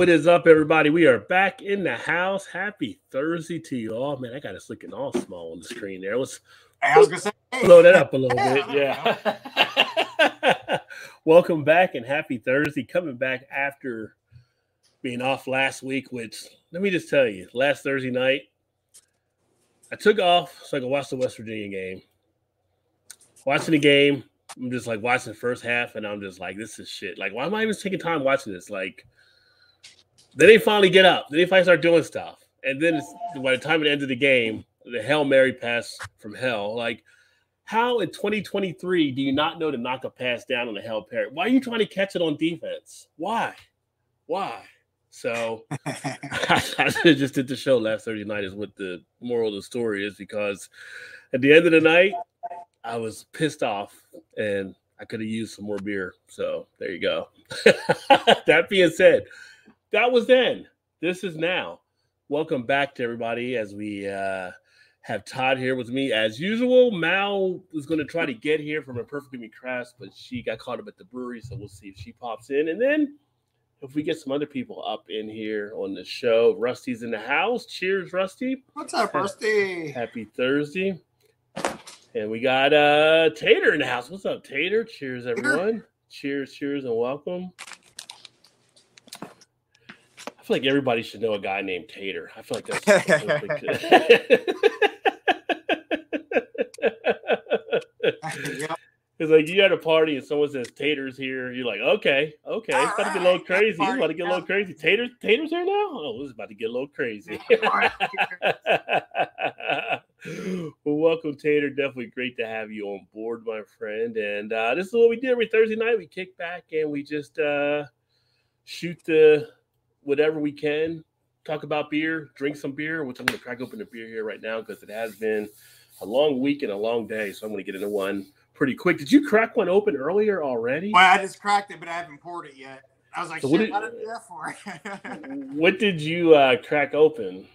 What is up, everybody? We are back in the house. Happy Thursday to you all. Man, I got us looking all small on the screen there. Let's I was gonna say, blow that up a little bit. Yeah. Welcome back and happy Thursday. Coming back after being off last week, which let me just tell you, last Thursday night, I took off so I could watch the West Virginia game. Watching the game, I'm just like watching the first half, and I'm just like, this is shit. Like, why am I even taking time watching this? Like, then they finally get up. Then they finally start doing stuff. And then it's, by the time it ended the game, the Hail Mary pass from hell. Like, how in 2023 do you not know to knock a pass down on the Hail Mary? Why are you trying to catch it on defense? Why? Why? So I just did the show last Thursday night is what the moral of the story is because at the end of the night, I was pissed off and I could have used some more beer. So there you go. that being said, that was then. This is now. Welcome back to everybody as we uh, have Todd here with me as usual. Mal is going to try to get here from a perfectly craft, but she got caught up at the brewery, so we'll see if she pops in. And then if we get some other people up in here on the show, Rusty's in the house. Cheers, Rusty. what's up, Rusty? Happy Thursday. And we got uh Tater in the house. What's up, Tater? Cheers, everyone. Cheers, cheers, and welcome. Feel like everybody should know a guy named Tater. I feel like that's Yep. It's like you at a party and someone says Tater's here. You're like, okay, okay, it's about to get a little crazy. It's about to get a little crazy. Tater, Tater's here now. Oh, this is about to get a little crazy. well, welcome, Tater. Definitely great to have you on board, my friend. And uh, this is what we do every Thursday night. We kick back and we just uh, shoot the whatever we can, talk about beer, drink some beer, which I'm going to crack open a beer here right now because it has been a long week and a long day. So I'm going to get into one pretty quick. Did you crack one open earlier already? Well, I just cracked it, but I haven't poured it yet. I was like, So what did- how did I do that for? What did you uh, crack open?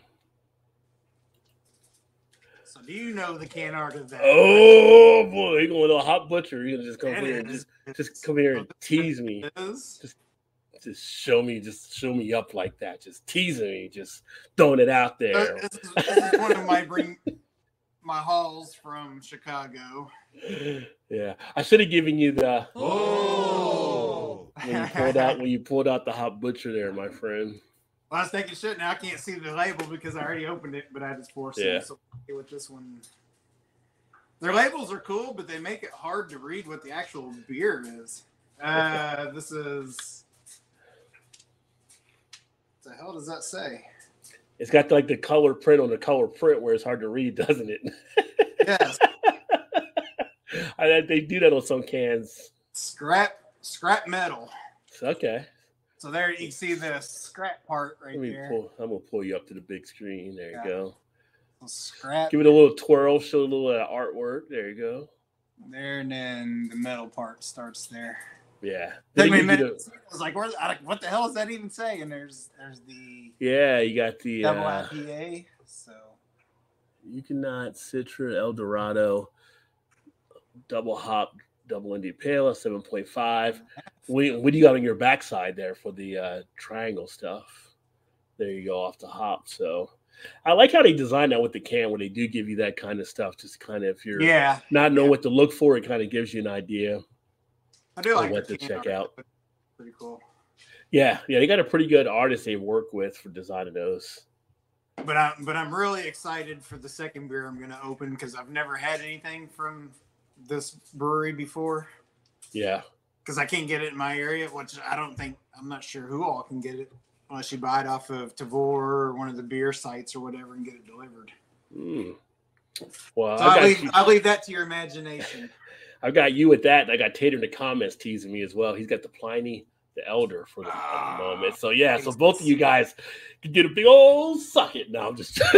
so, do you know the can art of that? Oh boy, you're going to a hot butcher? You're gonna just come here and just just come here and tease me. Is. Just show me, just show me up like that. Just teasing me, just throwing it out there. This is, this is one of my bring my hauls from Chicago. Yeah, I should have given you the Oh. when you pulled out when you pulled out the hot butcher there, my friend. Well, I was taking shit. Now I can't see the label because I already opened it, but I just forced Yeah. it. So with this one, their labels are cool, but they make it hard to read what the actual beer is. Uh, this is. The hell does that say? It's got like the color print on the color print where it's hard to read, doesn't it? Yes, I, they do that on some cans. scrap scrap metal. Okay, So there you can see the scrap part right there. pull. I'm gonna pull you up to the big screen. There you Yeah. go. Scrap Give it a little twirl, show a little uh, artwork. There you go. there, and then the metal part starts there. Yeah. Took me a minute. I was like, "What the hell does that even say?" And there's there's the yeah, you got the double uh, IPA. So you cannot Citra El Dorado double hop double India Pale seven point five. What, what do you got on your backside there for the uh, triangle stuff? There you go off the hop. So I like how they design that with the can where they do give you that kind of stuff. Just kind of if you're yeah, not knowing what to look for, it kind of gives you an idea. I do like what to check out. Pretty cool. Yeah, yeah, they got a pretty good artist they work with for designing those. But I'm but I'm really excited for the second beer I'm gonna open because I've never had anything from this brewery before. Yeah. Because I can't get it in my area, which I don't think I'm not sure who all can get it unless you buy it off of Tavour or one of the beer sites or whatever and get it delivered. Mm. Well, So I I, leave I leave that to your imagination. I got you with that. and I got Tater in the comments teasing me as well. He's got the Pliny the Elder for the, Ah, the moment. So yeah, so both of you guys can get a big old suck it. Now I'm just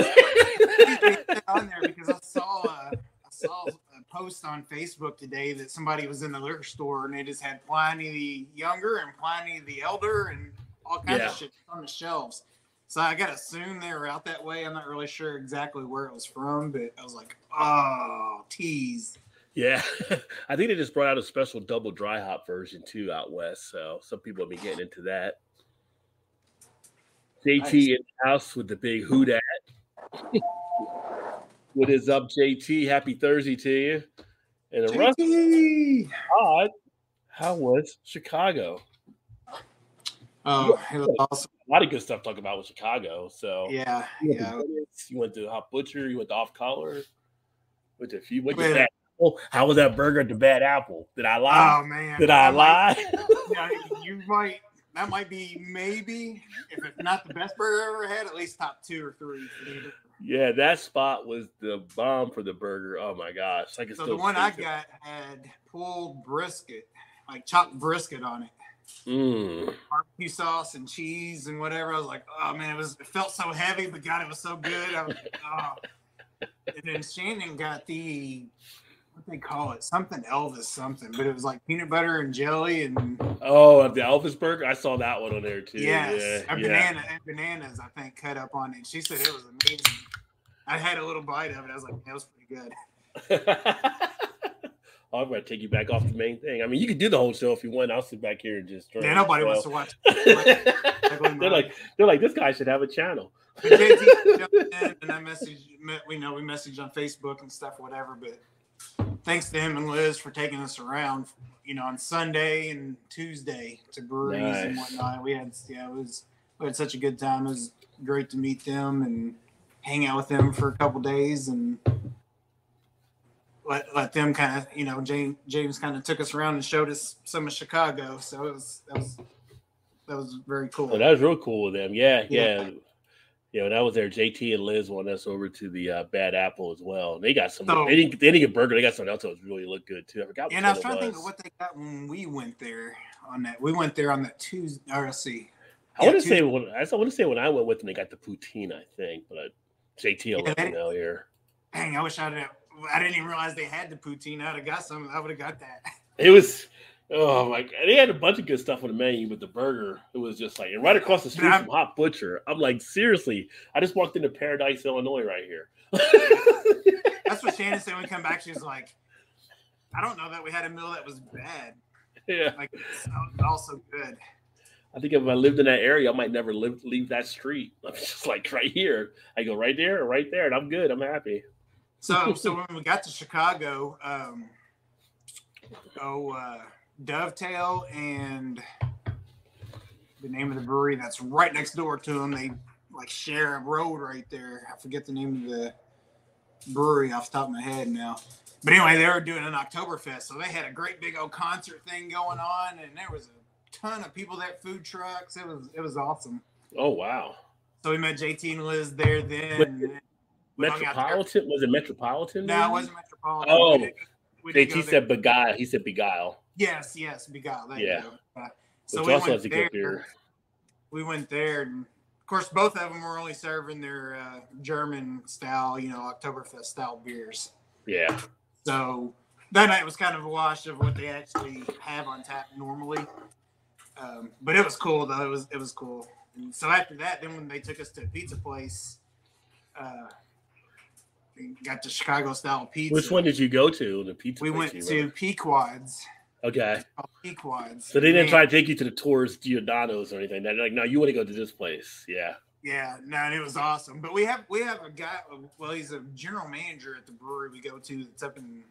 on there because I saw a, I saw a post on Facebook today that somebody was in the liquor store and they just had Pliny the Younger and Pliny the Elder and all kinds Yeah. of shit on the shelves. So I gotta assume they were out that way. I'm not really sure exactly where it was from, but I was like, oh, tease. Yeah, I think they just brought out a special double dry hop version too out west. So some people have been getting into that. JT Nice. in the house with the big hoot at. what is up, JT? Happy Thursday to you. And a JT! odd. How was Chicago? Oh, it was awesome. A lot of good stuff to talk about with Chicago. So Yeah, you went, yeah. to Dennis, you went to Hot Butcher, you went to Off Color. went to a few. Went to Bad Apple. How was that burger at the Bad Apple? Did I lie? Oh man, Did I might- lie? yeah, you might. That might be maybe if it's not the best burger I ever had, at least top two or three. yeah, that spot was the bomb for the burger. Oh my gosh! I can So still the one I taste it. got had pulled brisket, like chopped brisket on it, Mm. barbecue sauce and cheese and whatever. I was like, oh man, it was. It felt so heavy, but God, it was so good. I was, oh. And then Shannon got the what they call it, something Elvis something, but it was like peanut butter and jelly and Oh, the Elvis burger. I saw that one on there too. yes, yeah, a yeah. banana and bananas. I think cut up on it. She said it was amazing. I had a little bite of it. I was like, that was pretty good. Oh, I'm gonna take you back off the main thing. I mean, you could do the whole show if you want. I'll sit back here and just. Yeah, nobody wants to watch. they're like, they're like, this guy should have a channel. But JT jumped in and I messaged, we know we messaged on Facebook and stuff, whatever. But thanks to him and Liz for taking us around, you know, on Sunday and Tuesday to breweries and whatnot. We had, yeah, it was, we had such a good time. It was great to meet them and hang out with them for a couple days and let, let them kind of, you know, James, James kind of took us around and showed us some of Chicago. So it was, that was, that was very cool. Oh, that was real cool with them. Yeah, yeah. Yeah. You know, that was there. JT and Liz won us over to the uh, Bad Apple as well. They got some. So- they didn't. They didn't get burger. They got something else that was really looked good too. I forgot. And I was trying to think of what they got when we went there on that. We went there on that Tuesday. Or let's see. I want to say when I want to say when I went with them, they got the poutine. I think, but uh, JT will Yeah, let me know here. Dang, I wish I'd have. I didn't even realize they had the poutine. I'd have got some. I would have got that. It was. Oh my! God. They had a bunch of good stuff on the menu, but the burger, it was just like, and right across the street from Hot Butcher. I'm like, seriously, I just walked into Paradise, Illinois, right here. That's what Shannon said when we come back. She's like, I don't know that we had a meal that was bad. yeah, Like, it's also good. I think if I lived in that area, I might never live leave that street. I'm just like right here. I go right there, right there, and I'm good. I'm happy. So, so when we got to Chicago, um, oh, uh, Dovetail and the name of the brewery that's right next door to them, they like share a road right there. I forget the name of the brewery off the top of my head now. But anyway, they were doing an Oktoberfest, so they had a great big old concert thing going on, and there was a ton of people there, food trucks. It was it was awesome. Oh wow, So we met JT and Liz there then. Wait, and then we hung out there. Metropolitan was it Metropolitan? No, it wasn't Metropolitan. Oh. We did, we JT said Begyle. He said Begyle, Yes, yes, Begyle. There Yeah. You go. Uh, so which we also went has a there. We went there, and of course, both of them were only serving their uh, German style, you know, Oktoberfest style beers. Yeah, So that night was kind of a wash of what they actually have on tap normally. Um, but it was cool though. It was it was cool. And so after that, then when they took us to a pizza place, uh, we got the Chicago style pizza. which one did you go to? The pizza. we went to went? Pequod's. Okay, Pequod's. so they didn't Man. try to take you to the tours Giordano's or anything. They're like, no, you want to go to this place. Yeah. Yeah, no, and it was awesome. But we have we have a guy. Well, he's a general manager at the brewery we go to. That's up in.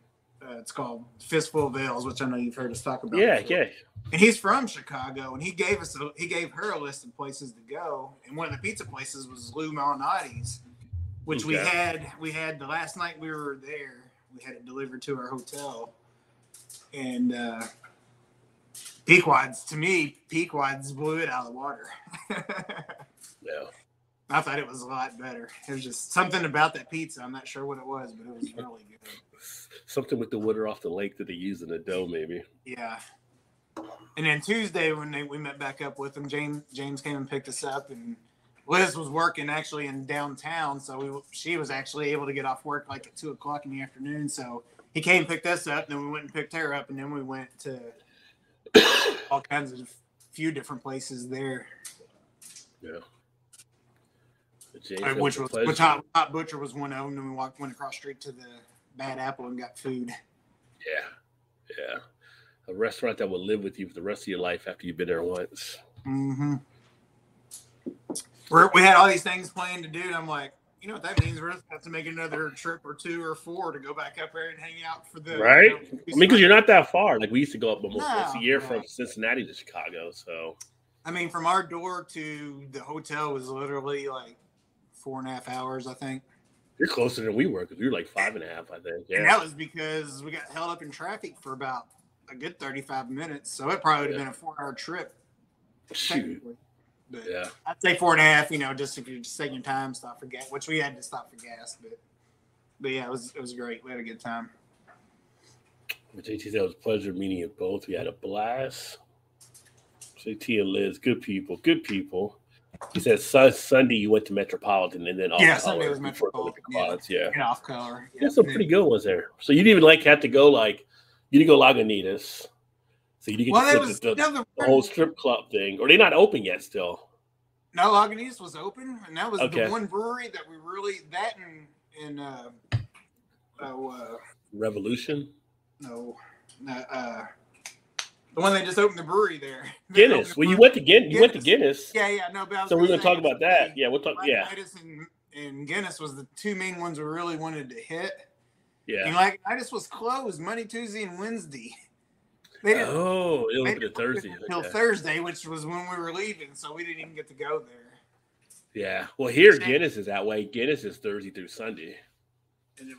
Uh, it's called Fistful of Ales, which I know you've heard us talk about. Yeah, before. yeah. And he's from Chicago, and he gave us a, he gave her a list of places to go. And one of the pizza places was Lou Malnati's, which we had we had the last night we were there. We had it delivered to our hotel, and uh, Pequod's to me, Pequod's blew it out of the water. Yeah. I thought it was a lot better. It was just something about that pizza. I'm not sure what it was, but it was really good. Something with the water off the lake that they use in the dough, maybe. Yeah. And then Tuesday when they, we met back up with them, James James came and picked us up, and Liz was working actually in downtown, so we she was actually able to get off work like at two o'clock in the afternoon. So he came and picked us up, then we went and picked her up, and then we went to all kinds of few different places there, Yeah. But James, it which was which Hot, Hot Butcher was one of them. And we walked went across street to the Bad Apple and got food. Yeah. Yeah. A restaurant that will live with you for the rest of your life after you've been there once. Mm-hmm. we're, we had all these things planned to do. And I'm like, you know what that means? We're just have to make another trip or two or four to go back up there and hang out for the right. you know, I mean, because you're not that far. Like we used to go up almost No, once a year no. from Cincinnati to Chicago. So I mean, from our door to the hotel was literally like four and a half hours, I think. you're closer than we were because we were like five and a half, I think. And that was because we got held up in traffic for about a good 35 minutes. So it probably would have Yeah. been a four hour trip. Shoot. But Yeah. I'd say four and a half, you know, just if you're just taking your time, stop for gas, which we had to stop for gas. But but yeah, it was it was great. We had a good time. JT said it was a pleasure meeting you both. We had a blast. JT and Liz, good people, good people. He said Sunday you went to Metropolitan and then off Yeah, color Sunday was Metropolitan, yeah. Yeah. And off color. Yeah. There's some pretty good ones there. So you didn't even like have to go like you didn't go Lagunitas. So you get Well, was the, the, the, whole strip club thing. Or they not open yet still. no Lagunitas was open, and that was Okay. the one brewery that we really that and and uh, oh uh, Revolution. no, no uh, the one that just opened the brewery there. Guinness. the Well you went to Guinness. You went to Guinness. Yeah, yeah, no, but I was So we're gonna gonna talk about that. Yeah, we'll talk yeah. And, and Guinness was the two main ones we really wanted to hit. Yeah. And like I just was closed Monday, Tuesday, and Wednesday. They didn't Oh, it was open Thursday. until okay. Thursday, which was when we were leaving, so we didn't even get to go there. Yeah. Well, here. Guinness is that way. Guinness is Thursday through Sunday. And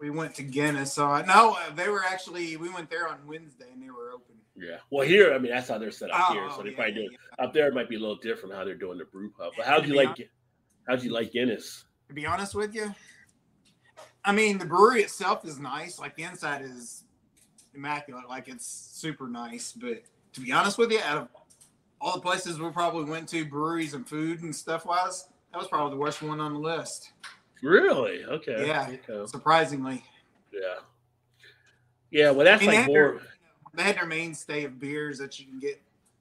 we went to Guinness. So I, no, uh, they were actually we went there on Wednesday and they were open. Yeah. Well, here, I mean, that's how they're set up here. Oh, So they're yeah, probably yeah, doing yeah. up there. It might be a little different how they're doing the brew pub. But how'd you like? How'd you like Guinness? To be honest with you, I mean the brewery itself is nice. Like the inside is immaculate. Like it's super nice. But to be honest with you, out of all the places we probably went to, breweries and food and stuff wise, that was probably the worst one on the list. Really? Okay. Yeah. Okay. Surprisingly. Yeah. Yeah. Well, that's I mean, like they, had their, more. they had their mainstay of beers that you can get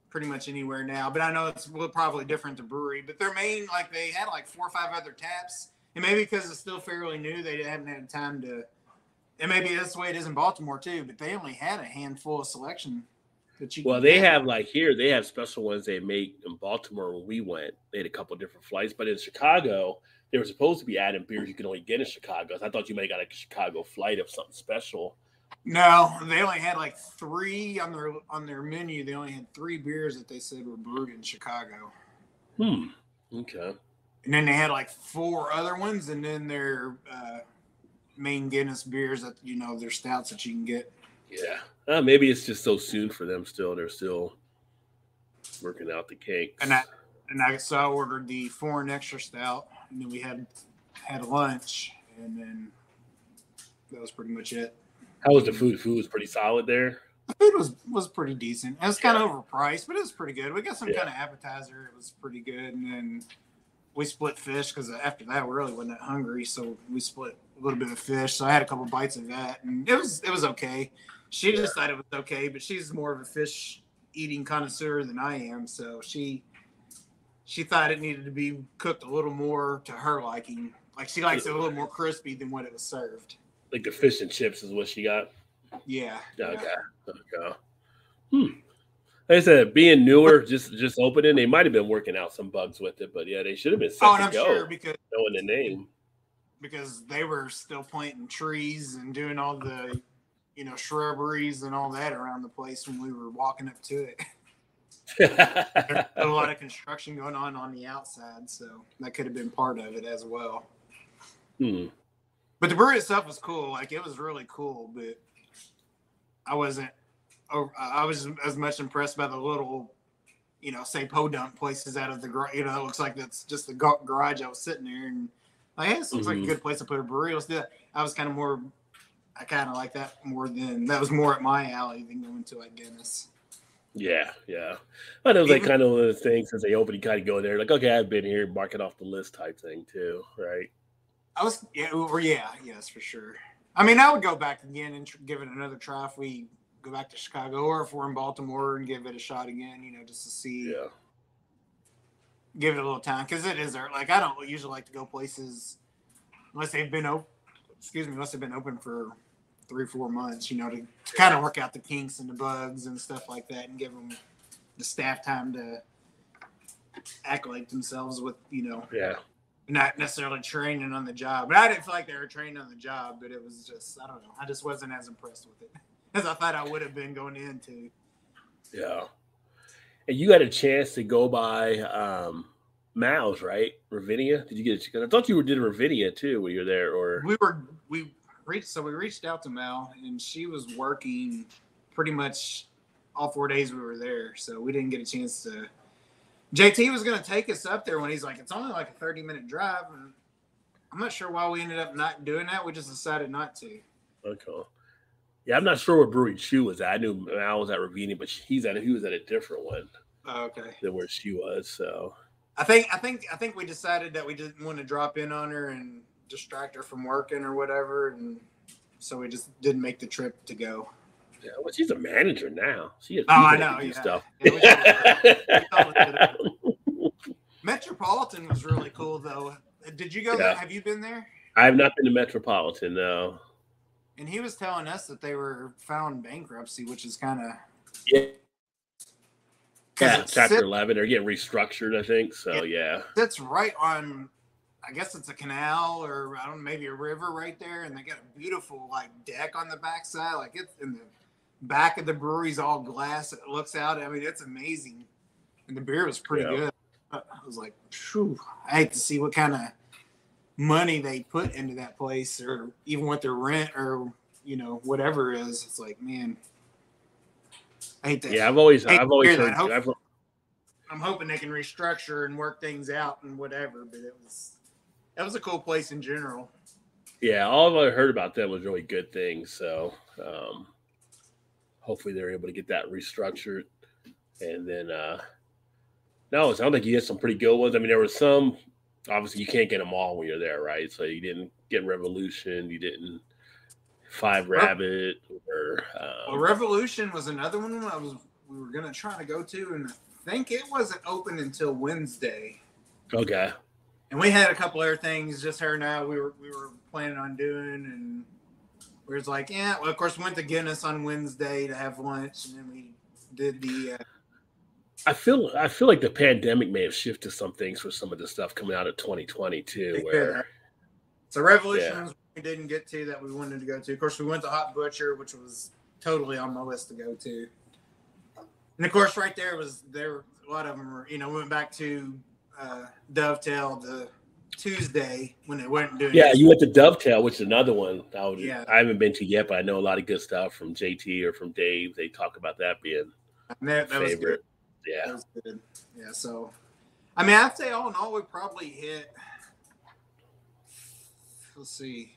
pretty much anywhere now. But I know it's probably different to brewery. But their main, like they had like four or five other taps, and maybe because it's still fairly new, they haven't had time to. And maybe that's the way it is in Baltimore too. But they only had a handful of selection that you. Well, they have like here. They have special ones they make in Baltimore when we went. They had a couple different flights, but in Chicago, they were supposed to be adding beers you can only get in Chicago. So I thought you might have got a Chicago flight of something special. No, they only had like three on their on their menu. They only had three beers that they said were brewed in Chicago. Hmm. Okay. And then they had like four other ones, and then their uh, main Guinness beers that you know their stouts that you can get. Yeah. Uh, maybe it's just so soon for them. Still, they're still working out the kinks. And I and I so I ordered the foreign extra stout, and then we had had lunch, and then that was pretty much it. How was the food? Food was pretty solid there. The food was was pretty decent. It was kind of overpriced, but it was pretty good. We got some Yeah. kind of appetizer. It was pretty good, and then we split fish because after that we really wasn't that hungry, so we split a little bit of fish. So I had a couple bites of that, and it was it was okay. She just thought it was okay, but she's more of a fish eating connoisseur than I am, so she she thought it needed to be cooked a little more to her liking. Like she likes it a little more crispy than what it was served. Like the fish and chips is what she got. Yeah. Okay. Okay. Hmm. Like I said, being newer, just just opening, they might have been working out some bugs with it, but yeah, they should have been set Oh, and I'm go, sure because knowing the name. because they were still planting trees and doing all the you know shrubberies and all that around the place when we were walking up to it. There's a lot of construction going on on the outside, so that could have been part of it as well. hmm. But the brewery itself was cool. Like it was really cool, but I wasn't. I was as much impressed by the little, you know, say podunk places out of the garage. You know, it looks like that's just the garage. I was sitting there and like, hey, this looks like a Mhm. good place to put a do that. I was kind of more. I kind of like that more than that was more at my alley than going to like Guinness. Yeah, yeah. But it was like kind of one of those things since they opened, you kind of go there, like, okay, I've been here, mark it off the list type thing too, right? I was yeah, or yeah, yes, for sure. I mean, I would go back again and tr- give it another try if we go back to Chicago or if we're in Baltimore and give it a shot again. You know, just to see, Yeah. give it a little time because it is there. Like I don't usually like to go places unless they've been open. Excuse me, unless they've been open for three, four months. You know, to, to kind of work out the kinks and the bugs and stuff like that, and give them the staff time to act like themselves with you know Yeah. not necessarily training on the job. But I didn't feel like they were trained on the job, but it was just I don't know. I just wasn't as impressed with it as I thought I would have been going into. Yeah. And you had a chance to go by um Mal's, right? Ravinia? Did you get a chance? I thought you were did Ravinia too when you were there, or We were we reached so we reached out to Mal and she was working pretty much all four days we were there, so we didn't get a chance to. JT was going to take us up there when he's like, it's only like a thirty minute drive, and I'm not sure why we ended up not doing that. We just decided not to. okay. Yeah, I'm not sure where Brewery Chew was at. I knew Mal was at Ravinia, but he's at he was at a different one Oh, okay. than where she was. So I think I think I think we decided that we didn't want to drop in on her and distract her from working or whatever, and so we just didn't make the trip to go. yeah, well, she's a manager now. She has Oh, I know, can do yeah. stuff. Yeah, we should- always Metropolitan was really cool though. Did you go there? Have you been there? I have not been to Metropolitan, no. And he was telling us that they were found bankruptcy, which is kind of Yeah. Yeah, chapter 11. They're getting restructured, I think. So, yeah. That's right on. I guess it's a canal or I don't know, maybe a river right there, and they got a beautiful like deck on the backside. Like it's in the back of the brewery's all glass. It looks out. I mean, it's amazing, and the beer was pretty Yeah. good. I was like, Phew, I hate to see what kind of money they put into that place, or even what their rent or you know whatever it is. It's like, man, I hate that. Yeah, I've always, I've always hear that. heard, Hope- I've, I'm hoping they can restructure and work things out and whatever. But it was that was a cool place in general. yeah, all I heard about them was really good things. So, um, hopefully they're able to get that restructured. And then, uh, no, it sounds like you had some pretty good ones. I mean, there were some, obviously, you can't get them all when you're there, right? So, you didn't get Revolution, you didn't Five Rabbit, or, Well, um, Revolution was another one I was we were gonna try to go to, and I think it wasn't open until Wednesday. okay. And we had a couple other things, just her and I, we were we were planning on doing, and we was like, yeah. Well, of course, we went to Guinness on Wednesday to have lunch, and then we did the. Uh, I feel I feel like the pandemic may have shifted some things for some of the stuff coming out of 2020 too. Where could. So Revolution Yeah. we didn't get to that we wanted to go to. Of course, we went to Hot Butcher, which was totally on my list to go to. And of course, right there was there a lot of them were you know we went back to uh, Dovetail the Tuesday when they weren't doing yeah, you went to Dovetail, which is another one. I, was, Yeah. I haven't been to yet, but I know a lot of good stuff from JT or from Dave. They talk about that being that, that was good. favorite. Yeah. Yeah, so I mean, I'd say all in all, we probably hit. Let's see,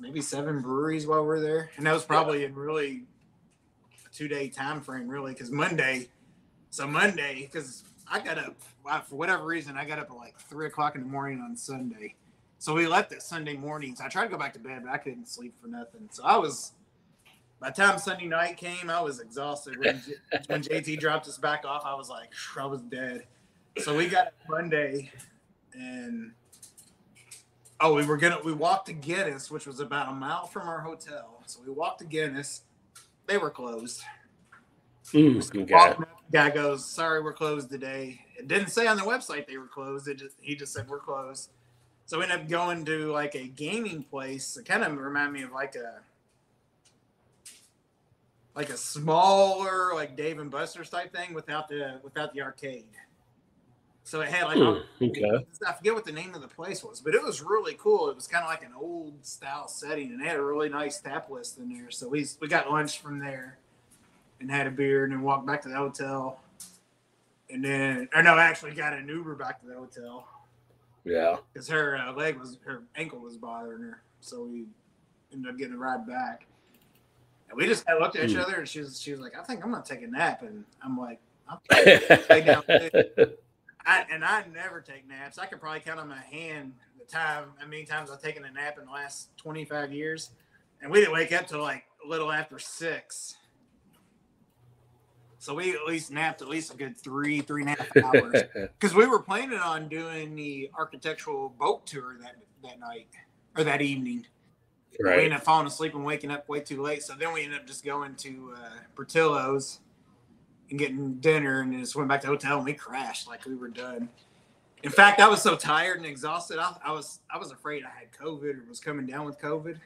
maybe seven breweries while we're there, and that was probably in really a two day time frame, really, because Monday. So Monday, because I got up for whatever reason, I got up at like three o'clock in the morning on Sunday. So we left it Sunday mornings. I tried to go back to bed, but I couldn't sleep for nothing. So I was. By the time Sunday night came, I was exhausted. When, J- when JT dropped us back off, I was like, I was dead. So we got Monday, and oh, we were gonna we walked to Guinness, which was about a mile from our hotel. So we walked to Guinness. They were closed. Mm. Up, Guy goes, "Sorry, we're closed today." It didn't say on the website they were closed. It just he just said we're closed. So we ended up going to like a gaming place. It kind of reminded me of like a like a smaller like Dave and Buster's type thing without the without the arcade. So it had like Hmm, okay. I forget what the name of the place was, but it was really cool. It was kind of like an old style setting, and they had a really nice tap list in there. So we we got lunch from there, and had a beer, and then walked back to the hotel. And then, or no, I actually got an Uber back to the hotel Yeah. because her uh, leg was her ankle was bothering her. So we ended up getting a ride back. And we just kind of looked at each Hmm. other, and she was she was like, "I think I'm gonna take a nap," and I'm like, "I'm lay down. I, and I never take naps. I could probably count on my hand the time, how many times I've taken a nap in the last 25 years. And we didn't wake up till like a little after six. So we at least napped at least a good three, three and a half hours. Because we were planning on doing the architectural boat tour that, that night or that evening. We right. ended up falling asleep and waking up way too late. So then we ended up just going to uh, Portillo's and getting dinner, and just went back to the hotel and we crashed like we were done. In fact, I was so tired and exhausted. I, I was I was afraid I had COVID or was coming down with COVID.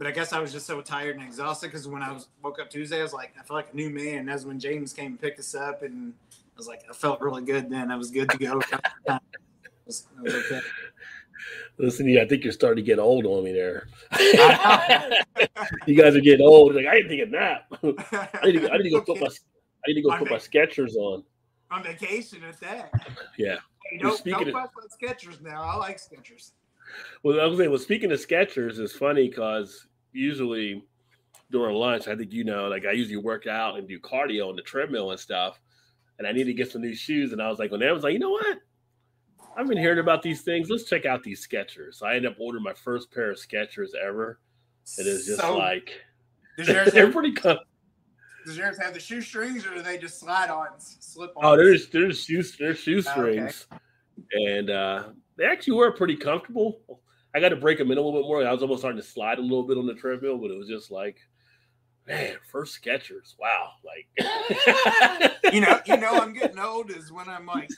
But I guess I was just so tired and exhausted because when I was woke up Tuesday, I was like, I felt like a new man. That's when James came and picked us up, and I was like, I felt really good then. I was good to go. was, was okay. Listen to you. I think you're starting to get old on me there. you guys are getting old. Like I didn't take a nap. I need to, I need to go put my I need to go put my Skechers on. On vacation at that. Yeah. Hey, don't don't fuck with Skechers now. I like Skechers. Well, I was saying, well, speaking of Skechers, it's funny because usually during lunch, I think you know, like I usually work out and do cardio on the treadmill and stuff, and I need to get some new shoes. And I was like, when I was like, you know what? I've been hearing about these things. Let's check out these Skechers. I end up ordering my first pair of Skechers ever. It is just so, like they're pretty. Com- does yours have the shoestrings, or do they just slide on, slip on? Oh, there's there's shoe there's shoestrings, oh, okay. and uh, they actually were pretty comfortable. I got to break them in a little bit more. I was almost starting to slide a little bit on the treadmill, but it was just like, man, first Skechers. Wow, like you know, you know, I'm getting old is when I'm like,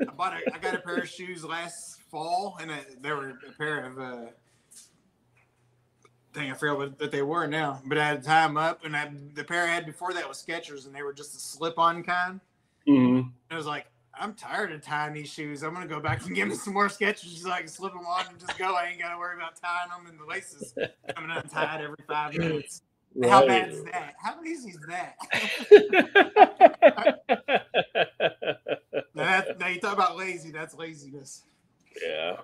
I bought a, I got a pair of shoes last fall, and they were a pair of. uh Thing I forgot what that they were now, but I had to tie them up, and I, the pair I had before that was Skechers, and they were just a slip-on kind. Mm-hmm. I was like, I'm tired of tying these shoes. I'm gonna go back and get me some more Skechers so I can slip them on and just go. I ain't gotta worry about tying them and the laces coming untied every five minutes. Right. How bad is that? How easy is that? now, that? now you talk about lazy. That's laziness. Yeah.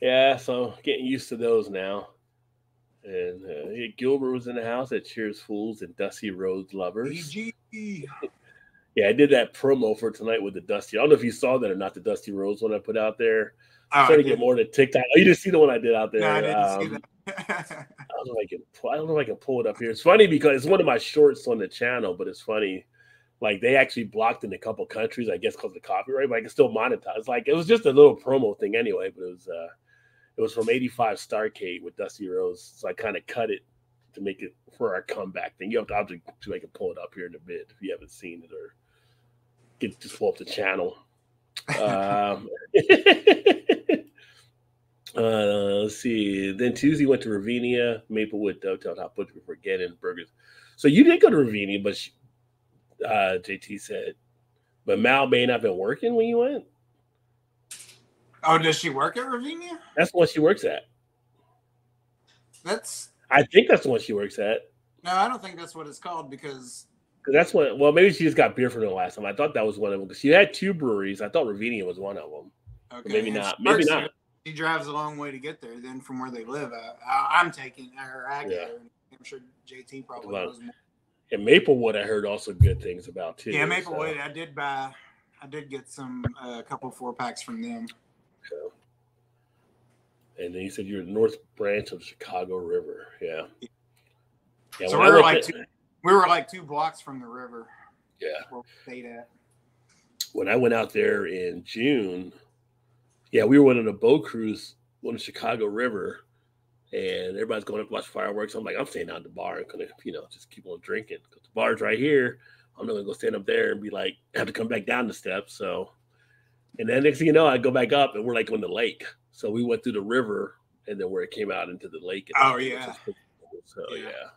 Yeah. So getting used to those now. And uh, Gilbert was in the house at Cheers Fools and Dusty Rhodes Lovers. Yeah, I did that promo for tonight with the Dusty. I don't know if you saw that or not. The Dusty Rhodes one I put out there. Oh, trying to get more to TikTok. Oh, you didn't see the one I did out there. No, I didn't um, see that. I don't know if I can. Pull, I don't know if I can pull it up here. It's funny because it's one of my shorts on the channel, but it's funny. Like they actually blocked in a couple countries, I guess, because of the copyright. But I can still monetize. Like it was just a little promo thing anyway. But it was uh it was from '85 Starrcade with Dusty Rhodes. so I kind of cut it to make it for our comeback thing. You have to obviously to I can pull it up here in a bit if you haven't seen it or get just pull up the channel. um, uh, let's see. Then Tuesday went to Ravinia, Maplewood, Downtown Hot Butcher before getting burgers. So you did go to Ravinia, but she, uh, JT said, but Mal may not have been working when you went. Oh, does she work at Ravinia? That's what she works at. That's. I think that's the one she works at. No, I don't think that's what it's called because because that's what. Well, maybe she just got beer from the last time. I thought that was one of them because she had two breweries. I thought Ravinia was one of them. Okay, maybe not. Maybe not. She drives a long way to get there. Then from where they live, I, am taking her. I yeah. I'm sure JT probably knows more. And Maplewood, I heard also good things about too. Yeah, Maplewood. So. I did buy. I did get some a uh, couple four packs from them. Okay. And then you said you're the North Branch of Chicago River. Yeah. Yeah. So we are like two, we were like two blocks from the river. Yeah. Where we stayed at. When I went out there in June, yeah, we were on a boat cruise on the Chicago River, and everybody's going up to watch fireworks. I'm like, I'm staying out at the bar and gonna, you know, just keep on drinking because the bar's right here. I'm not gonna go stand up there and be like, have to come back down the steps. So, and then next thing you know, I go back up and we're like on the lake. So we went through the river and then where it came out into the lake. oh yeah. Cool. So yeah. yeah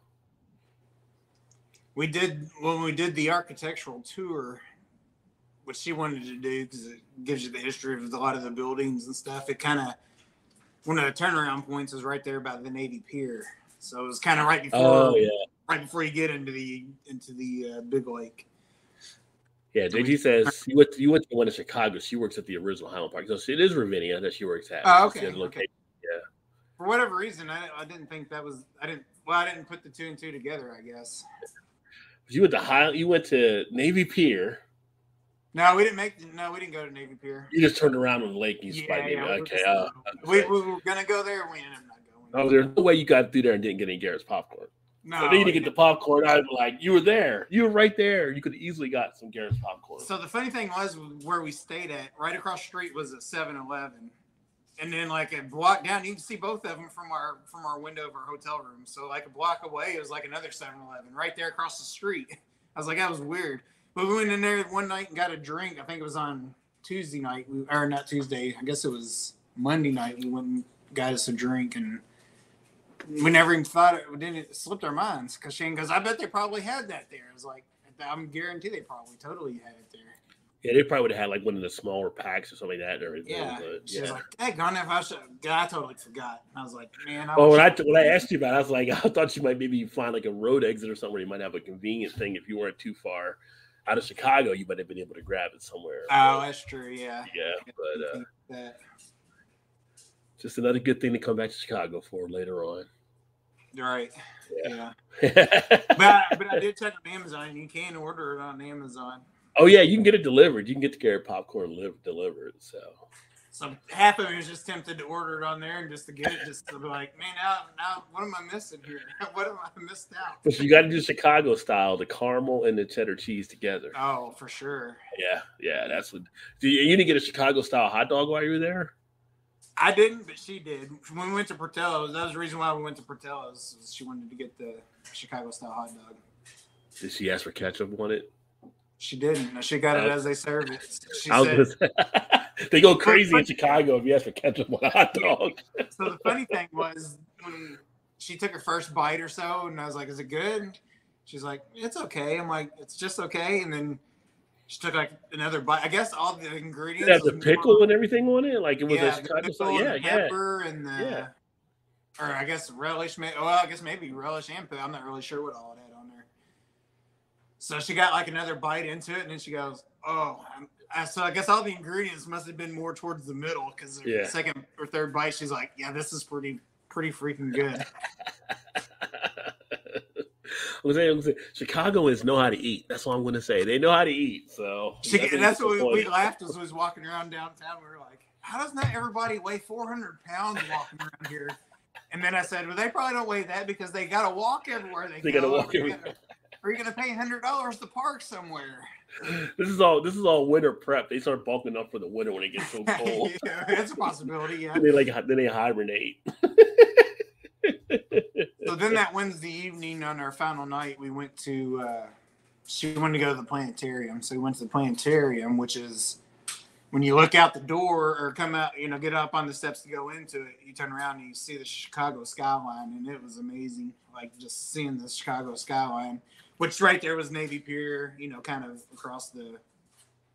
we did when we did the architectural tour what she wanted to do because it gives you the history of a lot of the buildings and stuff it kind of one of the turnaround points is right there by the navy pier so it was kind of right before oh, yeah. right before you get into the into the uh, big lake yeah, JT says you went to, you went to the one in Chicago. She works at the original Highland Park, so it is Ravinia that she works at. Oh, okay. okay. Yeah. For whatever reason, I, I didn't think that was I didn't well I didn't put the two and two together. I guess. You went to high. You went to Navy Pier. No, we didn't make. No, we didn't go to Navy Pier. You just turned around on the lake. And you yeah, yeah, Okay, uh, we, we, were gonna go there. We ended up not going. Oh, there's no way you got through there and didn't get any Garrett's popcorn. No, so then you didn't get the popcorn. I was like, you were there. You were right there. You could easily got some Garrett's popcorn. So the funny thing was, where we stayed at, right across the street was a 7-Eleven and then like a block down, you can see both of them from our from our window of our hotel room. So like a block away, it was like another 7-Eleven right there across the street. I was like, that was weird. But we went in there one night and got a drink. I think it was on Tuesday night, we, or not Tuesday. I guess it was Monday night. We went and got us a drink, and we never even thought it. We didn't it slipped our minds because Shane goes, "I bet they probably had that there." I was like, "I'm guarantee they probably totally had it there." Yeah, they probably would have had like one of the smaller packs or something like that. Or Yeah, but, she yeah. was like, "Hey, if I should." I totally forgot. I was like, "Man, I Oh, when I when I asked you about, it, I was like, I thought you might maybe find like a road exit or somewhere. You might have a convenient thing if you weren't too far out of Chicago. You might have been able to grab it somewhere. Oh, that's true. Yeah. yeah, but uh, That- just another good thing to come back to Chicago for later on. right. Yeah. Yeah. But I, but I did check on Amazon. You can order it on Amazon. oh yeah, you can get it delivered. You can get the Garrett popcorn live delivered. So So half of me was just tempted to order it on there and just to get it, just to be like, man, now, now, what am I missing here? what am I missed out? but you got to do Chicago style, the caramel and the cheddar cheese together. Oh, for sure. Yeah, yeah, that's what. Do you, you didn't get a Chicago style hot dog while you were there? I didn't, but she did. When we went to Portillo's, that was the reason why we went to Portillo's. Was she wanted to get the Chicago style hot dog. Did she ask for ketchup on it? She didn't. She got it Uh, as they serve it. She said, gonna they go crazy in Chicago if you ask for ketchup on a hot dog. so the funny thing was when she took her first bite or so, and I was like, "Is it good?" She's like, "It's okay." I'm like, "It's just okay." And then she took like another bite. I guess all the ingredients. Had the pickle more- and everything on it, like it was yeah, a pickle and Yeah, yeah. pepper and the, Yeah. or I guess relish. may- Well, I guess maybe relish and pepper. I'm not really sure what all it there. So she got like another bite into it, and then she goes, "Oh." I'm, so I guess all the ingredients must have been more towards the middle because the Yeah. second or third bite, she's like, "Yeah, this is pretty, pretty freaking good." I'm saying, I'm saying, Chicagoans know how to eat. That's all I'm going to say. They know how to eat. So She, nothing that's what we, we laughed as we was walking around downtown. We were like, "How does not everybody weigh 400 pounds walking around here?" And then I said, "Well, they probably don't weigh that because they got to walk everywhere they, They go. gotta walk everywhere. Or you're gonna pay hundred dollars to park somewhere. This is all. This is all winter prep. They start bulking up for the winter when it gets so cold. yeah, that's a possibility. Yeah. they like then they hibernate. So then that Wednesday evening on our final night, we went to. Uh, she wanted to go to the planetarium, so we went to the planetarium, which is when you look out the door or come out, you know, get up on the steps to go into it. You turn around and you see the Chicago skyline, and it was amazing. Like just seeing the Chicago skyline, which right there was Navy Pier, you know, kind of across the,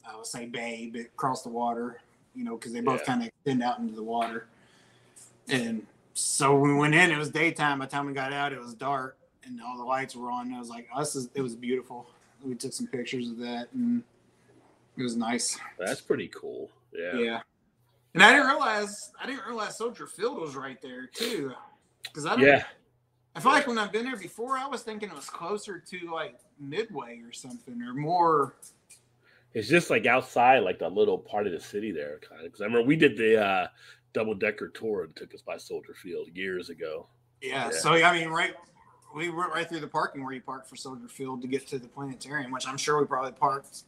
I would say bay, but across the water, you know, because they both Yeah. kind of extend out into the water. And so we went in, it was daytime. By the time we got out, it was dark and all the lights were on. I was like, "This is." It was beautiful. We took some pictures of that, and it was nice. That's pretty cool. Yeah. Yeah. And I didn't realize I didn't realize Soldier Field was right there too, because I don't, Yeah. I feel like when I've been there before, I was thinking it was closer to like Midway or something, or more. It's just like outside, like the little part of the city there, kind of. Because I remember we did the uh, double decker tour and took us by Soldier Field years ago. Yeah. Yeah. So I mean, right, we went right through the parking where you parked for Soldier Field to get to the planetarium, which I'm sure we probably parked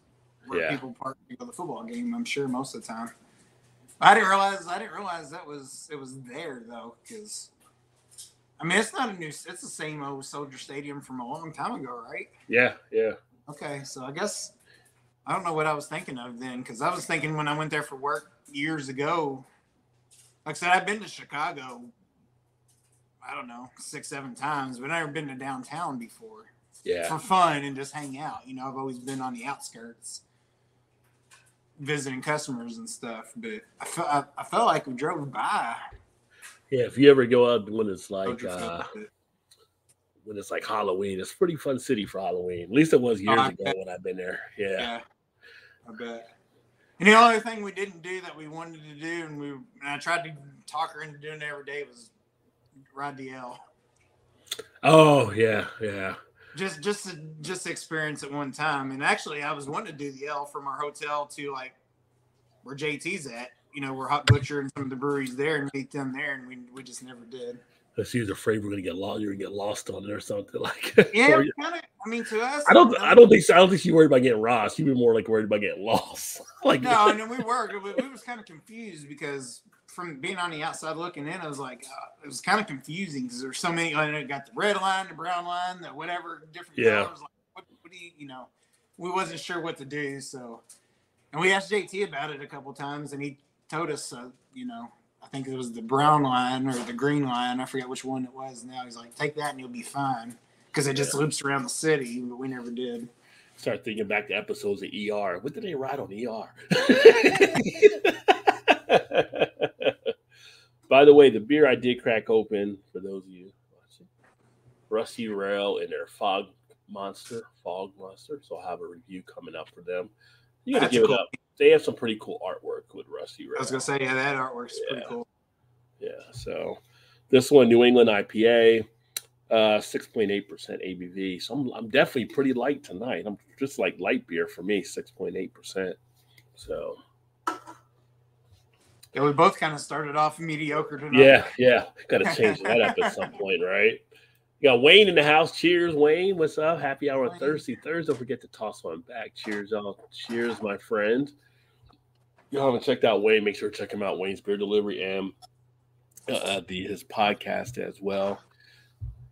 where Yeah. people park to go to the football game. I'm sure most of the time. I didn't realize. I didn't realize that was it was there though, because I mean, it's not a new. It's the same old Soldier Stadium from a long time ago, right? Yeah, yeah. Okay, so I guess I don't know what I was thinking of then, because I was thinking when I went there for work years ago. Like I said, I've been to Chicago. I don't know, six, seven times, but I've never been to downtown before Yeah. for fun and just hang out. You know, I've always been on the outskirts, visiting customers and stuff. But I felt I, I felt like we drove by. Yeah. If you ever go out when it's like uh, when it's like Halloween, it's a pretty fun city for Halloween. At least it was years I ago bet. when I've been there. Yeah. Yeah, I bet. And the only thing we didn't do that we wanted to do, and we and I tried to talk her into doing it every day, was ride the L. Oh yeah, yeah. Just just to, just experience it one time. And actually, I was wanting to do the L from our hotel to like where JT's at. You know, where Hot Butcher and some of the breweries there, and meet them there, and we we just never did. Because he was afraid we're gonna get lost. You're gonna get lost on it or something like. Yeah, or- kind of. I mean, to us, I don't. I don't think. so. I don't think she worried about getting lost. She was more like worried about getting lost. like No, and we were. We, we was kind of confused because from being on the outside looking in, I was like, uh, it was kind of confusing because there's so many. Like, it got the red line, the brown line, the whatever different Yeah. colors. Like, what, what do you, you know, we wasn't sure what to do. So, and we asked JT about it a couple times, and he told us, uh, you know, I think it was the brown line or the green line. I forget which one it was. Now he's like, take that and you'll be fine because it just yeah. loops around the city, but we never did. Start thinking back to episodes of ER. What did they write on ER? By the way, the beer I did crack open for those of you watching, Rusty Rail and their Fog Monster, Fog Monster. So I'll have a review coming up for them. You got to give cool. it up. They have some pretty cool artwork with Rusty Rail. I was gonna say, yeah, that artwork's yeah. pretty cool. Yeah. So this one, New England IPA, uh, 6.8% ABV. So I'm, I'm definitely pretty light tonight. I'm just like light beer for me, 6.8%. So yeah, we both kind of started off mediocre tonight. Yeah, yeah. Got to change that up at some point, right? You got Wayne in the house. Cheers, Wayne. What's up? Happy hour Wayne. Thursday. Thursday. Don't forget to toss one back. Cheers, y'all. Cheers, my friend. Y'all haven't checked out Wayne. Make sure to check him out. Wayne's Beer Delivery and uh, the his podcast as well,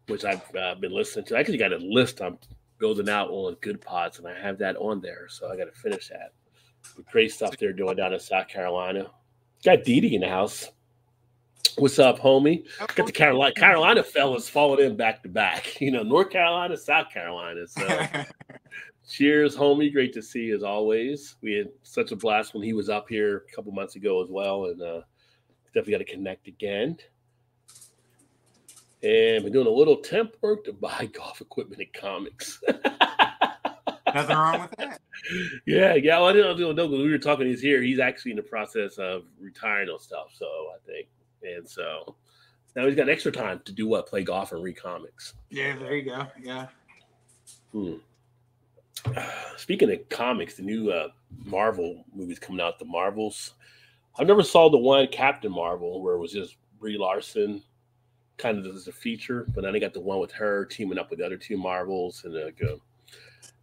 which I've uh, been listening to. I actually got a list I'm building out on Goodpods, and I have that on there. So I got to finish that. Great stuff they're doing down in South Carolina. Got Didi in the house. What's up, homie? Got the Carolina Carolina fellas falling in back to back. You know, North Carolina, South Carolina. So cheers, homie. Great to see you as always. We had such a blast when he was up here a couple months ago as well. And uh definitely got to connect again. And been doing a little temp work to buy golf equipment and comics. Nothing wrong with that. Yeah, yeah. Well, I didn't know when we were talking. He's here. He's actually in the process of retiring on stuff. So I think, and so now he's got extra time to do what? Play golf and read comics. Yeah, there you go. Yeah. Hmm. Speaking of comics, the new uh, Marvel movies coming out. The Marvels. I never saw the one Captain Marvel where it was just Brie Larson, kind of as a feature, but then they got the one with her teaming up with the other two Marvels and like. Uh,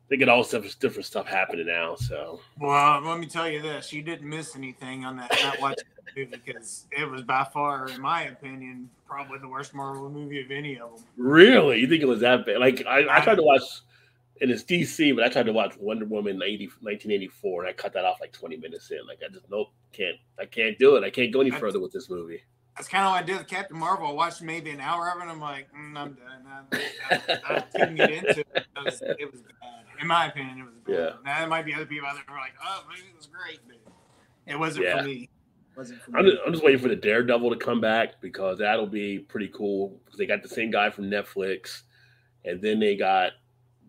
they get all stuff different stuff happening now. So well, let me tell you this: you didn't miss anything on that not watching the movie because it was by far, in my opinion, probably the worst Marvel movie of any of them. Really, you think it was that bad? Like I, I tried to watch, and it's DC, but I tried to watch Wonder Woman 80, 1984, and I cut that off like twenty minutes in. Like I just nope, can't, I can't do it. I can't go any further with this movie. That's kind of what I did with Captain Marvel. I watched maybe an hour of it. And I'm like, mm, I'm done. I, I, I, couldn't get into it. It was, it was bad in my opinion, it was bad. Yeah. Now there might be other people out there who are like, "Oh, maybe it was great," but it wasn't yeah. for me. wasn't for I'm, me. Just, I'm just waiting for the Daredevil to come back because that'll be pretty cool. Because they got the same guy from Netflix, and then they got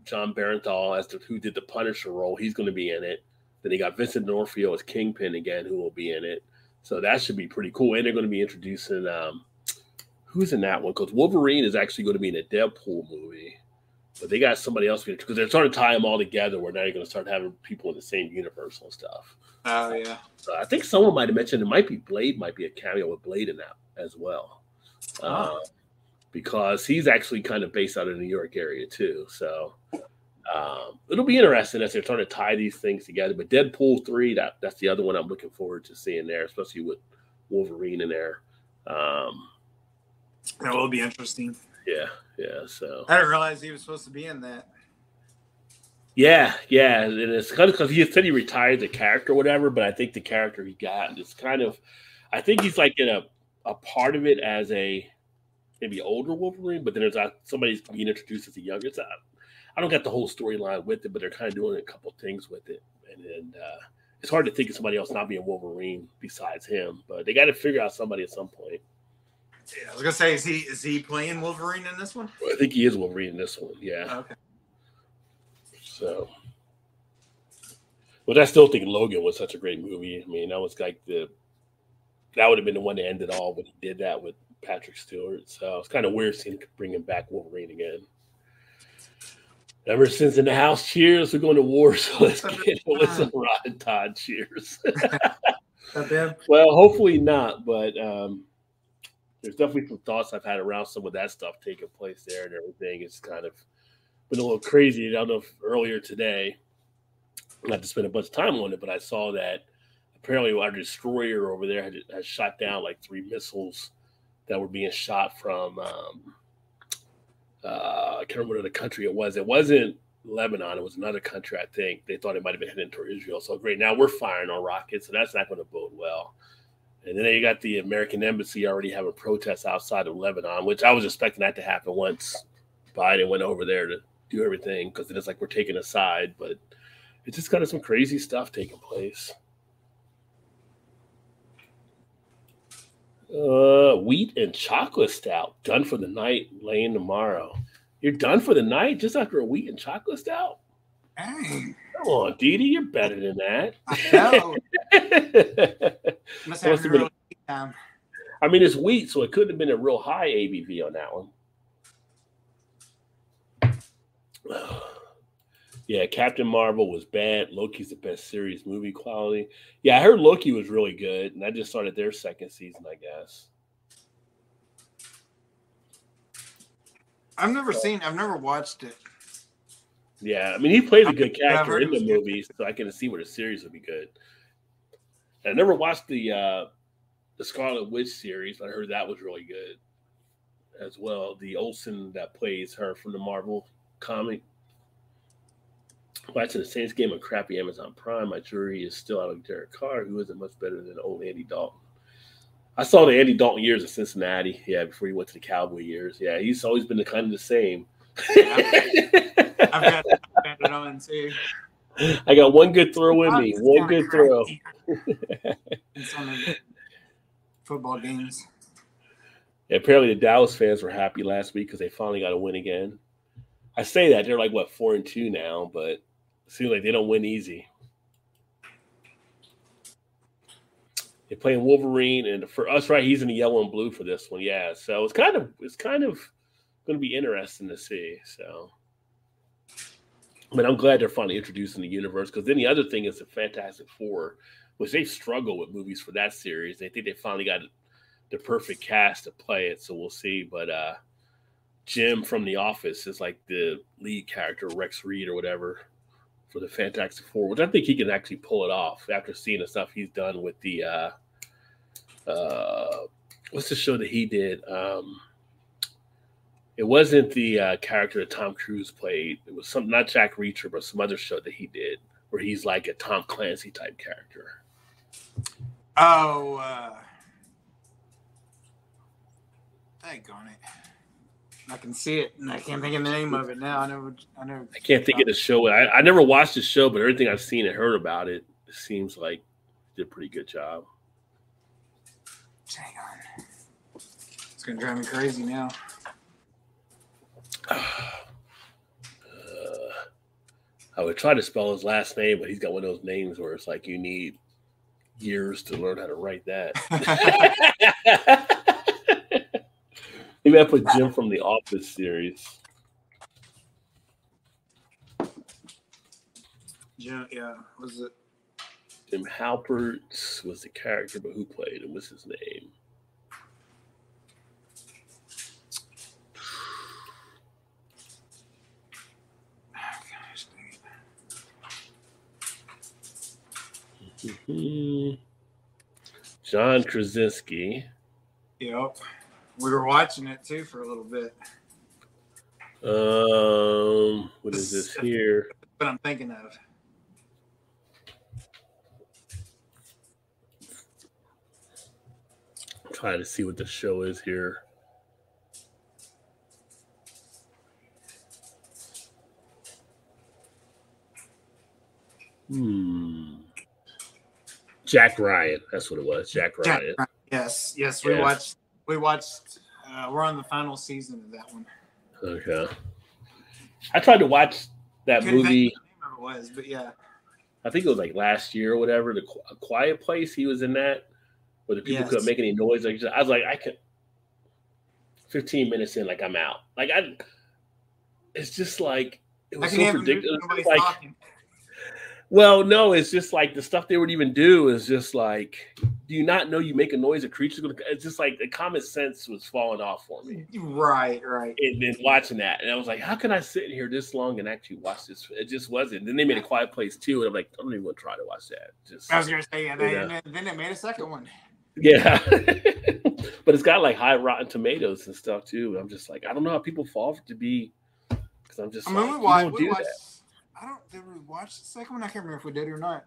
Jon Bernthal as to who did the Punisher role. He's going to be in it. Then they got Vincent D'Onofrio as Kingpin again, who will be in it. So that should be pretty cool. And they're going to be introducing um, who's in that one because Wolverine is actually going to be in a Deadpool movie but they got somebody else because they're starting to tie them all together. Where now you're going to start having people in the same universe and stuff. Oh yeah. So I think someone might have mentioned it might be Blade, might be a cameo with Blade in that as well, oh. uh, because he's actually kind of based out of the New York area too. So um, it'll be interesting as they're trying to tie these things together. But Deadpool three, that that's the other one I'm looking forward to seeing there, especially with Wolverine in there. Um, that will be interesting. Yeah, yeah. So I didn't realize he was supposed to be in that. Yeah, yeah, and it's kind of because he said he retired the character, or whatever. But I think the character he got is kind of, I think he's like in a a part of it as a maybe older Wolverine, but then there's a, somebody's being introduced as a younger. It's I don't get the whole storyline with it, but they're kind of doing a couple things with it, and, and uh, it's hard to think of somebody else not being Wolverine besides him. But they got to figure out somebody at some point. Yeah, I was gonna say, is he is he playing Wolverine in this one? I think he is Wolverine in this one. Yeah. Okay. So, but I still think Logan was such a great movie. I mean, that was like the that would have been the one that ended all when he did that with Patrick Stewart. So it's kind of weird seeing bringing back Wolverine again. Ever since in the house, cheers. We're going to war, so let's get it with some Rod Todd. Cheers. well, hopefully not, but um, there's definitely some thoughts I've had around some of that stuff taking place there and everything. It's kind of been a little crazy. I don't know if earlier today, not to spend a bunch of time on it, but I saw that apparently our destroyer over there had, had shot down like three missiles that were being shot from um, uh, I can't remember the country it was. It wasn't Lebanon. It was another country, I think. They thought it might have been heading toward Israel. So great. Now we're firing on rockets, so that's not going to bode well. And then you got the American embassy already having protests outside of Lebanon, which I was expecting that to happen once Biden went over there to do everything because it's like we're taking a side, but it's just kind of some crazy stuff taking place. Uh, wheat and chocolate stout done for the night, laying tomorrow. You're done for the night just after a wheat and chocolate stout. Dang. Come on, Didi, you're better than that. I know. Must have Must have a been- real time. I mean, it's wheat, so it couldn't have been a real high ABV on that one. Yeah, Captain Marvel was bad. Loki's the best series movie quality. Yeah, I heard Loki was really good, and I just started their second season, I guess. I've never seen. I've never watched it. Yeah, I mean, he plays a good character in the movie, so I can see where the series would be good. And I never watched the uh the Scarlet Witch series. but I heard that was really good as well. The Olsen that plays her from the Marvel comic. Watching the Saints game on crappy Amazon Prime, my jury is still out of Derek Carr, who isn't much better than old Andy Dalton. I saw the Andy Dalton years at Cincinnati, yeah, before he went to the Cowboy years. Yeah, he's always been the kind of the same. I've got, I've got it on too. I got one good throw in me. One good throw. In some of the football games. Apparently, the Dallas fans were happy last week because they finally got a win again. I say that they're like what four and two now, but seems like they don't win easy. They're playing Wolverine, and for us, right, he's in the yellow and blue for this one. Yeah, so it's kind of it's kind of going to be interesting to see. So, but I'm glad they're finally introducing the universe because then the other thing is the Fantastic Four, which they struggle with movies for that series. They think they finally got the perfect cast to play it, so we'll see. But uh Jim from The Office is like the lead character, Rex Reed or whatever, for the Fantastic Four, which I think he can actually pull it off after seeing the stuff he's done with the uh uh what's the show that he did? Um it wasn't the uh, character that Tom Cruise played. It was some not Jack Reacher, but some other show that he did where he's like a Tom Clancy type character. Oh, uh, thank on it. I can see it, and I can't think of the name of it now. I know. I know. I can't think of the show. I, I never watched the show, but everything I've seen and heard about it, it seems like did a pretty good job. Hang on. It's gonna drive me crazy now. Uh, I would try to spell his last name, but he's got one of those names where it's like you need years to learn how to write that. Maybe I put Jim from the Office series. Jim, yeah. Was it? Jim Halpert was the character, but who played him? What's his name? Gosh, dang it. Mhm. John Krasinski. Yep. We were watching it too for a little bit. Um, what is this here? What I'm thinking of. I'm trying to see what the show is here. Hmm. Jack Ryan. That's what it was. Jack Jack Ryan. Ryan. Yes, yes. We Yeah. watched. We watched. Uh, we're on the final season of that one. Okay. I tried to watch that Couldn't movie. think name it was, but yeah. I think it was like last year or whatever. The Qu- Quiet Place. He was in that, where the people Yes. couldn't make any noise. Like I was like, I could. Fifteen minutes in, like I'm out. Like I. It's just like it was so predictable. Like, talking. well, no, it's just like the stuff they would even do is just like, do you not know you make a noise? A creature's gonna. It's just like the common sense was falling off for me. Right, right. And then watching that, and I was like, how can I sit in here this long and actually watch this? It just wasn't. and Then they made a Quiet Place too, and I'm like, I don't even want to try to watch that. Just I was gonna say, yeah. They, Yeah. and then- they made a second one. yeah, but it's got like high Rotten Tomatoes and stuff too. I'm just like, I don't know how people fall to be, because I'm just I mean, like, we watched. don't We do watched. that. I don't did we watch the second one? I can't remember if we did it or not.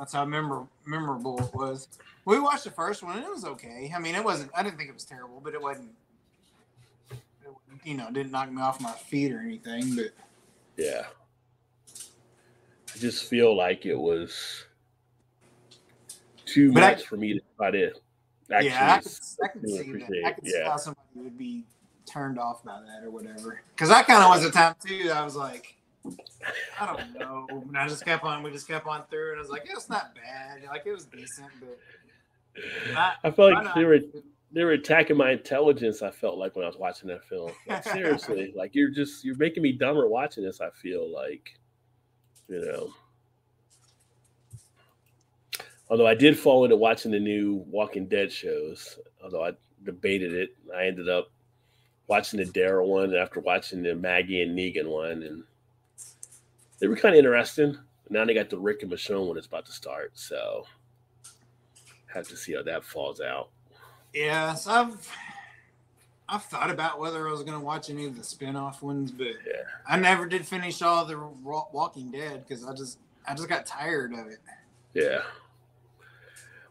That's how memor- memorable it was. We watched the first one and it was okay. I mean, it wasn't. I didn't think it was terrible, but it wasn't. It, you know, didn't knock me off my feet or anything. But Yeah. I just feel like it was too But I- much for me to try to actually yeah, I could, I could see that. I could see Yeah. how somebody would be turned off by that or whatever. Because I kind of was a time too. I was like, I don't know. And I just kept on. We just kept on through, and I was like, it's not bad. Like it was decent, but I, I felt like they were they were attacking my intelligence. I felt like when I was watching that film. Like, seriously, like you're just you're making me dumber watching this. I feel like, you know. Although I did fall into watching the new Walking Dead shows, although I debated it, I ended up watching the Daryl one after watching the Maggie and Negan one, and they were kind of interesting. Now they got the Rick and Michonne one it's about to start, so have to see how that falls out. Yes, I've I've thought about whether I was going to watch any of the spin-off ones, but Yeah. I never did finish all the Walking Dead because I just I just got tired of it. Yeah.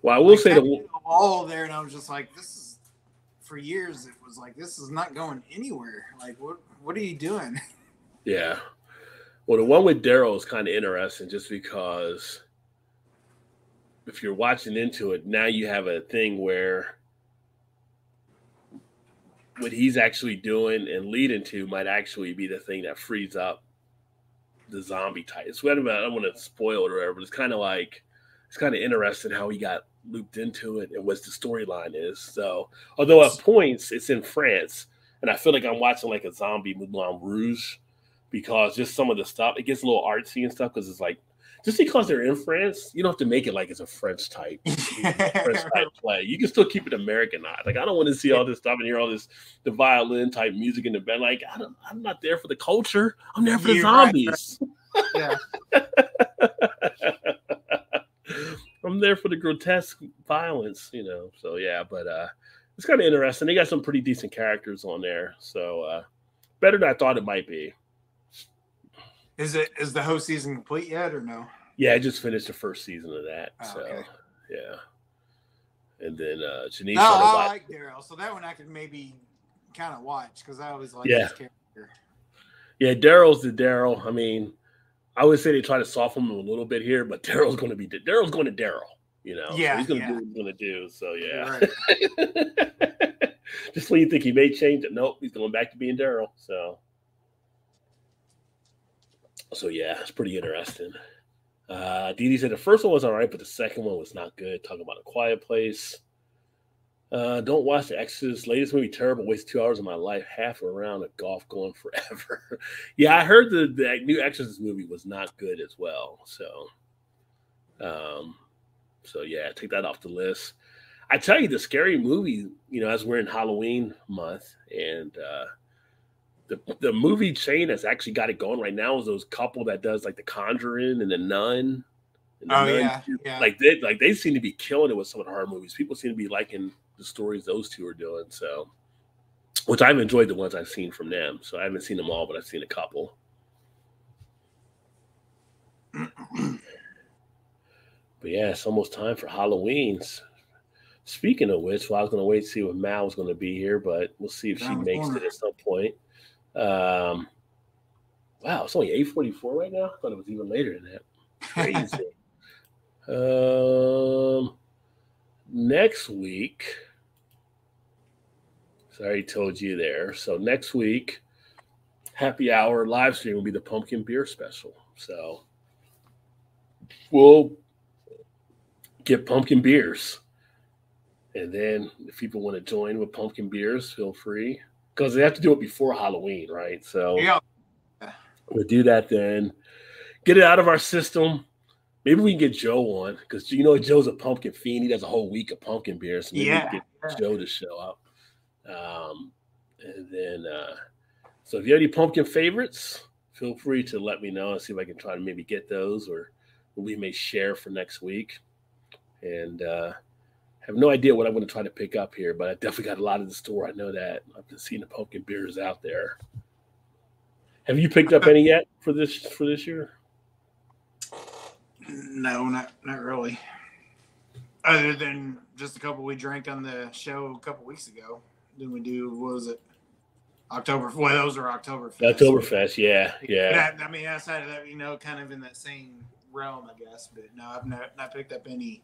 Well, I will Like, say I the hit a wall there, and I was just like, this is for years. It was like this is not going anywhere. Like what what are you doing? yeah. Well, the one with Daryl is kind of interesting just because if you're watching into it, now you have a thing where what he's actually doing and leading to might actually be the thing that frees up the zombie type. It's what I don't want to spoil it or whatever, but it's kind of like it's kind of interesting how he got looped into it and what the storyline is. So, although at points it's in France, and I feel like I'm watching like a zombie Moulin Rouge because just some of the stuff it gets a little artsy and stuff because it's like just because they're in France, you don't have to make it like it's a French type French type play. You can still keep it Americanized. Like I don't want to see all this stuff and hear all this the violin type music in the band. Like I don't, I'm not there for the culture. I'm there for the You're right, zombies. yeah, I'm there for the grotesque violence, you know. So yeah, but uh it's kind of interesting. They got some pretty decent characters on there. So uh better than I thought it might be. Is it is the whole season complete yet or no? Yeah, I just finished the first season of that. Oh, so okay. yeah. And then uh Janice No, I like Daryl, so that one I could maybe kind of watch because I always like Yeah. his character. Yeah, Daryl's the Daryl. I mean, I would say they try to soften him a little bit here, but Daryl's going to be Daryl's going to Daryl. You know, So Yeah, he's going to yeah. do what he's going to do. So yeah, right. just when you think he may change it, nope, he's going back to being Daryl. So, so yeah, it's pretty interesting. Uh, Dee said the first one was all right, but the second one was not good. Talking about a quiet place. Uh, don't watch the Exorcist. Latest movie terrible. Waste two hours of my life. Half around a golf going forever. yeah, I heard the, the new Exorcist movie was not good as well. So, um, so yeah, take that off the list. I tell you, the scary movie. You know, as we're in Halloween month, and uh, the the movie chain that's actually got it going right now is those couple that does like the Conjuring and the Nun. And the Oh, Nun yeah, yeah. Like they like they seem to be killing it with some of the horror movies. People seem to be liking the stories those two are doing. So, which I've enjoyed the ones I've seen from them. So I haven't seen them all, but I've seen a couple. But yeah, it's almost time for Halloween's. Speaking of which, well, I was going to wait to see if Mal was going to be here, but we'll see if she makes corner. it at some point. Um, wow, it's only eight forty-four right now. I thought it was even later than that. Crazy. um, next week. So I already told you there. So next week, happy hour live stream will be the pumpkin beer special. So we'll get pumpkin beers. And then if people want to join with pumpkin beers, feel free. Because they have to do it before Halloween, right? So yeah, we'll do that then. Get it out of our system. Maybe we can get Joe on because you know Joe's a pumpkin fiend. He does a whole week of pumpkin beer. So maybe we yeah. can get Joe to show up. Um, and then, uh, so if you have any pumpkin favorites, feel free to let me know and see if I can try to maybe get those or we may share for next week. And uh, have no idea what I'm going to try to pick up here, but I definitely got a lot in the store. I know that I've been seeing the pumpkin beers out there. Have you picked up any yet for this for this year? No, not not really. Other than just a couple we drank on the show a couple weeks ago. Then we do what was it? October. Well, those are October. Oktoberfest, yeah, yeah. I mean, outside of that, you know, kind of in that same realm, I guess. But no, I've not not picked up any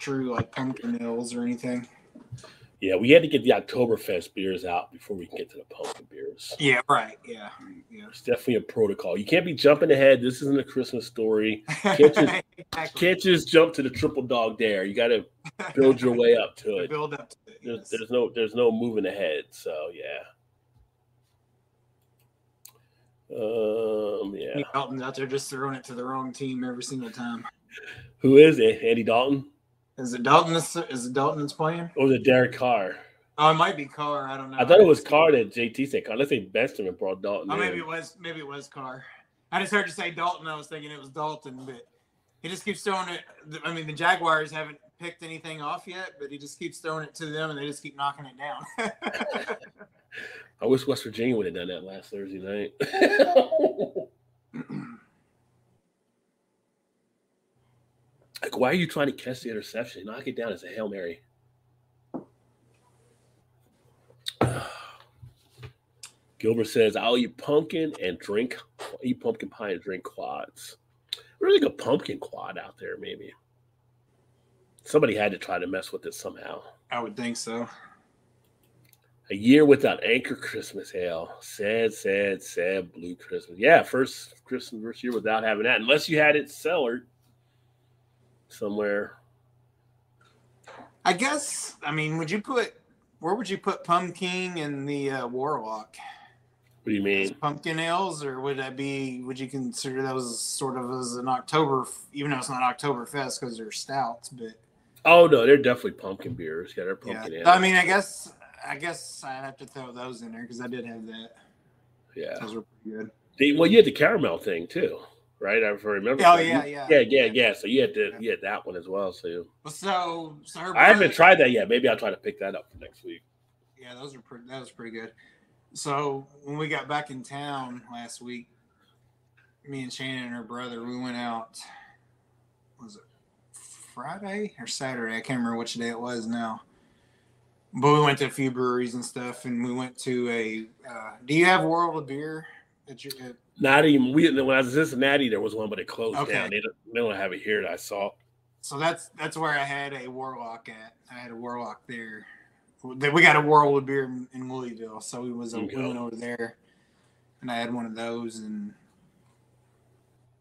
true like pumpkin ales or anything. Yeah, we had to get the Oktoberfest beers out before we can get to the pumpkin beers. Yeah, right. Yeah, yeah. It's definitely a protocol. You can't be jumping ahead. This isn't a Christmas story. Can't just, exactly. can't just jump to the triple dog dare. You got to build your way up to it. Build up to it. There's, yes. there's no there's no moving ahead. So yeah. Um, yeah. Dalton's out there just throwing it to the wrong team every single time. Who is it? Andy Dalton? Is it Dalton? Is it Dalton that's playing? Or the Derek Carr? Oh, it might be Carr. I don't know. I thought it was Carr that JT said Carr. Let's say Beston and brought Dalton. Oh, maybe it was. Maybe it was Carr. I just heard you say Dalton. I was thinking it was Dalton, but he just keeps throwing it. I mean, the Jaguars haven't picked anything off yet, but he just keeps throwing it to them, and they just keep knocking it down. I wish West Virginia would have done that last Thursday night. Like, why are you trying to catch the interception? Knock it down as a Hail Mary. Gilbert says, I'll eat pumpkin and drink, eat pumpkin pie and drink quads. Really like a pumpkin quad out there, maybe. Somebody had to try to mess with it somehow. I would think so. A year without Anchor Christmas ale. Sad, sad, sad blue Christmas. Yeah, first Christmas first year without having that. Unless you had it cellared somewhere. I guess. I mean, would you put where would you put Pumking and the uh, Warlock? What do you mean? Pumpkin ales, or would that be? Would you consider those sort of as an October, even though it's not Oktoberfest because they're stouts? But oh no, they're definitely pumpkin beers. Yeah, they're pumpkin. Yeah. I mean, I guess I guess I'd have to throw those in there because I did have that. Yeah, those were pretty good. The, well, you had the caramel thing too right? I remember. Oh yeah, yeah, yeah, yeah, yeah. So you had to, you had that one as well. So, so, so I haven't tried that yet. Maybe I'll try to pick that up for next week. Yeah, those are pretty. That was pretty good. So when we got back in town last week, me and Shannon and her brother, we went out. Was it Friday or Saturday? I can't remember which day it was now. But we went to a few breweries and stuff, and we went to a. Uh, do you have World of Beer at your? At, not even we when I was in Cincinnati, there was one, but it closed okay. down. They don't, they don't have it here that I saw. So that's that's where I had a warlock at. I had a warlock there. We got a warlock beer in, in Louisville, so we was okay. we went over there, and I had one of those, and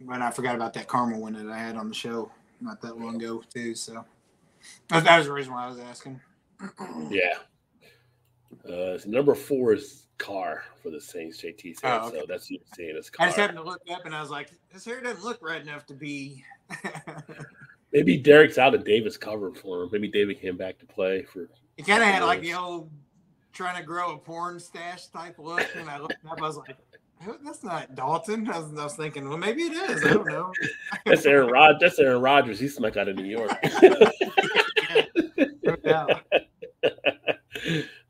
but I forgot about that caramel one that I had on the show not that long ago too. So that, that was the reason why I was asking. yeah. Uh, so number four is Carr for the Saints. JT said oh, okay. so. That's you're saying. It's Carr. I just happened to look up and I was like, his hair doesn't look right enough to be. Maybe Derek's out and Davis covered for him. Maybe David came back to play for. He kind of had like the old trying to grow a porn stash type look, and I looked up. I was like, that's not Dalton. I was, I was, thinking, well, maybe it is. I don't know. that's Aaron Rod. That's Aaron Rodgers. He snuck out of New York. yeah,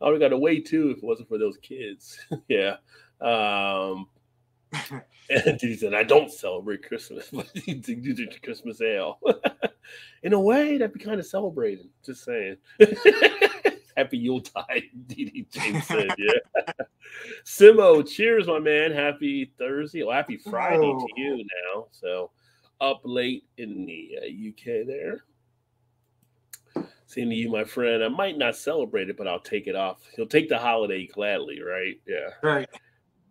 I would have got away too if it wasn't for those kids. yeah. Um, and he said, I don't celebrate Christmas, but you drink Christmas ale. In a way, that'd be kind of celebrating. Just saying. Happy Yuletide, DD James said. Yeah. Simo, cheers, my man. Happy Thursday. Well, happy Friday oh. to you now. So, up late in the uh, UK there. Seeing to you, my friend. I might not celebrate it, but I'll take it off. He'll take the holiday gladly, right? Yeah. Right.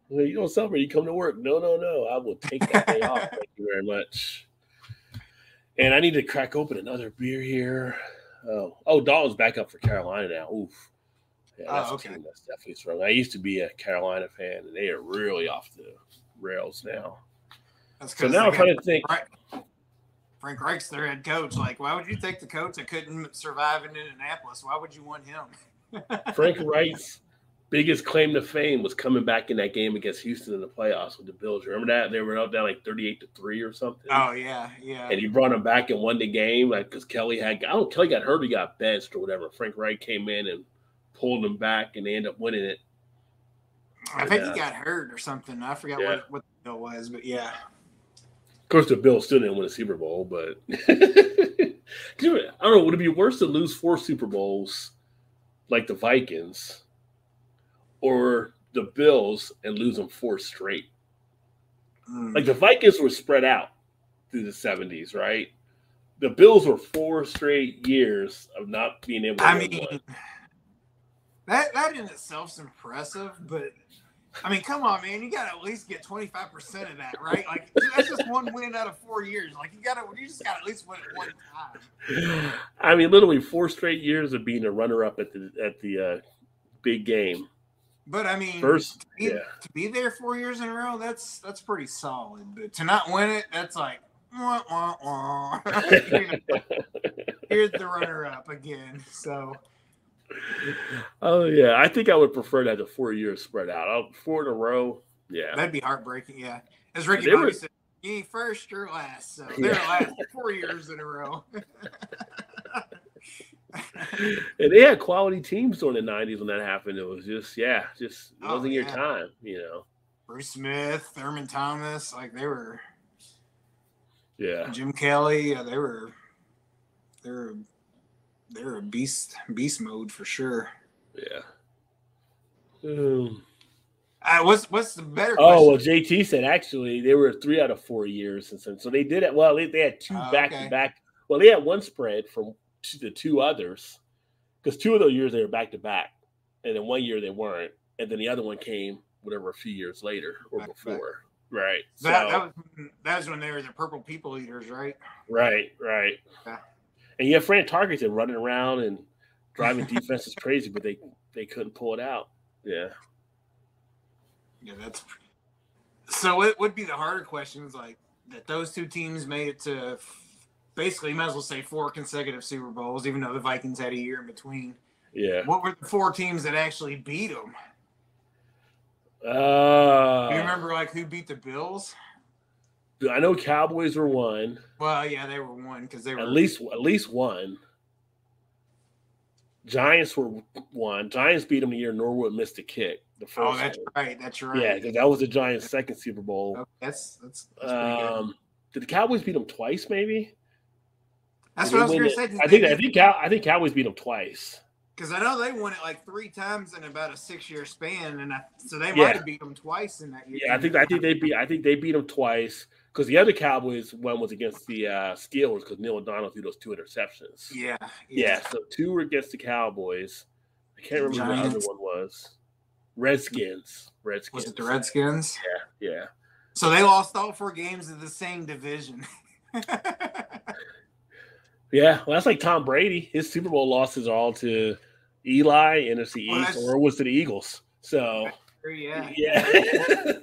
Well, you don't celebrate, you come to work. No, no, no. I will take that day off. Thank you very much. And I need to crack open another beer here. Oh, oh, Dalton's back up for Carolina now. Oof. Yeah, that's oh, okay. that's definitely strong. I used to be a Carolina fan, and they are really off the rails now. so now I'm trying to think. Right. Frank Reich's their head coach. Like, why would you take the coach that couldn't survive in Indianapolis? Why would you want him? Frank Reich's biggest claim to fame was coming back in that game against Houston in the playoffs with the Bills. Remember that they were up down like thirty-eight to three or something. Oh yeah, yeah. And he brought him back and won the game, like because Kelly had I don't Kelly got hurt, he got benched or whatever. Frank Reich came in and pulled him back, and they ended up winning it. I think uh, he got hurt or something. I forgot yeah. what what the deal was, but yeah. Of course, the Bills still didn't win a Super Bowl, but I don't know. Would it be worse to lose four Super Bowls like the Vikings, or the Bills and lose them four straight? Mm. Like the Vikings were spread out through the seventies, right? The Bills were four straight years of not being able. to I mean, one. that that in itself is impressive, but I mean, come on, man, you got to at least get twenty five percent of that, right? Like that's just one win out of four years. Like you got to, you just got to at least win it one time. I mean, literally four straight years of being a runner-up at the at the uh, big game. But I mean, First, to be, yeah. to be there four years in a row, that's that's pretty solid. But to not win it, that's like, wah, wah, wah. You know, here's the runner up again. So Oh yeah, I think I would prefer that to four years spread out. I'll, four in a row, yeah. that'd be heartbreaking. Yeah, as Ricky Bobby were- said, you ain't first or last. So they're Yeah. last four years in a row. and they had quality teams during the '90s when that happened. It was just, yeah, just Oh, wasn't your time, you know. Bruce Smith, Thurman Thomas, like they were Yeah, Jim Kelly. Yeah, they were they're they're a beast beast mode for sure. yeah. Um, Uh, what's what's the better? oh question? well, JT said actually they were three out of four years since then. So they did it. Well, they, they had two Oh, back okay. to back. Well, they had one spread from t- the two others because two of those years they were back to back, and then one year they weren't, and then the other one came whatever a few years later or Back to back. before. Right. That, so, that was that was when they were the purple people eaters, right? Right, right. Yeah. And you have Fran Tarkenton running around and driving defenses crazy, but they they couldn't pull it out. Yeah. Yeah, that's. So it would be the harder questions, like that. Those two teams made it to basically, you might as well say four consecutive Super Bowls, even though the Vikings had a year in between. Yeah. What were the four teams that actually beat them? Uh, Do you remember like who beat the Bills? I know Cowboys were one. Well, yeah, they were one because they were At least at least one. Giants were one. Giants beat them the year Norwood missed a kick. The first Oh, that's right. That's right. Yeah, because that was the Giants' second Super Bowl. Okay, that's that's, that's. Um, did the Cowboys beat them twice? Maybe. That's Did what I was gonna say. I think I think Cow- I think Cowboys beat them twice. because I know they won it like three times in about a six-year span, and I, so they Yeah. might have beat them twice in that year. Yeah, I think I think they beat I think they beat them twice because the other Cowboys one was against the uh, Steelers because Neil O'Donnell threw those two interceptions. Yeah, Yeah, so two were against the Cowboys. I can't remember who the other one was. Redskins. Redskins. Was it the Redskins? Yeah, yeah. So they lost all four games of the same division. Yeah, well, that's like Tom Brady. His Super Bowl losses are all to Eli, NFC East, that's- or was to the Eagles. So yeah. yeah,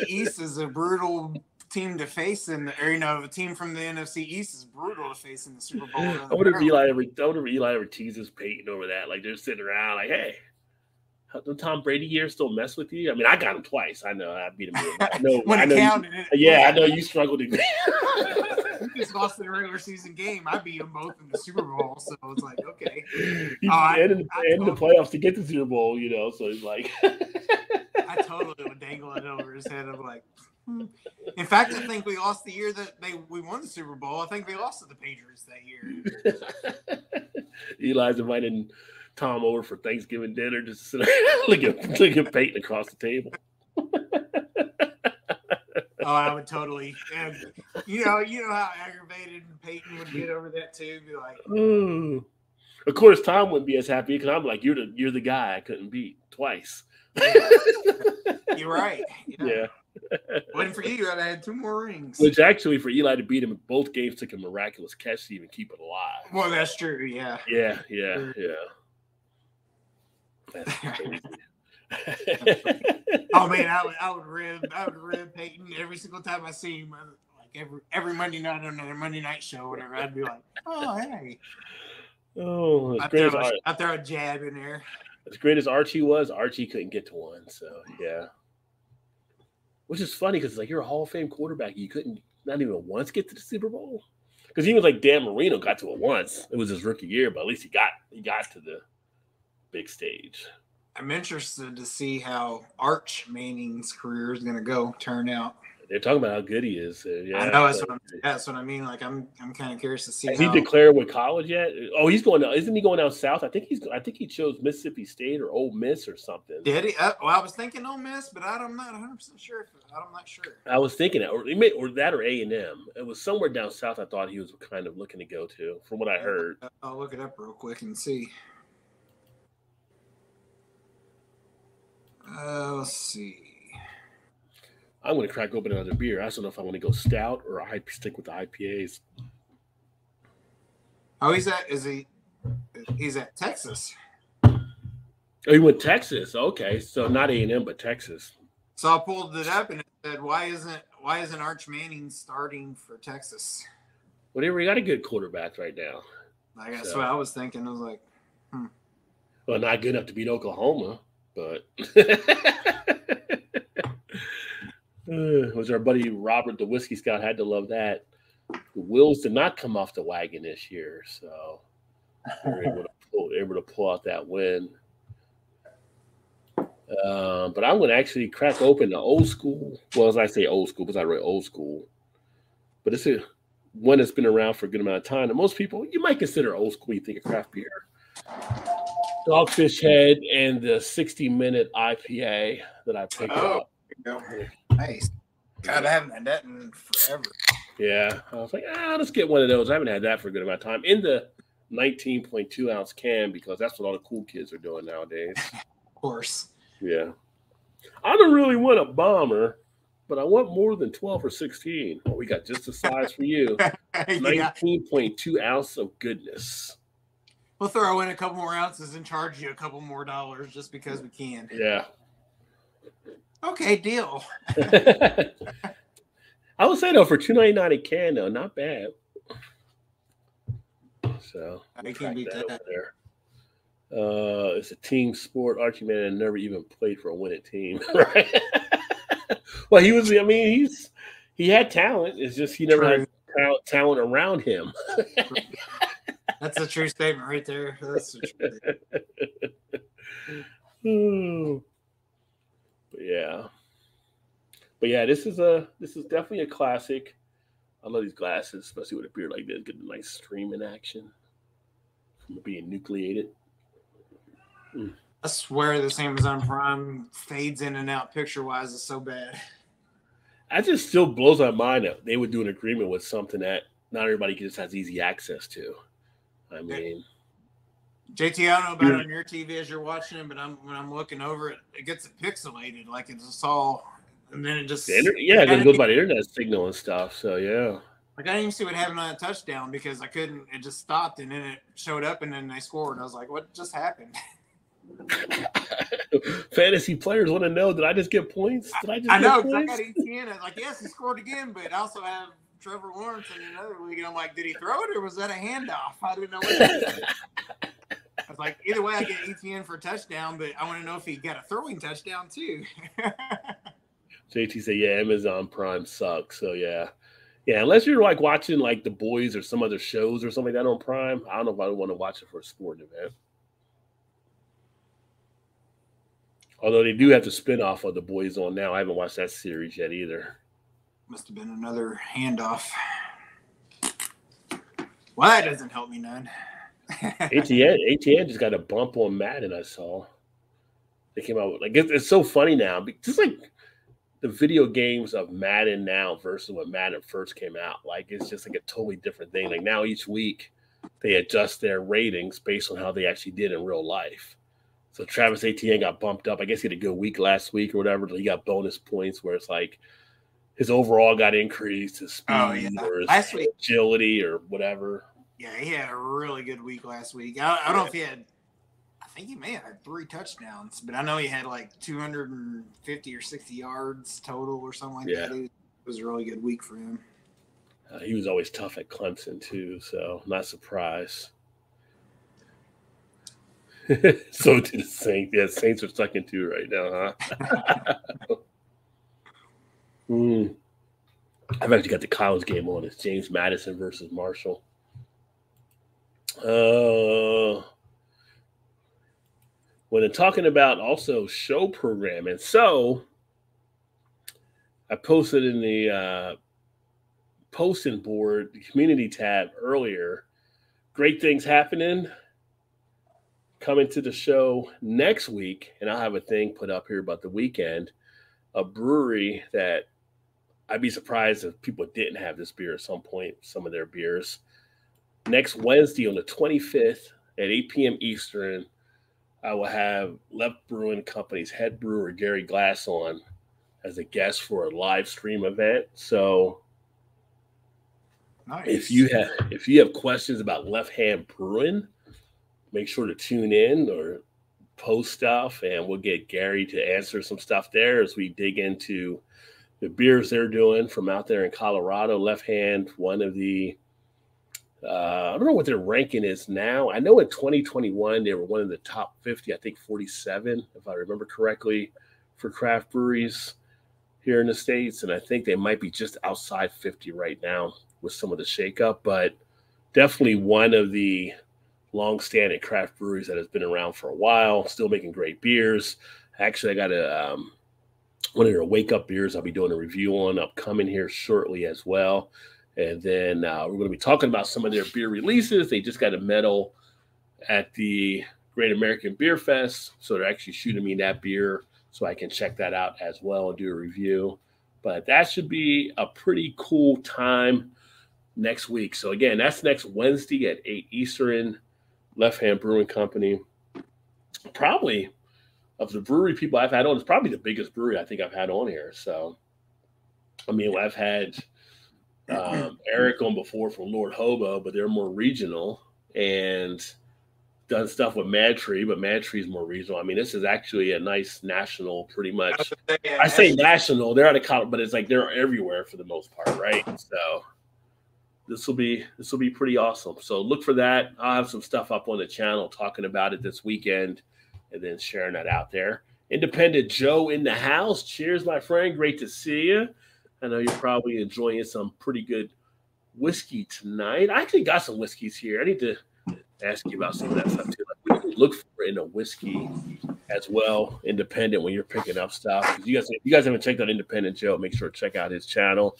NFC East is a brutal team to face, in the, or you know, a team from the NFC East is brutal to face in the Super Bowl. I wonder if Eli ever, I wonder if Eli ever teases Peyton over that. Like they're sitting around, like, hey, how- the Tom Brady years still mess with you? I mean, I got him twice. I know I beat him. I know. when I know you- counted, it- yeah, I know you struggled to. You just lost in a regular season game. I beat them both in the Super Bowl, so it's like okay. Oh, I- in, the, the playoffs to get to the Super Bowl, you know. So he's like, I totally would dangle it over his head. I'm like, hmm. in fact, I think we lost the year that they we won the Super Bowl. I think they lost to the Patriots that year. Eli's inviting Tom over for Thanksgiving dinner. Just to sit look at look at Peyton across the table. Oh, I would totally. And you know, you know how aggravated Peyton would get over that too. Be like, Oh. Of course, Tom wouldn't be as happy because I'm like, you're the you're the guy I couldn't beat twice. you're right. Yeah. Yeah. Wasn't for you, I'd had two more rings. Which actually, for Eli to beat him both games, took a miraculous catch to even keep it alive. Well, that's true. Yeah. Yeah, yeah, yeah. That's crazy. Oh man, I would, I would rib, I would rib Peyton every single time I see him. Uh, like every every Monday night on their Monday night show, or whatever. I'd be like, oh hey, oh, great throw, a, I'd throw a jab in there. as great as Archie was, Archie couldn't get to one. So yeah, which is funny because like you're a Hall of Fame quarterback, you couldn't not even once get to the Super Bowl. Because even like Dan Marino got to it once. It was his rookie year, but at least he got he got to the big stage. I'm interested to see how Arch Manning's career is going to go turn out. They're talking about how good he is. Yeah, I know that's what, I'm, that's what I mean. Like I'm, I'm kind of curious to see. Has how, he declared with college yet? Oh, he's going. Isn't he going down south? I think he's. I think he chose Mississippi State or Ole Miss or something. Did he? Uh, well, I was thinking Ole Miss, but I'm not 100 percent sure. If, I'm not sure. I was thinking that, or, or that, or A and M. It was somewhere down south. I thought he was kind of looking to go to, from what I heard. I'll look it up real quick and see. Uh, let's see. I'm going to crack open another beer. I just don't know if I want to go stout or I stick with the IPAs. Oh, he's at is he? He's at Texas. Oh, he went Texas. Okay, so not A and M, but Texas. So I pulled it up and it said, "Why isn't why isn't Arch Manning starting for Texas?" Whatever, we got a good quarterback right now. Like that's so. what I was thinking. I was like, hmm. well, not good enough to beat Oklahoma, but. Was our buddy Robert, the whiskey scout, had to love that. The Wills did not come off the wagon this year, so were able to pull, able to pull out that win. Um, but I'm going to actually crack open the old school. Well, as I say old school, because I read old school, but it's a one that's been around for a good amount of time. And most people, you might consider old school. You think of craft beer, Dogfish Head, and the 60 minute IPA that I picked oh. up. Nice. God, I haven't had that in forever. Yeah. I was like, ah, let's get one of those. I haven't had that for a good amount of time. In the 19.2 ounce can because that's what all the cool kids are doing nowadays. of course. Yeah. I don't really want a bomber, but I want more than 12 or 16. Well, we got just the size for you. yeah. 19.2 ounce of goodness. We'll throw in a couple more ounces and charge you a couple more dollars just because we can. Yeah. Okay, deal. I would say though, for two ninety nine a can, though, not bad. So I can beat that, that. there. Uh, it's a team sport. Archie Manning never even played for a winning team, right? well, he was. I mean, he's he had talent. It's just he never True. had talent, talent around him. That's a true statement right there. That's true. But yeah. But yeah, this is a this is definitely a classic. I love these glasses, especially with a beard like this, getting a nice streaming action from being nucleated. Mm. I swear this Amazon Prime fades in and out picture wise is so bad. That just still blows my mind that they would do an agreement with something that not everybody just has easy access to. I mean, JT, I don't know about on your TV as you're watching it, but I'm when I'm looking over it, it gets pixelated, like it's just all, and then it just the inter- yeah, it goes by the internet signal and stuff. So yeah, like I didn't even see what happened on a touchdown because I couldn't. It just stopped, and then it showed up, and then they scored. I was like, what just happened? Fantasy players want to know: Did I just get points? Did I just? I know. I got Etienne. I was like, yes, he scored again, but I also have Trevor Lawrence in another league. And I'm like, did he throw it or was that a handoff? I didn't know. What I was like, either way, I get Etienne for a touchdown, but I want to know if he got a throwing touchdown too. JT said, "Yeah, Amazon Prime sucks." So yeah, yeah. Unless you're like watching like The Boys or some other shows or something like that on Prime, I don't know if I would want to watch it for a sporting event. Although they do have the spinoff of The Boys on now, I haven't watched that series yet either. Must have been another handoff. Well, doesn't help me none. Etienne Etienne just got a bump on Madden. I saw they came out like it's, it's so funny now. Just like the video games of Madden now versus when Madden first came out, like it's just like a totally different thing. Like now each week they adjust their ratings based on how they actually did in real life. So Travis Etienne got bumped up. I guess he had a good week last week or whatever. He got bonus points where it's like his overall got increased, his speed oh, yeah. or his agility or whatever. Yeah, he had a really good week last week. I, I don't know if he had. I think he may have had three touchdowns, but I know he had like 250 or 60 yards total or something like yeah. that. It was a really good week for him. Uh, he was always tough at Clemson too, so not surprised. so did the Saints. Yeah, Saints are stuck in two right now, huh? mm. I've actually got the college game on. It's James Madison versus Marshall. Uh, when they're talking about also show programming, so I posted in the uh, posting board, community tab earlier. Great things happening coming to the show next week, and I'll have a thing put up here about the weekend. A brewery that I'd be surprised if people didn't have this beer at some point, some of their beers. Next Wednesday on the 25th at 8 p.m. Eastern, I will have Left Brewing Company's head brewer Gary Glass on as a guest for a live stream event. So Nice. if you have if you have questions about left hand brewing, make sure to tune in or post stuff and we'll get Gary to answer some stuff there as we dig into the beers they're doing from out there in Colorado. Left hand, one of the uh, I don't know what their ranking is now. I know in 2021 they were one of the top 50, I think 47, if I remember correctly, for craft breweries here in the States. And I think they might be just outside 50 right now with some of the shakeup, but definitely one of the long-standing craft breweries that has been around for a while, still making great beers. Actually, I got a um, one of their wake up beers I'll be doing a review on upcoming here shortly as well. And then uh, we're going to be talking about some of their beer releases. They just got a medal at the Great American Beer Fest, so they're actually shooting me that beer so I can check that out as well and do a review. But that should be a pretty cool time next week. So again, that's next Wednesday at 8 Eastern, Left Hand Brewing Company. Probably of the brewery people I've had on, it's probably the biggest brewery I think I've had on here. So I mean, I've had um, Eric on before from Lord Hobo, but they're more regional and done stuff with Mad Tree, but Mad Tree is more regional. I mean, this is actually a nice national, pretty much. I say national, they're out of college, but it's like they're everywhere for the most part, right? So this will be this will be pretty awesome. So look for that. I'll have some stuff up on the channel talking about it this weekend and then sharing that out there. Independent Joe in the house. Cheers, my friend. Great to see you. I know you're probably enjoying some pretty good whiskey tonight. I actually got some whiskeys here. I need to ask you about some of that stuff too. Like, what do you look for in a whiskey as well, independent when you're picking up stuff. You guys, you guys haven't checked out Independent Joe, make sure to check out his channel.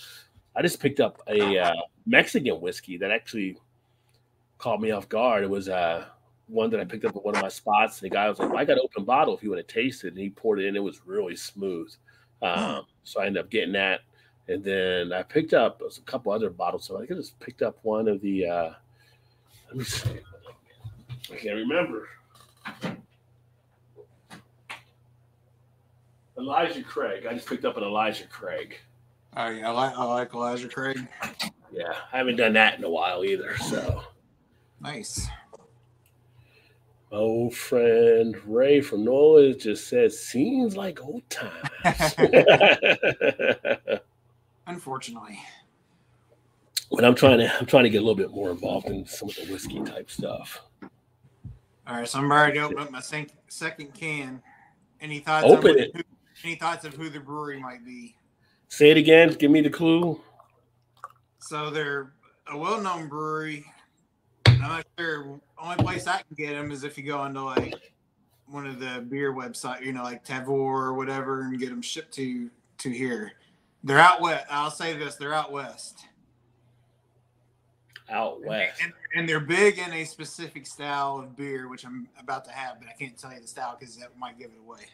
I just picked up a uh, Mexican whiskey that actually caught me off guard. It was uh, one that I picked up at one of my spots. And the guy was like, well, I got an open bottle if you want to taste it. And he poured it in. It was really smooth. Um, so I ended up getting that. And then I picked up a couple other bottles. So I think I just picked up one of the, uh, let me see. I can't remember. Elijah Craig. I just picked up an Elijah Craig. Oh yeah, I like I like Elijah Craig. Yeah, I haven't done that in a while either. So, Nice. My old friend Ray from NOLA just said, "Seems like old times." Unfortunately. but I'm trying to, I'm trying to get a little bit more involved in some of the whiskey type stuff. All right, so I'm ready to open up my sec- second can. Any thoughts? Open on it. Who, any thoughts of who the brewery might be? Say it again. Give me the clue. So they're a well-known brewery. I'm not sure. Only place I can get them is if you go into like one of the beer website, you know, like Tavour or whatever, and get them shipped to to here. They're out west. I'll say this: they're out west, Out west. and, and they're big in a specific style of beer, which I'm about to have, but I can't tell you the style because that might give it away.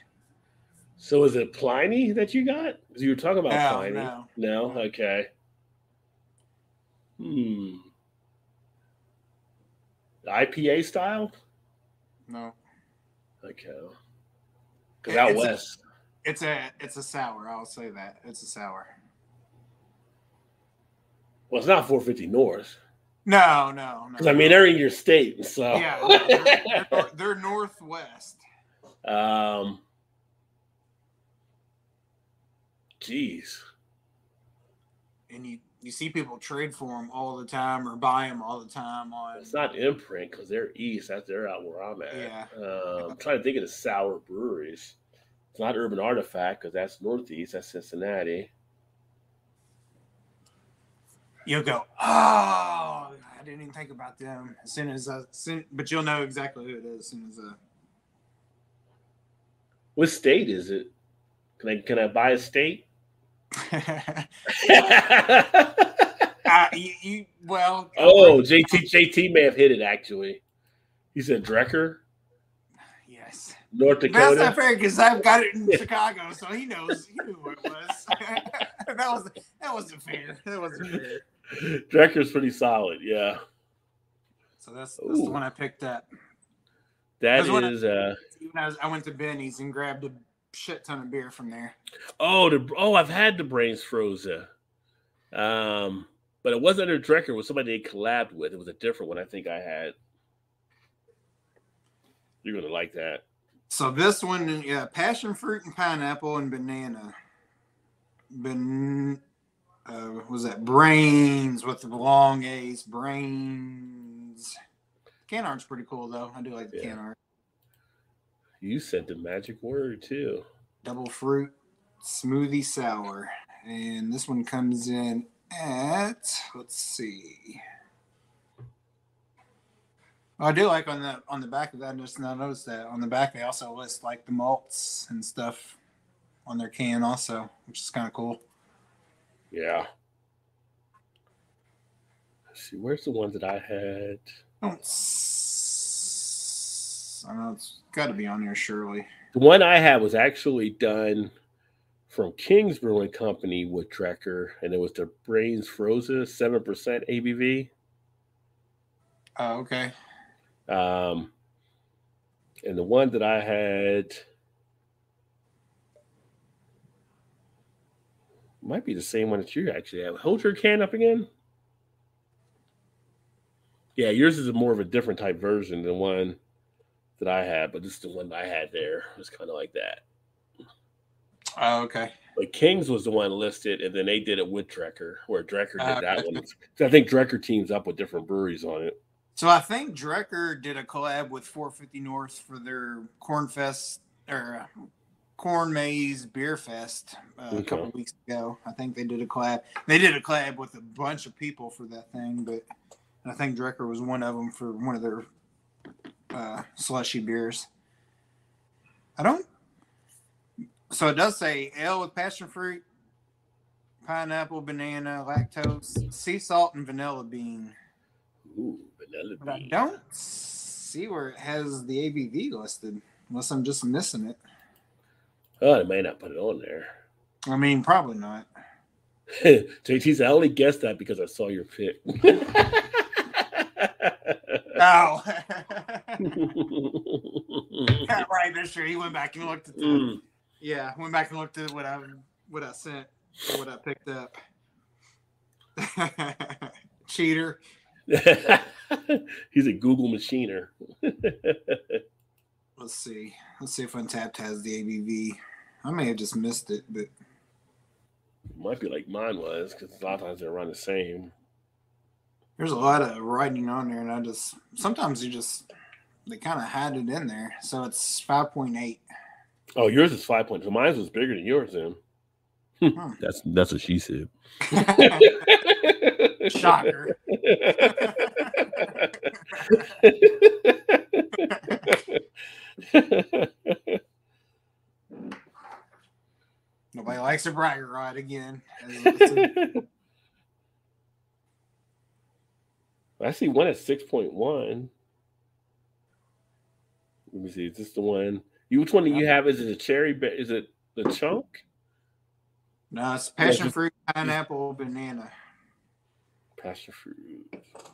So is it Pliny that you got? You were talking about No, Pliny. no. No? Okay. Hmm. IPA style? No, Okay. Because out It's a- west. it's a it's a sour. I'll say that it's a sour. Well, it's not 450 North. No, no, no. Because I mean, they're in your state, so. yeah, they're, they're, they're northwest. um. Jeez. and you you see people trade for them all the time or buy them all the time on It's not imprint because they're east. That's they're out where I'm at. Yeah. Um, I'm trying to think of the sour breweries. It's not Urban Artifact because that's northeast. That's Cincinnati. you'll go oh i didn't even think about them as soon as i soon, but you'll know exactly who it is as soon as uh What state is it? Can I can I buy a state? Uh, you, you, well. oh, JT JT may have hit it actually. He said Drekker, Yes. North But That's not fair because I've got it in Chicago, so he knows. He knew what it was. that was that wasn't fair. That wasn't fair. Drekker's pretty solid. Yeah, So that's, that's the one I picked up. That's what I- uh Even I, was, I went to Binny's and grabbed a shit ton of beer from there. Oh, the oh, I've had the brains frozen. Um, but it wasn't under Drekker. It was somebody they collabed with. It was a different one. I think I had. You're gonna like that. So this one, yeah, passion fruit and pineapple and banana. Ben, uh, was that brains with the long A's? Brains. Can art's pretty cool though. I do like the Yeah. can art. You said the magic word too. Double fruit smoothie sour, and this one comes in at let's see. I do like on the on the back of that. Just now noticed that on the back they also list like the malts and stuff on their can also, which is kind of cool. Yeah. Let's see, where's the ones that I had? I Don't. I know it's got to be on there surely. The one I had was actually done from King's Brewing Company with Drekker, and it was the Brains Frozen, seven percent ABV. Oh, okay. Um, and the one that I had might be the same one that you actually have. Hold your can up again. Yeah, yours is more of a different type version than one that I had, but this is the one I had there. It's kind of like that. Oh, okay. But King's was the one listed, and then they did it with Drekker, where Drekker did Ah, that one. So I think Drekker teams up with different breweries on it. So I think Drekker did a collab with 450 North for their Corn Fest or uh, Corn Maze Beer Fest uh, a Okay. couple weeks ago. I think they did a collab. They did a collab with a bunch of people for that thing, but I think Drekker was one of them for one of their uh, slushy beers. I don't. So it does say ale with passion fruit, pineapple, banana, lactose, sea salt, and vanilla bean. Ooh, vanilla But I don't see where it has the ABV listed, unless I'm just missing it. Oh, they may not put it on there. I mean, probably not. JT said, I only guessed that because I saw your pick. Oh, right. That's true. He went back and looked at the. Mm. Yeah, went back and looked at what I what I sent, what I picked up. Cheater. He's a Google machiner. Let's see. Let's see if Untappd has the ABV. I may have just missed it, but Might be like mine was because a lot of times they're run the same. There's a lot of writing on there, and I just sometimes you just they kind of had it in there. So it's five point eight. Oh, yours is five points. So mine was bigger than yours then. Hmm. that's that's what she said. Shocker. Nobody likes a bragger rod again. I see one at six point one. Let me see. Is this the one? You which one do you have? Is it a cherry? Is it the chunk? No, it's passion just- fruit, pineapple, banana. Passion fruit.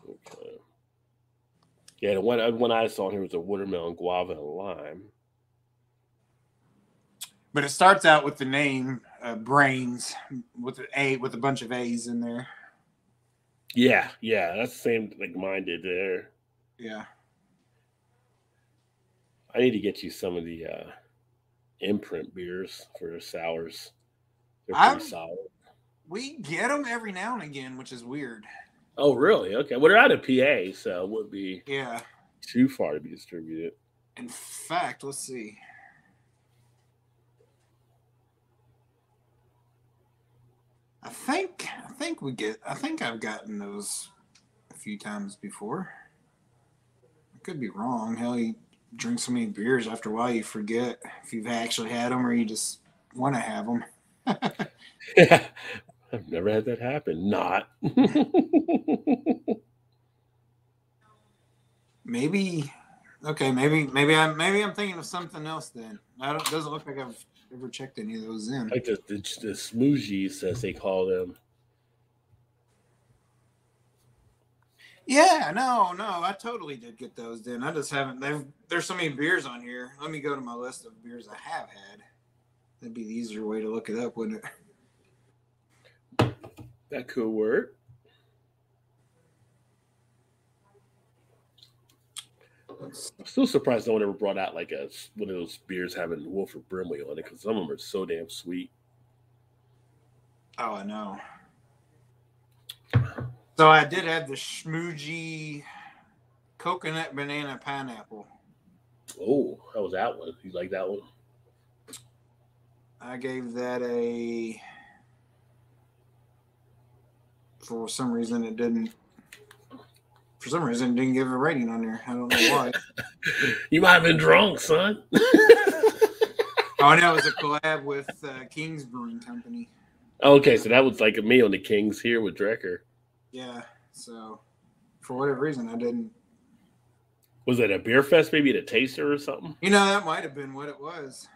Okay. Yeah, the one uh, one I saw here was a watermelon, guava, and lime. But it starts out with the name uh, Brains with an A with a bunch of A's in there. Yeah, yeah, that's the same like mine did there. Yeah. I need to get you some of the uh imprint beers for the sours. They're pretty I'm- solid. We get them every now and again, which is weird. Oh, really? Okay. Well, they're out of PA, so it wouldn't be Yeah. too far to be distributed. In fact, let's see. I think I think we get I think I've gotten those a few times before. I could be wrong. Hell, you drink so many beers after a while you forget if you've actually had them or you just want to have them. yeah, I've never had that happen. Not. maybe. Okay, maybe maybe I'm maybe I'm thinking of something else. Then I don't. Doesn't look like I've ever checked any of those in. Like the the, the smoothies, as they call them. Yeah, no, no, I totally did get those. Then I just haven't. There's so many beers on here. Let me go to my list of beers I have had. That'd be the easier way to look it up, wouldn't it? That could work. Still surprised no one ever brought out like a one of those beers having Wilford Brimley on it because some of them are so damn sweet. Oh, I know. So I did have the Schmoojee coconut banana pineapple. Oh, how was that one? You like that one? I gave that a. For some reason, it didn't. For some reason, didn't give a rating on there. I don't know why. you might have been drunk, son. oh, no, it was a collab with uh, King's Brewing Company. Okay, so that was like a me on the Kings here with Drekker. Yeah. So, for whatever reason, I didn't. Was it a beer fest, maybe a taster or something? You know, that might have been what it was.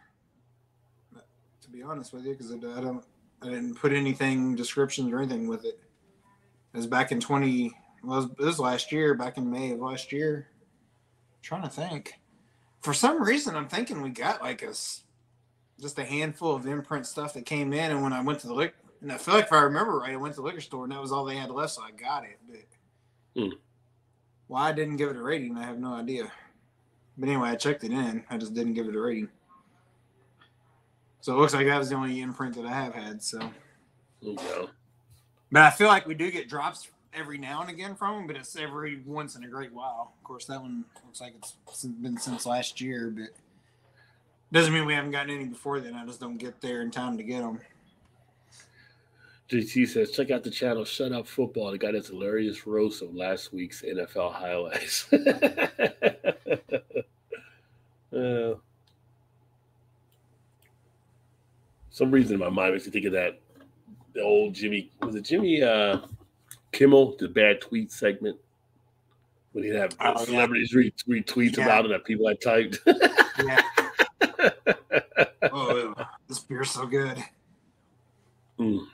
But, to be honest with you, because I don't, I didn't put anything descriptions or anything with it. It was back in twenty. It was last year, back in May of last year. I'm trying to think. For some reason, I'm thinking we got like a just a handful of imprint stuff that came in, and when I went to the liquor, and I feel like if I remember right, I went to the liquor store and that was all they had left, so I got it. But hmm. why I didn't give it a rating, I have no idea. But anyway, I checked it in. I just didn't give it a rating. So it looks like that was the only imprint that I have had. So, okay. but I feel like we do get drops every now and again from them, but it's every once in a great while. Of course, that one looks like it's been since last year, but doesn't mean we haven't gotten any before then. I just don't get there in time to get them. JT says, check out the channel Shut Up Football. They got its hilarious roast of last week's NFL highlights. uh, some reason in my mind makes me think of that the old Jimmy was it Jimmy uh, Kimmel, the bad tweet segment when he'd have oh, celebrities yeah. retweets yeah. about it that people had typed. yeah. oh, this beer's so good. Mm.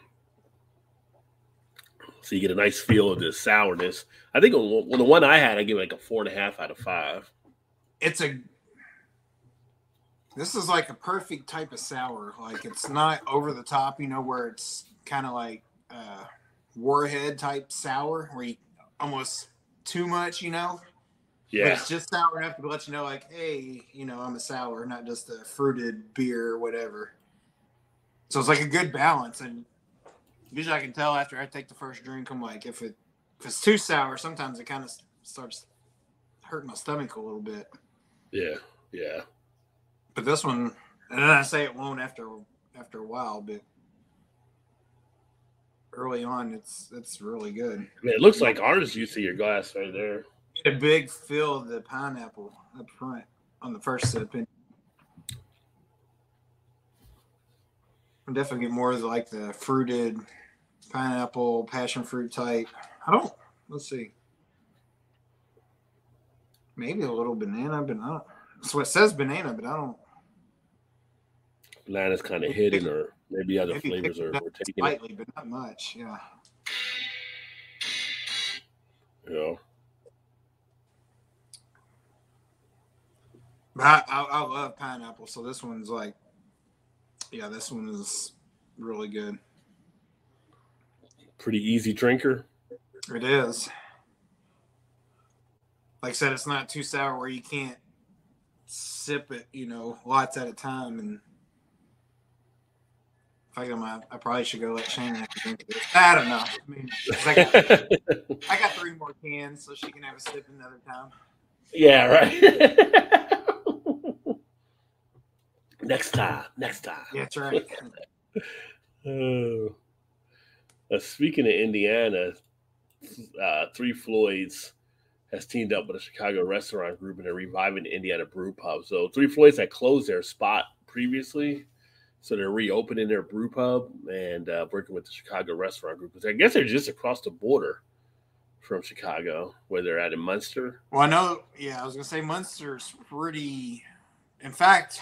So you get a nice feel of the sourness. I think the one I had, I give like a four and a half out of five. It's a. This is like a perfect type of sour. Like it's not over the top, you know, where it's kind of like uh, warhead type sour, where you almost too much, you know. Yeah. But it's just sour enough to let you know, like, hey, you know, I'm a sour, not just a fruited beer or whatever. So it's like a good balance, and usually I can tell after I take the first drink. I'm like, if it if it's too sour, sometimes it kind of starts hurting my stomach a little bit. Yeah, yeah. But this one, and then I say it won't after after a while, but early on, it's it's really good. I mean, it looks like ours. You see your glass right there. Get a big fill of the pineapple up front on the first sip. And I'm definitely get more of the, like the fruited pineapple, passion fruit type. I don't. Let's see. Maybe a little banana, but not. So it says banana, but I don't. Banana's kind of hidden, or maybe other maybe flavors are, are taking slightly, it. but not much. Yeah. Yeah. But I, I, I love pineapple, so this one's like, yeah, this one is really good pretty easy drinker. It is. Like I said, it's not too sour where you can't sip it, you know, lots at a time. And if I go, my, I probably should go let Shane have a drink of this. I don't know. I mean, I got, I got three more cans, so she can have a sip another time. Yeah, right. next time. Next time. Yeah, that's right. oh. Uh, speaking of Indiana, uh, Three Floyds has teamed up with a Chicago restaurant group and they're reviving Indiana Brew Pub. So Three Floyds had closed their spot previously So they're reopening their brew pub and uh, working with the Chicago Restaurant Group. I guess they're just across the border from Chicago, where they're at in Munster. Well, I know. Yeah, I was gonna say Munster's pretty. In fact,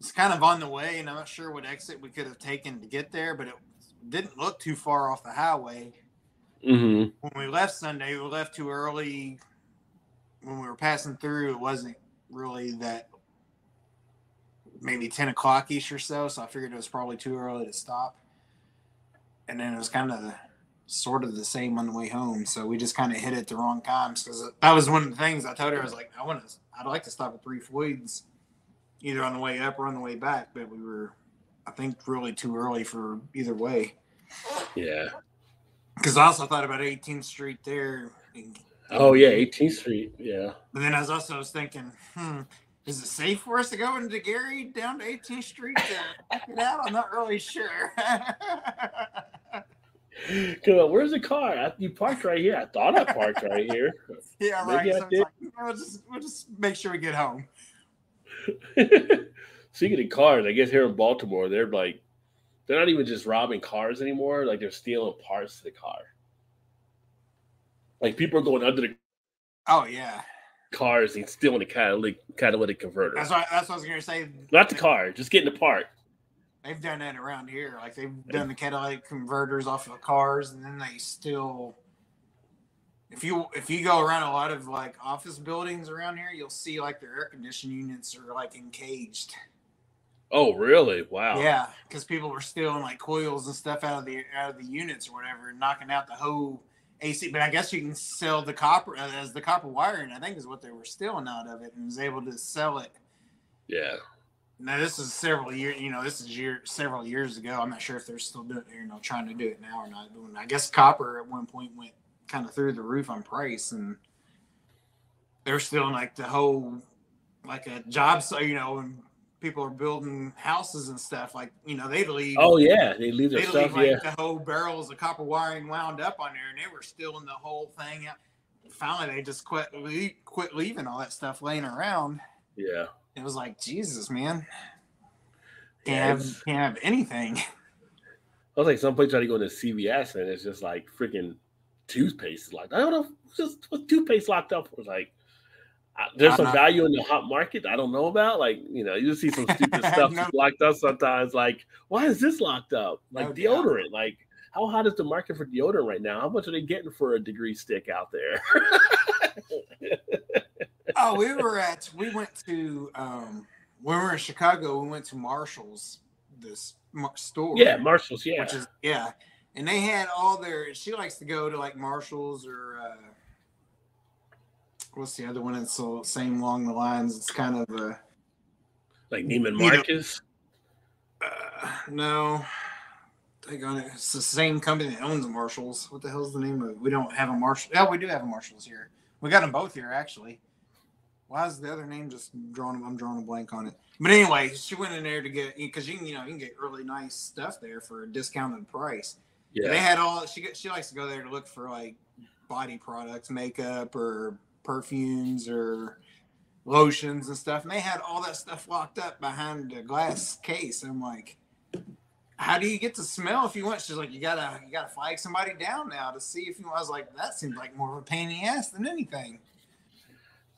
it's kind of on the way, and I'm not sure what exit we could have taken to get there, but it didn't look too far off the highway. Mm-hmm. When we left Sunday, we left too early. When we were passing through, it wasn't really that maybe 10 o'clock ish or so. So I figured it was probably too early to stop. And then it was kind of sort of the same on the way home. So we just kind of hit it the wrong times because that was one of the things I told her. I was like, I want to, I'd like to stop at Three Floyds either on the way up or on the way back. But we were, I think, really too early for either way. Yeah. Because I also thought about 18th Street there. Oh yeah, 18th Street. Yeah. But then I was also was thinking, hmm, is it safe for us to go into Gary down to 18th Street to check it out? I'm not really sure. Come on, where's the car? I, you parked right here. I thought I parked right here. yeah, Maybe right. I So like, we'll just we'll just make sure we get home. Speaking of cars, I guess here in Baltimore, they're like, they're not even just robbing cars anymore. Like they're stealing parts of the car. Like people are going under the Oh yeah, cars and stealing the catalytic catalytic converter. that's what that's what I was gonna say. Not the car, just getting the part. They've done that around here. Like they've done the catalytic converters off of cars, and then they still. If you if you go around a lot of like office buildings around here, you'll see like their air conditioning units are like encaged. Oh, really? Wow. Yeah, because people were stealing like coils and stuff out of the out of the units or whatever, and knocking out the whole AC. But I guess you can sell the copper uh, as the copper wiring. I think is what they were stealing out of it, and was able to sell it. Yeah. Now this is several years. You know, this is year several years ago. I'm not sure if they're still doing it. you know trying to do it now or not. But when, I guess copper at one point went kind of through the roof on price, and they're stealing like the whole like a job site. You know, and people are building houses and stuff. Like you know, they leave. Oh yeah, they leave their they stuff. leave like yeah. the whole barrels of copper wiring wound up on there, and they were stealing the whole thing. Finally, they just quit le- quit leaving all that stuff laying around. Yeah. It was like Jesus, man. Yeah, Can't have, can't have anything. I was like, some place try to go into CVS and it's just like freaking toothpaste. Like, I don't know, just what toothpaste locked up was like. There's some Uh-huh. value in the hot market I don't know about. Like, you know, you just see some stupid stuff No. locked up sometimes. Like, why is this locked up? Like No doubt. deodorant. Like, how hot is the market for deodorant right now? How much are they getting for a degree stick out there? oh, we were at we went to um when we were in Chicago, we went to Marshall's this store. yeah, Marshalls. Yeah, which is yeah. And they had all their she likes to go to like Marshall's or uh what's the other one that's the same along the lines? It's kind of a like Neiman You know- Marcus. uh, no. Take on it. It's the same company that owns Marshalls. What the hell's the name of it? We don't have a Marshall. Yeah, we do have a Marshalls here. We got them both here actually. Why is the other name just drawing? I'm drawing a blank on it. But anyway, she went in there to get because you can you know you can get really nice stuff there for a discounted price. Yeah. They had all she she likes to go there to look for like body products, makeup or perfumes or lotions and stuff. And they had all that stuff locked up behind a glass case. I'm like, how do you get to smell if you want? She's like, you gotta you gotta flag somebody down now to see if you. Want. I was like, that seems like more of a pain in the ass than anything.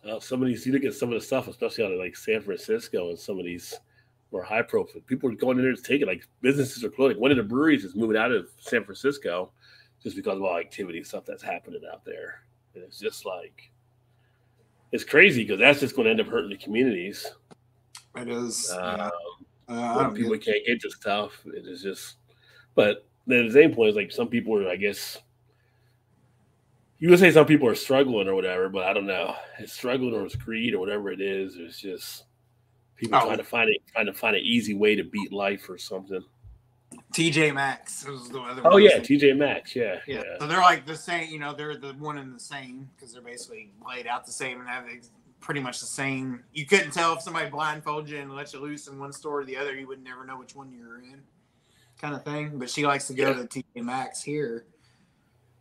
uh, some of these you look at some of the stuff, especially out of like San Francisco and some of these more high profile people are going in there to take it. Like businesses are closing. One of the breweries is moving out of San Francisco just because of all activity and stuff that's happening out there. And it's just like it's crazy because that's just going to end up hurting the communities. It is. Uh, yeah. uh, I when don't people get, can't get to stuff. It is just, but then at the same point, it's like some people are, I guess, you would say some people are struggling or whatever, but I don't know. It's struggling or it's greed or whatever it is. It's just people Oh. trying to find it, trying to find an easy way to beat life or something. TJ Maxx was the other. Oh one. yeah, TJ Maxx, yeah, Yeah. yeah, So they're like the same, you know, they're the one and the same because they're basically laid out the same and have ex- pretty much the same. You couldn't tell if somebody blindfolded you and let you loose in one store or the other, you would never know which one you were in, kind of thing. But she likes to go Yeah. to TJ Maxx here.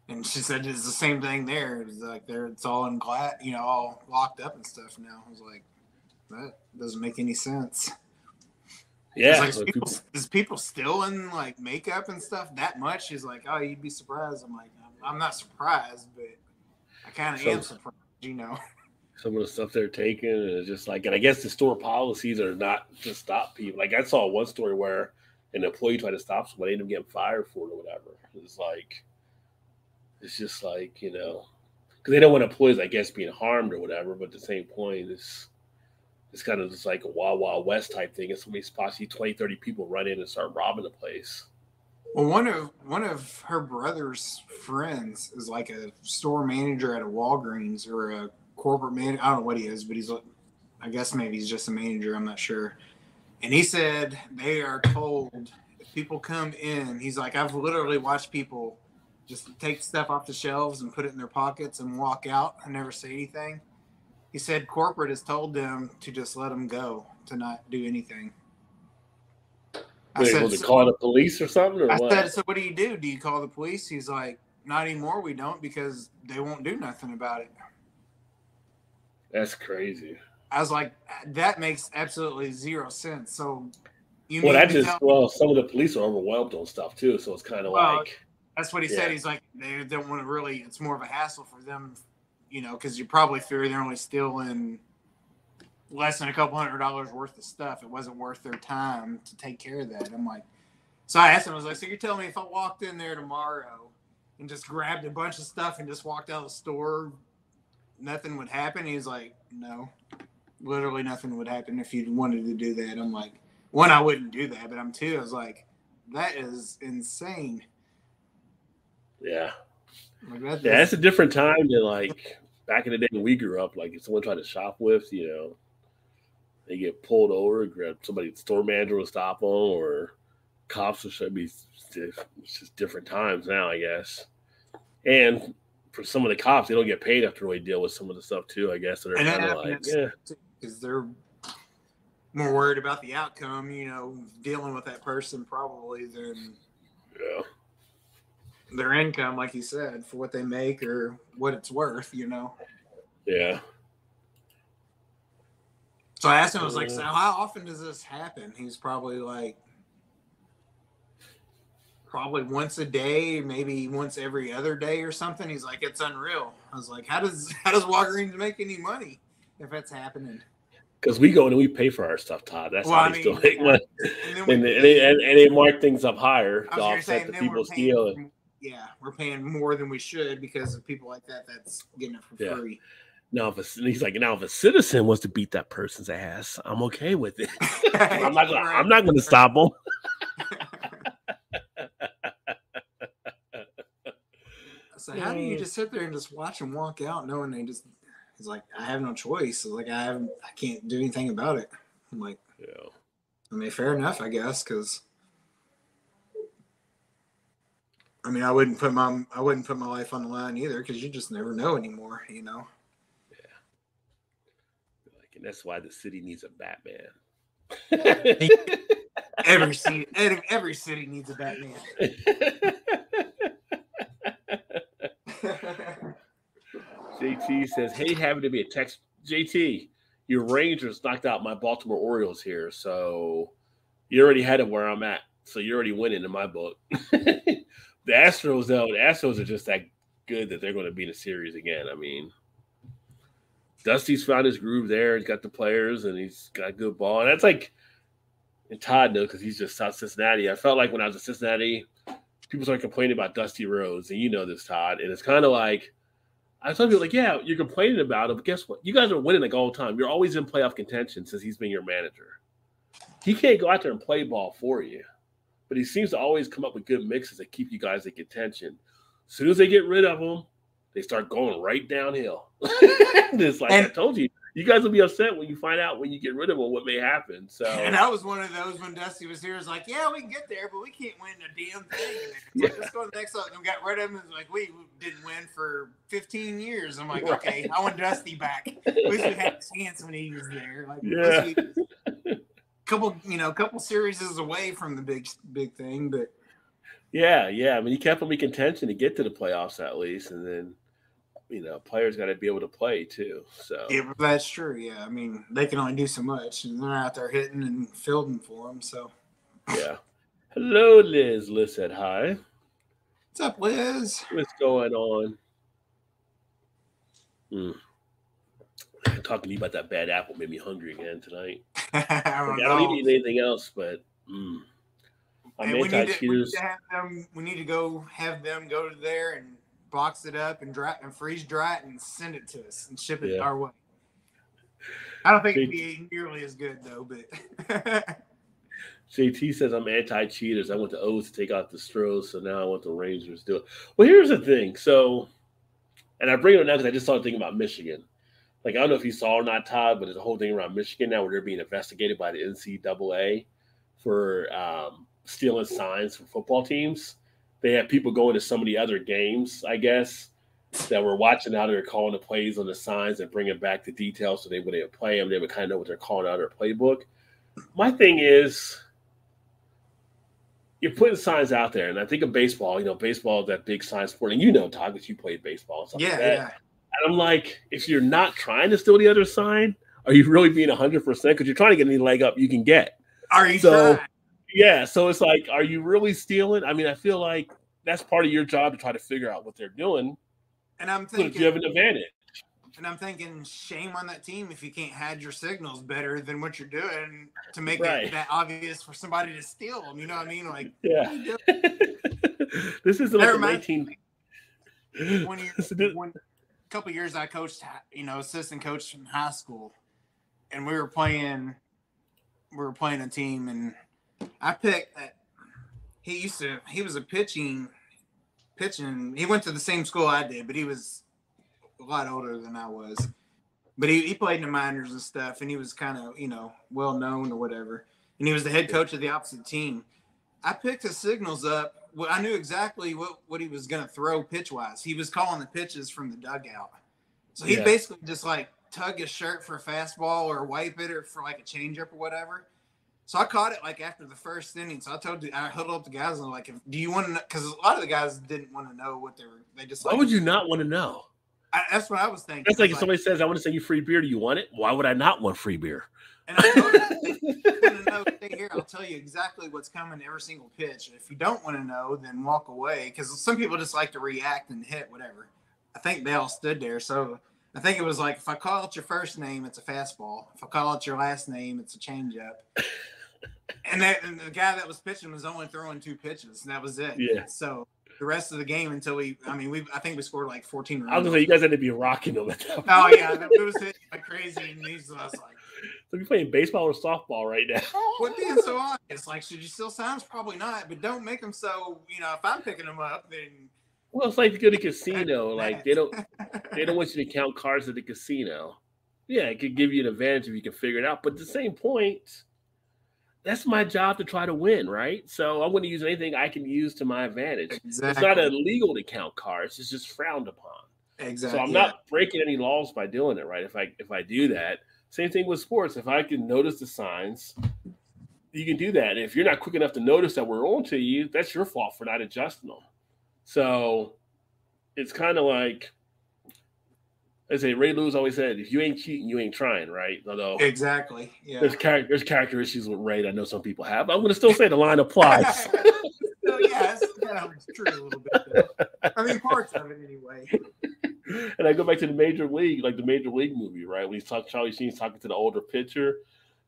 And she said it's the same thing there. It's like they're it's all in glass, you know, all locked up and stuff now. I was like, that doesn't make any sense. Yeah, like, like people, people- is people still in like makeup and stuff that much? He's like, oh, you'd be surprised. I'm like, I'm, I'm not surprised, but I kind of So- am surprised, you know. some of the stuff they're taking and it's just like and I guess the store policies are not to stop people. Like I saw one story where an employee tried to stop somebody and ended up getting fired for it or whatever. It's like it's just like, you know, because they don't want employees, I guess, being harmed or whatever, but at the same point it's it's kind of just like a wild wild west type thing. And so many spots see 20, 30 people run in and start robbing the place. Well, one of one of her brother's friends is like a store manager at a Walgreens or a corporate man. I don't know what he is, but he's I guess maybe he's just a manager. I'm not sure. And he said they are told if people come in, he's like, I've literally watched people just take stuff off the shelves and put it in their pockets and walk out and never say anything. He said corporate has told them to just let them go, to not do anything. I Wait, said, was it "So- call the police or something or I what? said, so what do you do? Do you call the police? He's like, not anymore. We don't because they won't do nothing about it. That's crazy. I was like, that makes absolutely zero sense. So you Well, that just tell- well, some of the police are overwhelmed on stuff too, so it's kind of Well, like that's what he yeah. said. He's like, they don't want to really. It's more of a hassle for them, you know, because you probably figure they're only stealing less than a couple hundred dollars worth of stuff. It wasn't worth their time to take care of that. I'm like, so I asked him. I was like, so you're telling me if I walked in there tomorrow and just grabbed a bunch of stuff and just walked out of the store, nothing would happen? He's like, no, literally nothing would happen if you wanted to do that. I'm like, one, I wouldn't do that, but I'm two. I was like, that is insane. yeah. Like that, Yeah, it's a different time than like back in the day when we grew up. Like if someone tried to shop with, you know, they get pulled over, grab somebody, store manager will stop them, or cops will should be. It's just different times now, I guess. And for some of the cops, they don't get paid after they deal with some of the stuff too. I guess so they're that kind of like, yeah, because they're more worried about the outcome, you know, dealing with that person probably than yeah, their income, like you said, for what they make or what it's worth, you know. yeah. So I asked him, I was like, so how often does this happen? He's probably like, probably once a day, maybe once every other day or something. He's like, it's unreal. I was like, how does how does Walgreens make any money if that's happening? Because we go and we pay for our stuff, Todd. That's Well, how I they still make money. And we And, and, they, and, and they mark things up higher to offset the people stealing. Yeah, we're paying more than we should because of people like that that's getting it for Yeah. free. Now, if a, he's like, now if a citizen wants to beat that person's ass, I'm okay with it. I'm not gonna. I'm not gonna stop him. So how do you just sit there and just watch them walk out, knowing they just? He's like, I have no choice. Like I have, I can't do anything about it. I'm like, Yeah. I mean, fair enough, I guess, because. I mean, I wouldn't put my I wouldn't put my life on the line either, because you just never know anymore, you know. Yeah. Like, and that's why the city needs a Batman. Every city, every, every city needs a Batman. JT says, "Hey, having to be a text." JT, your Rangers knocked out my Baltimore Orioles here, so you already had it where I'm at. So you're already winning in my book. the Astros, though, the Astros are just that good that they're going to be in a series again. I mean, Dusty's found his groove there. He's got the players, and he's got good ball. And that's like, and Todd knows because he's just South Cincinnati. I felt like when I was in Cincinnati, people started complaining about Dusty Rose, and you know this, Todd. And it's kind of like I told people like, yeah, you're complaining about him, but guess what? You guys are winning like all the time. You're always in playoff contention since he's been your manager. He can't go out there and play ball for you, but he seems to always come up with good mixes that keep you guys in contention. As soon as they get rid of him, they start going right downhill. it's like I told you, you guys will be upset when you find out when you get rid of him what may happen. So And I was one of those when Dusty was here. It's like, yeah, we can get there, but we can't win a damn thing. It's like, let's go to the next one. And we got rid of him. It's like, we didn't win for 15 years. I'm like, Right. okay, I want Dusty back. At least we had a chance when he was there. Like, Yeah. Couple, you know, a couple series is away from the big, big thing, but Yeah, yeah. I mean, he kept them in contention to get to the playoffs at least, and then you know, players got to be able to play too. So yeah, that's true. Yeah, I mean, they can only do so much, and they're out there hitting and fielding for them. So yeah. Hello, Liz. Liz said hi. What's up, Liz? What's going on? Mm. Talking to you about that bad apple made me hungry again tonight. I, don't, I don't eat anything else, but mm. I'm we need, to, we need, to, have them. We need to go have them go to there and box it up and dry and freeze dry it and send it to us and ship it yeah. our way. I don't think it'd be nearly as good though, but JT says I'm anti-cheaters. I went to O's to take out the Stros, so now I want the Rangers to do it. Well, here's the thing. So, and I bring it up now because I just started thinking about Michigan. Like I don't know if you saw or not, Todd, but there's a whole thing around Michigan now where they're being investigated by the NCAA for um, stealing signs from football teams. They have people going to some of the other games, I guess, that were watching how they're calling the plays on the signs and bringing back the details so they when they would play them, they would kind of know what they're calling out their playbook. My thing is you're putting signs out there, and I think of baseball. You know, baseball is that big sign sport, and you know, Todd, because you played baseball. yeah, like yeah. And I'm like, if you're not trying to steal the other sign, are you really being 100? percent Because you're trying to get any leg up you can get. Are you so? Trying? Yeah. So it's like, are you really stealing? I mean, I feel like that's part of your job to try to figure out what they're doing. And I'm thinking, so you have an advantage. And I'm thinking, shame on that team if you can't hide your signals better than what you're doing to make right. it that obvious for somebody to steal them. You know what I mean? Like, yeah. this is like 19. One year, one couple years I coached, you know, assistant coach in high school, and we were playing, we were playing a team, and I picked. He used to. He was a pitching, pitching. He went to the same school I did, but he was a lot older than I was. But he, he played in the minors and stuff, and he was kind of, you know, well known or whatever. And he was the head coach of the opposite team. I picked his signals up. I knew exactly what, what he was going to throw pitch wise. He was calling the pitches from the dugout. So he yeah. basically just like tug his shirt for a fastball or wipe it or for like a changeup or whatever. So I caught it like after the first inning. So I told I huddled up the guys and I'm like, do you want to know? Because a lot of the guys didn't want to know what they were. They just. Like, why would you not want to know? I, that's what I was thinking. That's like, like if somebody says, "I want to send you free beer. Do you want it?" Why would I not want free beer? And I told him, know, stay here. I'll tell you exactly what's coming every single pitch. If you don't want to know, then walk away. Because some people just like to react and hit whatever. I think they all stood there. So I think it was like if I call it your first name, it's a fastball. If I call it your last name, it's a changeup. and, that, and the guy that was pitching was only throwing two pitches, and that was it. Yeah. So the rest of the game until we. I mean, we. I think we scored like 14 runs. I was gonna say you guys had to be rocking them at that. Oh yeah, it was hit like crazy, and these us like. So you playing baseball or softball right now? What being so honest, like, should you still signs? Probably not, but don't make them so. You know, if I'm picking them up, then. Well, it's like you go to casino. Like they don't, they don't want you to count cards at the casino. Yeah, it could give you an advantage if you can figure it out. But at the same point, that's my job to try to win, right? So I'm going to use anything I can use to my advantage. Exactly. It's not illegal to count cards; it's just frowned upon. Exactly. So I'm not breaking any laws by doing it, right? If I if I do that, same thing with sports. If I can notice the signs, you can do that. If you're not quick enough to notice that we're on to you, that's your fault for not adjusting them. So it's kind of like I say Ray Lewis always said, if you ain't cheating, you ain't trying, right? Although exactly, yeah. There's character there's character issues with Ray. I know some people have. I'm going to still say the line applies. so, yeah, it's, yeah, it's true a little bit. I mean, parts of it anyway. And I go back to the major league, like the major league movie, right? When he's talking, Charlie Sheen's talking to the older pitcher,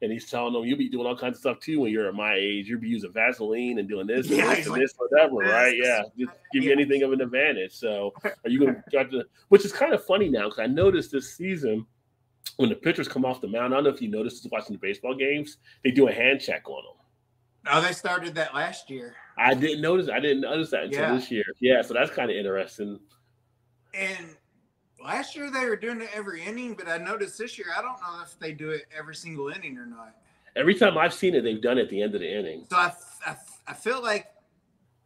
and he's telling them, "You'll be doing all kinds of stuff too when you're at my age. You'll be using Vaseline and doing this, yeah, and this, and like, this, whatever, right? Yeah, just give you anything of an advantage. So, are you going to try to? Which is kind of funny now because I noticed this season when the pitchers come off the mound. I don't know if you noticed watching the baseball games, they do a hand check on them. Oh, they started that last year. I didn't notice. I didn't notice that until yeah. this year. Yeah, so that's kind of interesting. And last year they were doing it every inning, but I noticed this year I don't know if they do it every single inning or not. Every time I've seen it, they've done it at the end of the inning. So I, I, I feel like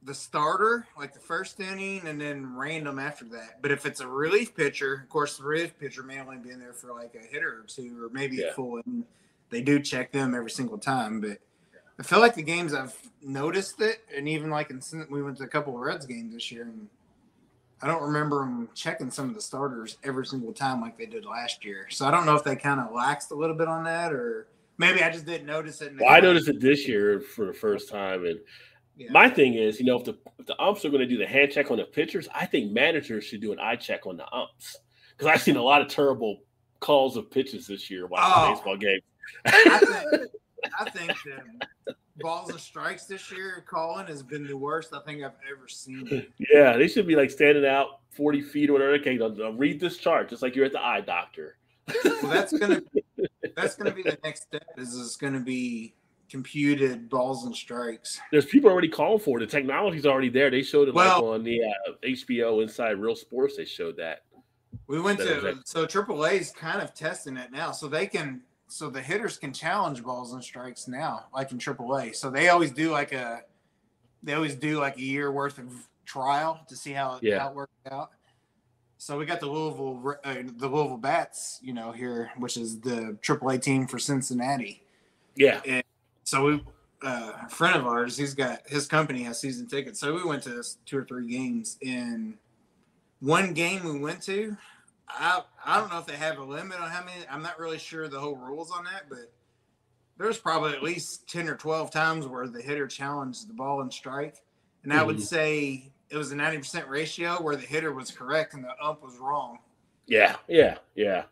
the starter, like the first inning, and then random after that. But if it's a relief pitcher, of course, the relief pitcher may only be in there for like a hitter or two, or maybe yeah. a full. And they do check them every single time, but. I feel like the games I've noticed it, and even like in we went to a couple of Reds games this year, and I don't remember them checking some of the starters every single time like they did last year. So I don't know if they kind of laxed a little bit on that, or maybe I just didn't notice it. Well, I noticed it this year for the first time, and yeah. my thing is, you know, if the if the umps are going to do the hand check on the pitchers, I think managers should do an eye check on the umps because I've seen a lot of terrible calls of pitches this year watching oh, baseball games. I think, I think the balls and strikes this year calling has been the worst I think I've ever seen. Yeah, they should be like standing out 40 feet or whatever. Okay, I'll read this chart just like you're at the eye doctor. well, that's gonna that's gonna be the next step. Is it's gonna be computed balls and strikes. There's people already calling for it. The technology's already there. They showed it well, like on the uh, HBO Inside Real Sports. They showed that. We went that to so AAA is kind of testing it now, so they can so the hitters can challenge balls and strikes now, like in AAA. So they always do like a they always do like a year worth of trial to see how, yeah. how it works out. So we got the Louisville uh, the Louisville Bats, you know, here, which is the AAA team for Cincinnati. Yeah. And so we uh, a friend of ours, he's got his company has season tickets. So we went to two or three games. In one game we went to, I I don't know if they have a limit on how many. I'm not really sure the whole rules on that, but there's probably at least ten or twelve times where the hitter challenged the ball and strike, and mm-hmm. I would mm-hmm. say it was a ninety percent ratio where the hitter was correct and the ump was wrong. Yeah, yeah, yeah.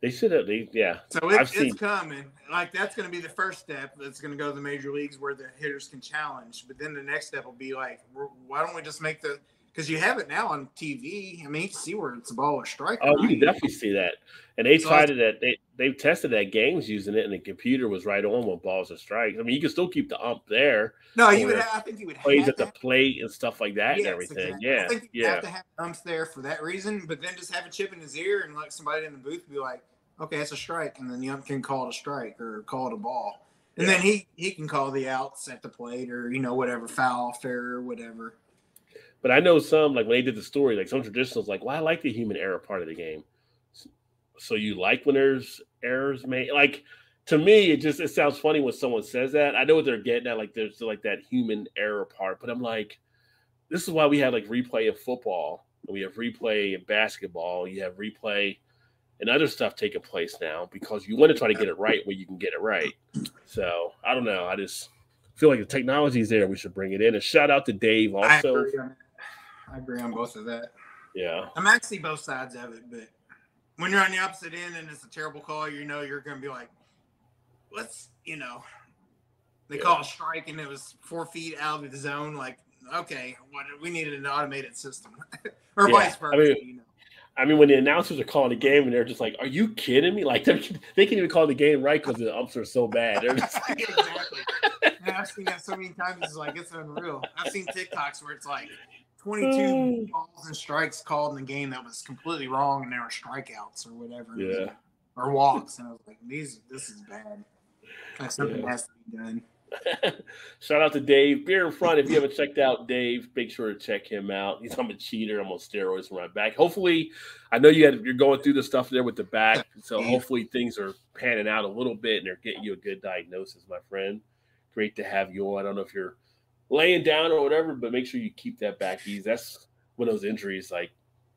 They should at least, yeah. So it, it's seen... coming. Like that's going to be the first step. That's going to go to the major leagues where the hitters can challenge. But then the next step will be like, why don't we just make the because you have it now on TV. I mean, you can see where it's a ball or strike. Oh, you can definitely see that. And they so tried it at they they tested that games using it, and the computer was right on with balls and strikes. I mean, you can still keep the ump there. No, you would. Have, I think you would plays at the plate and stuff like that yes, and everything. Exactly. Yeah, I think you yeah. have to have umps there for that reason, but then just have a chip in his ear and let somebody in the booth be like, "Okay, it's a strike," and then the ump can call it a strike or call it a ball. And yeah. then he he can call the outs at the plate or you know whatever foul, fair, or whatever. But I know some like when they did the story, like some traditionals, like, well, I like the human error part of the game. So you like when there's errors made? Like to me, it just it sounds funny when someone says that. I know what they're getting at, like there's like that human error part, but I'm like, this is why we have like replay in football, and we have replay in basketball, you have replay and other stuff taking place now because you want to try to get it right where you can get it right. So I don't know. I just feel like the technology is there. We should bring it in. And shout out to Dave also. I agree on both of that. Yeah. I'm actually both sides of it, but when you're on the opposite end and it's a terrible call, you know you're going to be like, let's, you know, they yeah. call a strike and it was four feet out of the zone. Like, okay, what we needed an automated system, or yeah. vice versa. I mean, you know. I mean, when the announcers are calling the game and they're just like, "Are you kidding me?" Like they can't even call the game right because the umps are so bad. they're just exactly. I've seen that so many times. It's like it's unreal. I've seen TikToks where it's like, 22 mm. balls and strikes called in the game that was completely wrong and there were strikeouts or whatever. Yeah. Or walks. And I was like, these this is bad. Like something yeah. has to be done. Shout out to Dave. Beer in front. If you haven't checked out Dave, make sure to check him out. He's I'm a cheater. I'm on steroids for my back. Hopefully, I know you had you're going through the stuff there with the back. So hopefully things are panning out a little bit and they're getting you a good diagnosis, my friend. Great to have you on. I don't know if you're laying down or whatever, but make sure you keep that back ease. That's one of those injuries like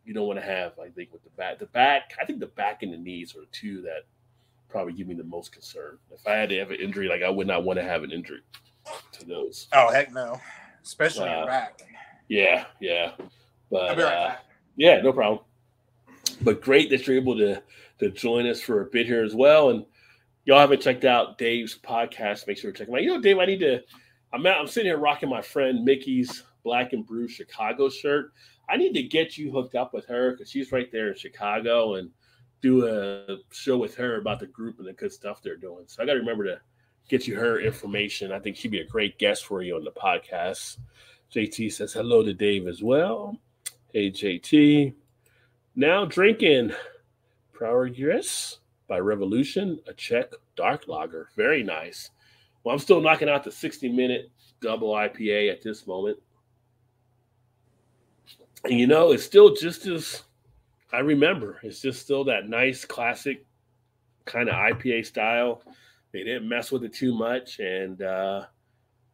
you don't want to have. I think with the back, the back, I think the back and the knees are two that probably give me the most concern. If I had to have an injury, like I would not want to have an injury to those. Oh heck no, especially uh, your back. Yeah, yeah, but right uh, yeah, no problem. But great that you're able to to join us for a bit here as well. And y'all haven't checked out Dave's podcast, make sure to check him out. You know, Dave, I need to I'm I'm sitting here rocking my friend Mickey's Black and Brew Chicago shirt. I need to get you hooked up with her because she's right there in Chicago and do a show with her about the group and the good stuff they're doing. So I got to remember to get you her information. I think she'd be a great guest for you on the podcast. JT says hello to Dave as well. Hey JT. Now drinking Progress by Revolution, a Czech dark lager. Very nice. Well, I'm still knocking out the 60 minute double IPA at this moment. And you know, it's still just as I remember. It's just still that nice classic kind of IPA style. They didn't mess with it too much. And uh,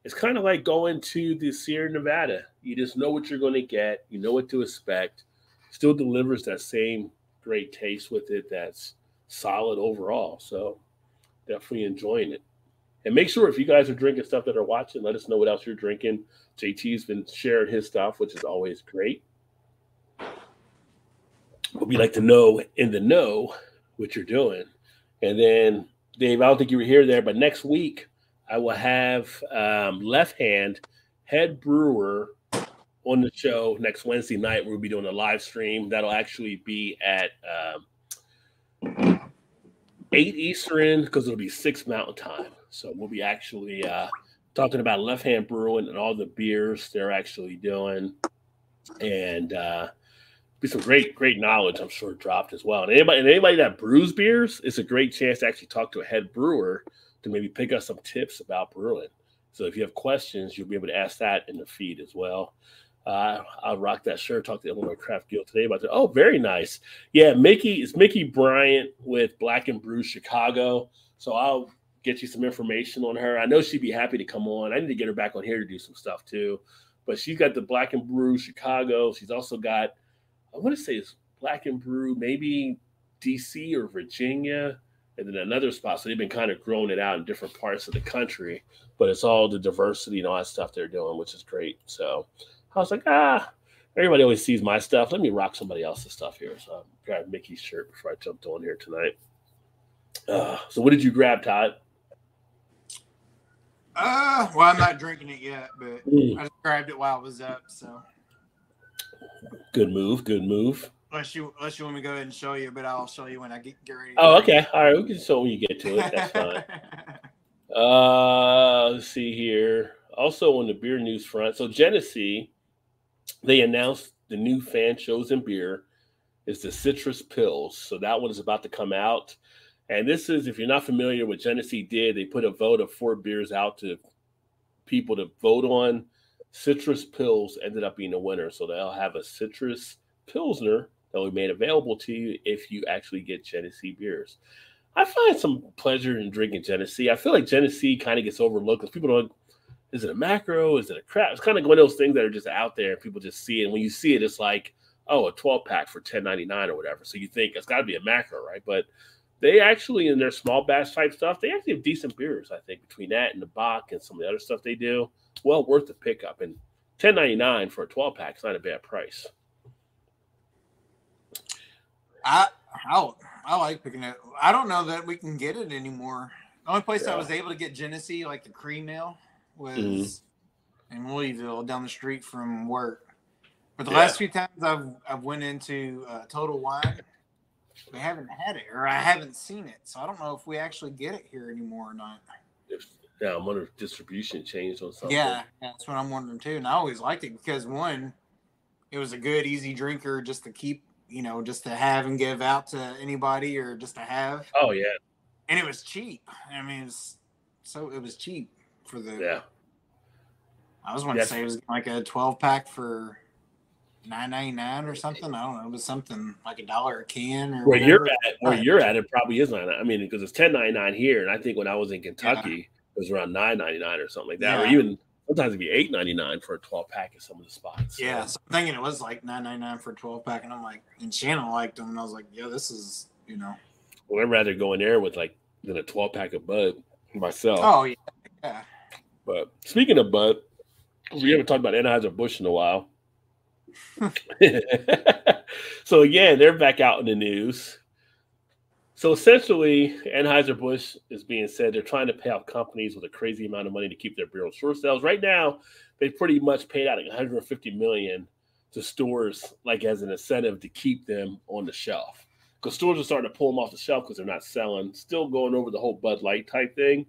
it's kind of like going to the Sierra Nevada. You just know what you're going to get, you know what to expect. still delivers that same great taste with it. That's solid overall. So definitely enjoying it. And make sure if you guys are drinking stuff that are watching, let us know what else you're drinking. JT's been sharing his stuff, which is always great. But we like to know in the know what you're doing. And then, Dave, I don't think you were here there, but next week I will have um, left hand head brewer on the show next Wednesday night. We'll be doing a live stream. That'll actually be at um, eight Eastern because it'll be six Mountain Time. So we'll be actually uh, talking about left hand brewing and all the beers they're actually doing, and uh, be some great great knowledge I'm sure dropped as well. And anybody and anybody that brews beers, it's a great chance to actually talk to a head brewer to maybe pick up some tips about brewing. So if you have questions, you'll be able to ask that in the feed as well. Uh, I'll rock that shirt. Talk to Illinois Craft Guild today about that. Oh, very nice. Yeah, Mickey is Mickey Bryant with Black and Brew Chicago. So I'll get you some information on her. I know she'd be happy to come on. I need to get her back on here to do some stuff too. But she's got the Black and Brew Chicago. She's also got, I want to say it's Black and Brew, maybe DC or Virginia, and then another spot. So they've been kind of growing it out in different parts of the country. But it's all the diversity and all that stuff they're doing, which is great. So I was like, ah, everybody always sees my stuff. Let me rock somebody else's stuff here. So I grabbed Mickey's shirt before I jumped on here tonight. Uh, so what did you grab, Todd? Uh, well, I'm not drinking it yet, but mm. I just grabbed it while I was up. So good move. Good move. Unless you unless you want me to go ahead and show you, but I'll show you when I get, get ready. Oh, okay. All right, we can show when you get to it. That's fine. uh, let's see here. Also on the beer news front, so Genesee they announced the new fan chosen beer is the Citrus Pils. So that one is about to come out. And this is, if you're not familiar with Genesee did, they put a vote of four beers out to people to vote on. Citrus Pils ended up being the winner. So they'll have a Citrus Pilsner that will be made available to you if you actually get Genesee beers. I find some pleasure in drinking Genesee. I feel like Genesee kind of gets overlooked because people don't is it a macro? Is it a crap? It's kind of one of those things that are just out there. And People just see it. And when you see it, it's like, oh, a 12 pack for 10.99 or whatever. So you think it's got to be a macro, right? But they actually, in their small batch type stuff, they actually have decent beers. I think between that and the Bock and some of the other stuff they do, well worth the pickup. And 10.99 for a 12 pack is not a bad price. I I, I like picking it. I don't know that we can get it anymore. The only place yeah. I was able to get Genesee, like the cream ale, was mm-hmm. in Louisville down the street from work. But the yeah. last few times I've I've went into uh, Total Wine, we haven't had it or I haven't seen it, so I don't know if we actually get it here anymore or not. If, yeah, I'm wondering if distribution changed or something. Yeah, that's what I'm wondering too. And I always liked it because one, it was a good, easy drinker just to keep, you know, just to have and give out to anybody or just to have. Oh yeah, and it was cheap. I mean, it was, so it was cheap for the. Yeah. I was wanting to say it was like a 12 pack for nine ninety nine or something. I don't know. It was something like a dollar a can or where whatever. you're at. Where you're at, it probably is nine. I mean, because it's ten ninety nine here, and I think when I was in Kentucky, yeah. it was around nine ninety nine or something like that, yeah. or even sometimes it'd be eight ninety nine for a twelve pack at some of the spots. So. Yeah, so I'm thinking it was like nine ninety nine for a twelve pack, and I'm like, and Shannon liked them, and I was like, yo, this is you know. Well, I'd rather go in there with like than a twelve pack of Bud myself. Oh yeah, yeah. But speaking of Bud, we haven't talked about Anheuser Busch in a while. so again, they're back out in the news. So essentially, Anheuser Busch is being said they're trying to pay off companies with a crazy amount of money to keep their on store sales. Right now, they pretty much paid out like 150 million to stores, like as an incentive to keep them on the shelf. Because stores are starting to pull them off the shelf because they're not selling. Still going over the whole Bud Light type thing,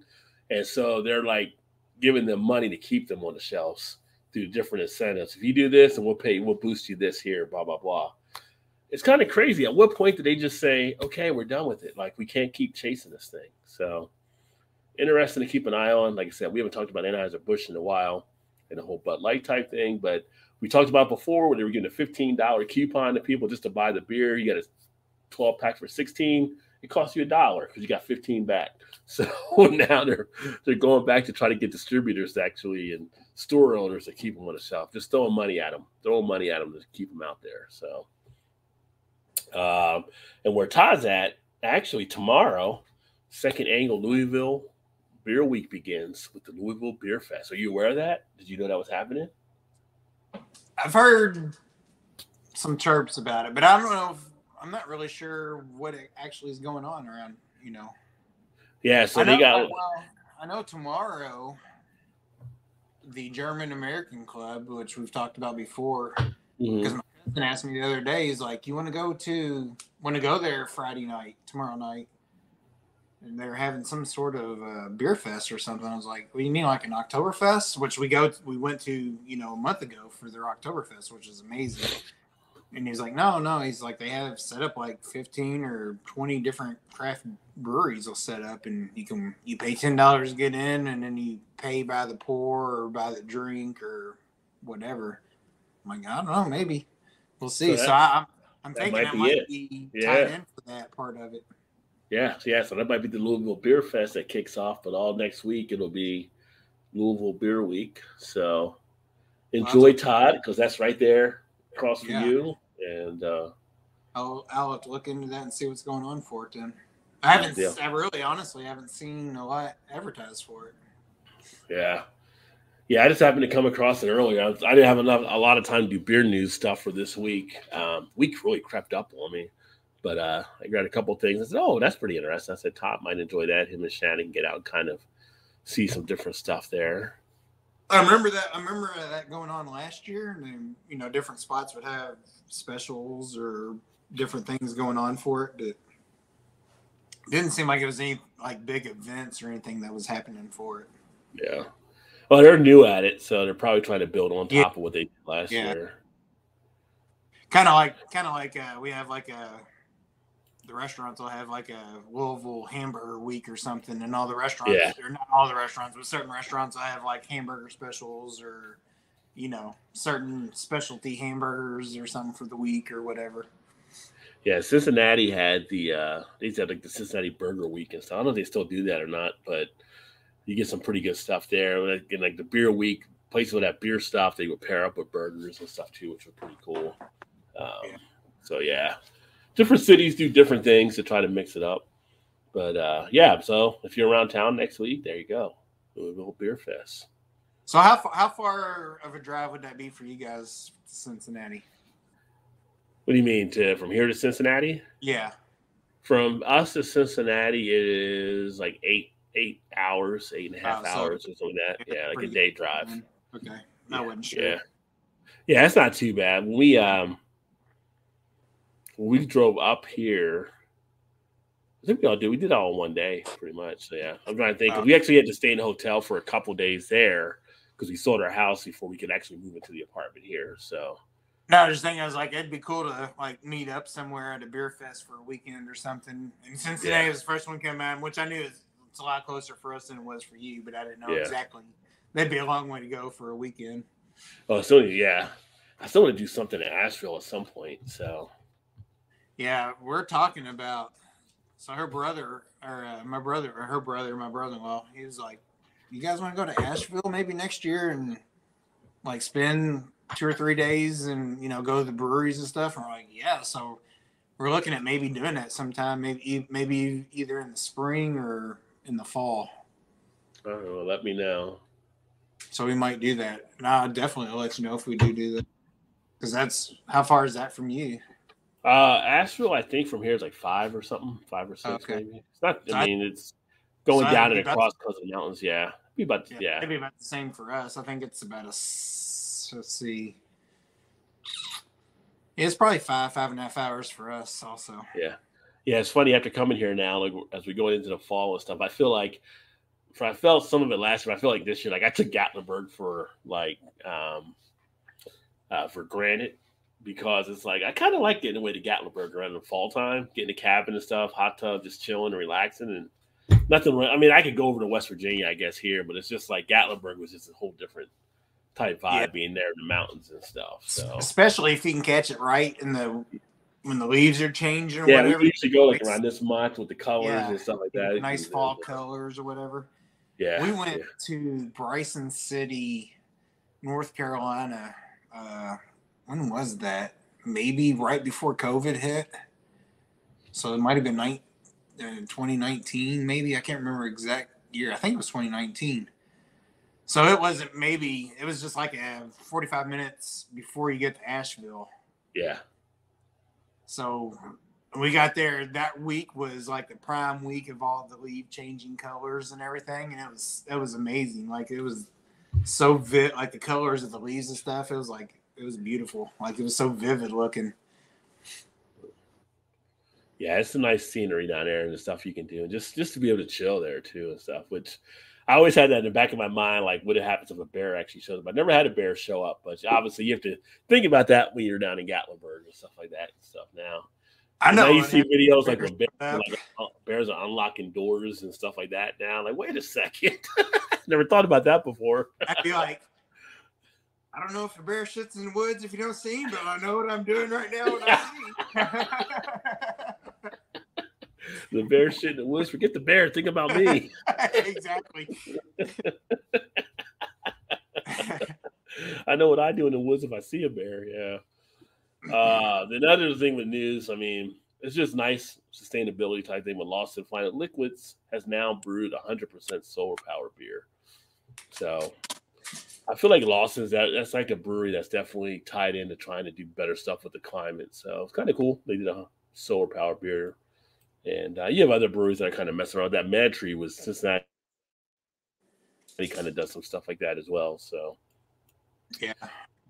and so they're like giving them money to keep them on the shelves through different incentives. If you do this, and we'll pay, we'll boost you this here, blah blah blah. It's kind of crazy. At what point did they just say, "Okay, we're done with it. Like we can't keep chasing this thing"? So interesting to keep an eye on. Like I said, we haven't talked about Anheuser Busch in a while, and the whole Bud Light type thing, but we talked about before where they were giving a fifteen dollar coupon to people just to buy the beer. You got a twelve pack for sixteen. It costs you a dollar because you got fifteen back. So now they're they're going back to try to get distributors actually and store owners to keep them on the shelf, just throwing money at them, throwing money at them to keep them out there. So Um, and where Todd's at, actually tomorrow, second annual Louisville Beer Week begins with the Louisville Beer Fest. Are you aware of that? Did you know that was happening? I've heard some chirps about it, but I don't know. If, I'm not really sure what actually is going on around. You know. Yeah, so I know, they got. well, I know tomorrow the German American Club, which we've talked about before, because my cousin asked me the other day, he's like, "You want to go to want to go there Friday night, tomorrow night?" And they're having some sort of uh, beer fest or something. I was like, "What do you mean, like an Oktoberfest?" Which we go, we went to, you know, a month ago for their Oktoberfest, which is amazing. And he's like, "No, no." He's like, "They have set up like fifteen or twenty different craft breweries will set up, and you can you pay ten dollars to get in, and then you pay by the pour or by the drink or whatever." I'm like, I don't know, maybe we'll see. So So, I, I'm I'm thinking might might it. be Yeah. tied in for that part of it. Yeah, so yeah, so that might be the Louisville Beer Fest that kicks off, but all next week it'll be Louisville Beer Week. So enjoy Todd because that's right there across from Yeah. you. And uh, I'll I'll have to look into that and see what's going on for it. Then I haven't. Yeah. I really, honestly, haven't seen a lot advertised for it. yeah, yeah, I just happened to come across it earlier. I, didn't have enough a lot of time to do beer news stuff for this week. Um, week really crept up on me, but uh, I got a couple things. I said, "Oh, that's pretty interesting." I said, "Todd might enjoy that. Him and Shannon can get out and kind of see some different stuff there." I remember that. I remember that going on last year, and then you know, different spots would have specials or different things going on for it, but didn't seem like it was any like big events or anything that was happening for it. Yeah. Well, they're new at it, so they're probably trying to build on top Yeah. of what they did last Yeah. year. Kind of like, kind of like uh, we have like a the restaurants will have like a Louisville hamburger week or something, and all the restaurants, Yeah. or not all the restaurants, but certain restaurants will have like hamburger specials or you know certain specialty hamburgers or something for the week or whatever. Yeah, Cincinnati had the uh they have like the Cincinnati Burger Week and stuff. I don't know if they still do that or not, but you get some pretty good stuff there. Like, And like the beer week, places would have beer stuff. They would pair up with burgers and stuff too, which was pretty cool. Um, Yeah. So yeah, different cities do different things to try to mix it up. But uh yeah, so if you're around town next week, there you go, Louisville Beer Fest. So how how far of a drive would that be for you guys, to Cincinnati? What do you mean to from here to Cincinnati? Yeah, From us to Cincinnati it is like eight eight hours, eight and a half Oh, so- hours or something like that. Yeah, like a day drive. Okay, I Yeah, wasn't sure. Yeah. Yeah, that's not too bad. We um we drove up here, I think we all did. We did it all in one day, pretty much. So yeah, I'm trying to think. We actually had to stay in a hotel for a couple days there because we sold our house before we could actually move into the apartment here. So No, I was just thinking, I was like, it'd be cool to like meet up somewhere at a beer fest for a weekend or something. And Cincinnati Yeah. was the first one came out, which I knew is- it's a lot closer for us than it was for you, but I didn't know Yeah. exactly. That'd be a long way to go for a weekend. oh, so yeah, I still want to do something in Asheville at some point. So Yeah, we're talking about. So her brother, or uh, my brother, or her brother, my brother-in-law, he was like, "You guys want to go to Asheville maybe next year and like spend two or three days and you know go to the breweries and stuff?" And we're like, "Yeah." So we're looking at maybe doing that sometime, maybe maybe either in the spring or in the fall. Don't. Let me know. So we might do that. And I'll definitely let you know if we do do that. Because that's how far is that from you? Uh, Asheville, I think from here is like five or something, five or six Okay. maybe. It's not. I mean, it's going so down and across the mountains. Yeah, be about yeah. maybe about the same for us. I think it's about a. Let's see. Yeah, it's probably five, five and a half hours for us. Also, Yeah, yeah. It's funny after coming here now, like as we go into the fall and stuff. I feel like, for I felt some of it last year. I feel like this year, like I took Gatlinburg for like, um, uh, for granted because it's like I kind of like getting away to Gatlinburg around the fall time, getting a cabin and stuff, hot tub, just chilling and relaxing and nothing. I mean, I could go over to West Virginia, I guess here, but it's just like Gatlinburg was just a whole different type vibe Yeah. being there in the mountains and stuff. So. especially if you can catch it right in the when the leaves are changing or Yeah, we whatever. usually go like around this month with the colors Yeah. and stuff like that. nice It's- fall colors or whatever. Yeah, we went yeah. to Bryson City, North Carolina. Uh, when was that? Maybe right before COVID hit. So it might have been night, uh, 2019, maybe. I can't remember exact year. I think it was 2019. So it wasn't maybe, it was just like a 45 minutes before you get to Asheville. Yeah. So we got there that week was like the prime week of all the leaf changing colors and everything. And it was, it was amazing. Like it was so vid, like the colors of the leaves and stuff. It was like, it was beautiful. Like it was so vivid looking. Yeah, it's a nice scenery down there and the stuff you can do, and just just to be able to chill there too and stuff. Which I always had that in the back of my mind, like what happens if a bear actually shows up. I never had a bear show up, but obviously you have to think about that when you're down in Gatlinburg and stuff like that and stuff. Now, I know. now you see videos like bears, like, uh, bears are unlocking doors and stuff like that. Now, like wait a second, never thought about that before. I'd be like, I don't know if a bear shits in the woods if you don't see him, but I know what I'm doing right now when I see. the bear shit in the woods. Forget the bear. Think about me. exactly. I know what I do in the woods if I see a bear. Yeah. Uh, the other thing with news, I mean, it's just nice sustainability type thing with Lawson Planet Liquids has now brewed 100% solar power beer. So I feel like Lawson's that that's like a brewery that's definitely tied into trying to do better stuff with the climate. So it's kind of cool. They did a solar power beer, and uh, you have other breweries that are kind of messing around. That MadTree was Cincinnati. He kind of does some stuff like that as well. So yeah.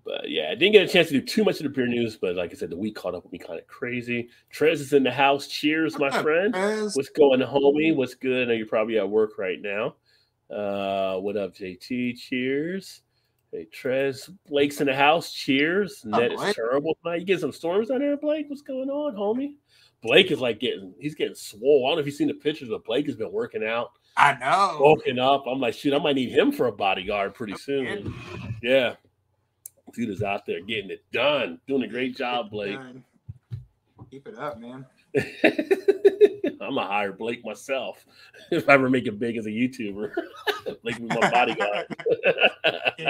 But yeah, I didn't get a chance to do too much of the beer news, but like I said, the week caught up with me kind of crazy. Trez is in the house. Cheers, my friend. What's going homie? What's good? I know you're probably at work right now. Uh, what up, JT? Cheers. Hey, Trez. Blake's in the house. Cheers. Oh, Net is terrible tonight. You get some storms down there, Blake? What's going on, homie? Blake is like getting, he's getting swole. I don't know if you've seen the pictures, but Blake has been working out, I know. bulking up. I'm like, shoot, I might need him for a bodyguard pretty soon. Yeah. Dude is out there getting it done. Doing a great job, Blake. Keep it up, man. I'm a hire Blake myself if I ever make it big as a YouTuber. Blake be my bodyguard.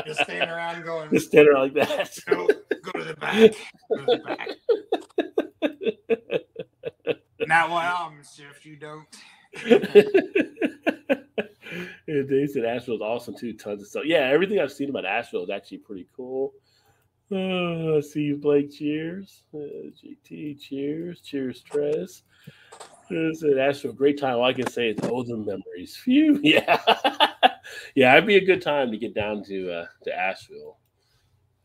Just standing around going, Just stand around like that. go, go to the back. Go to the back. Not what I'm shift, you don't. yeah, they said Asheville's awesome too. Tons of stuff. Yeah, everything I've seen about Asheville is actually pretty cool. Uh, I see you, Blake. Cheers. Uh, GT, cheers. Cheers, Trez. Uh, an Asheville, great time. All I can say is olden memories. Phew. Yeah. yeah, it'd be a good time to get down to uh, to Asheville.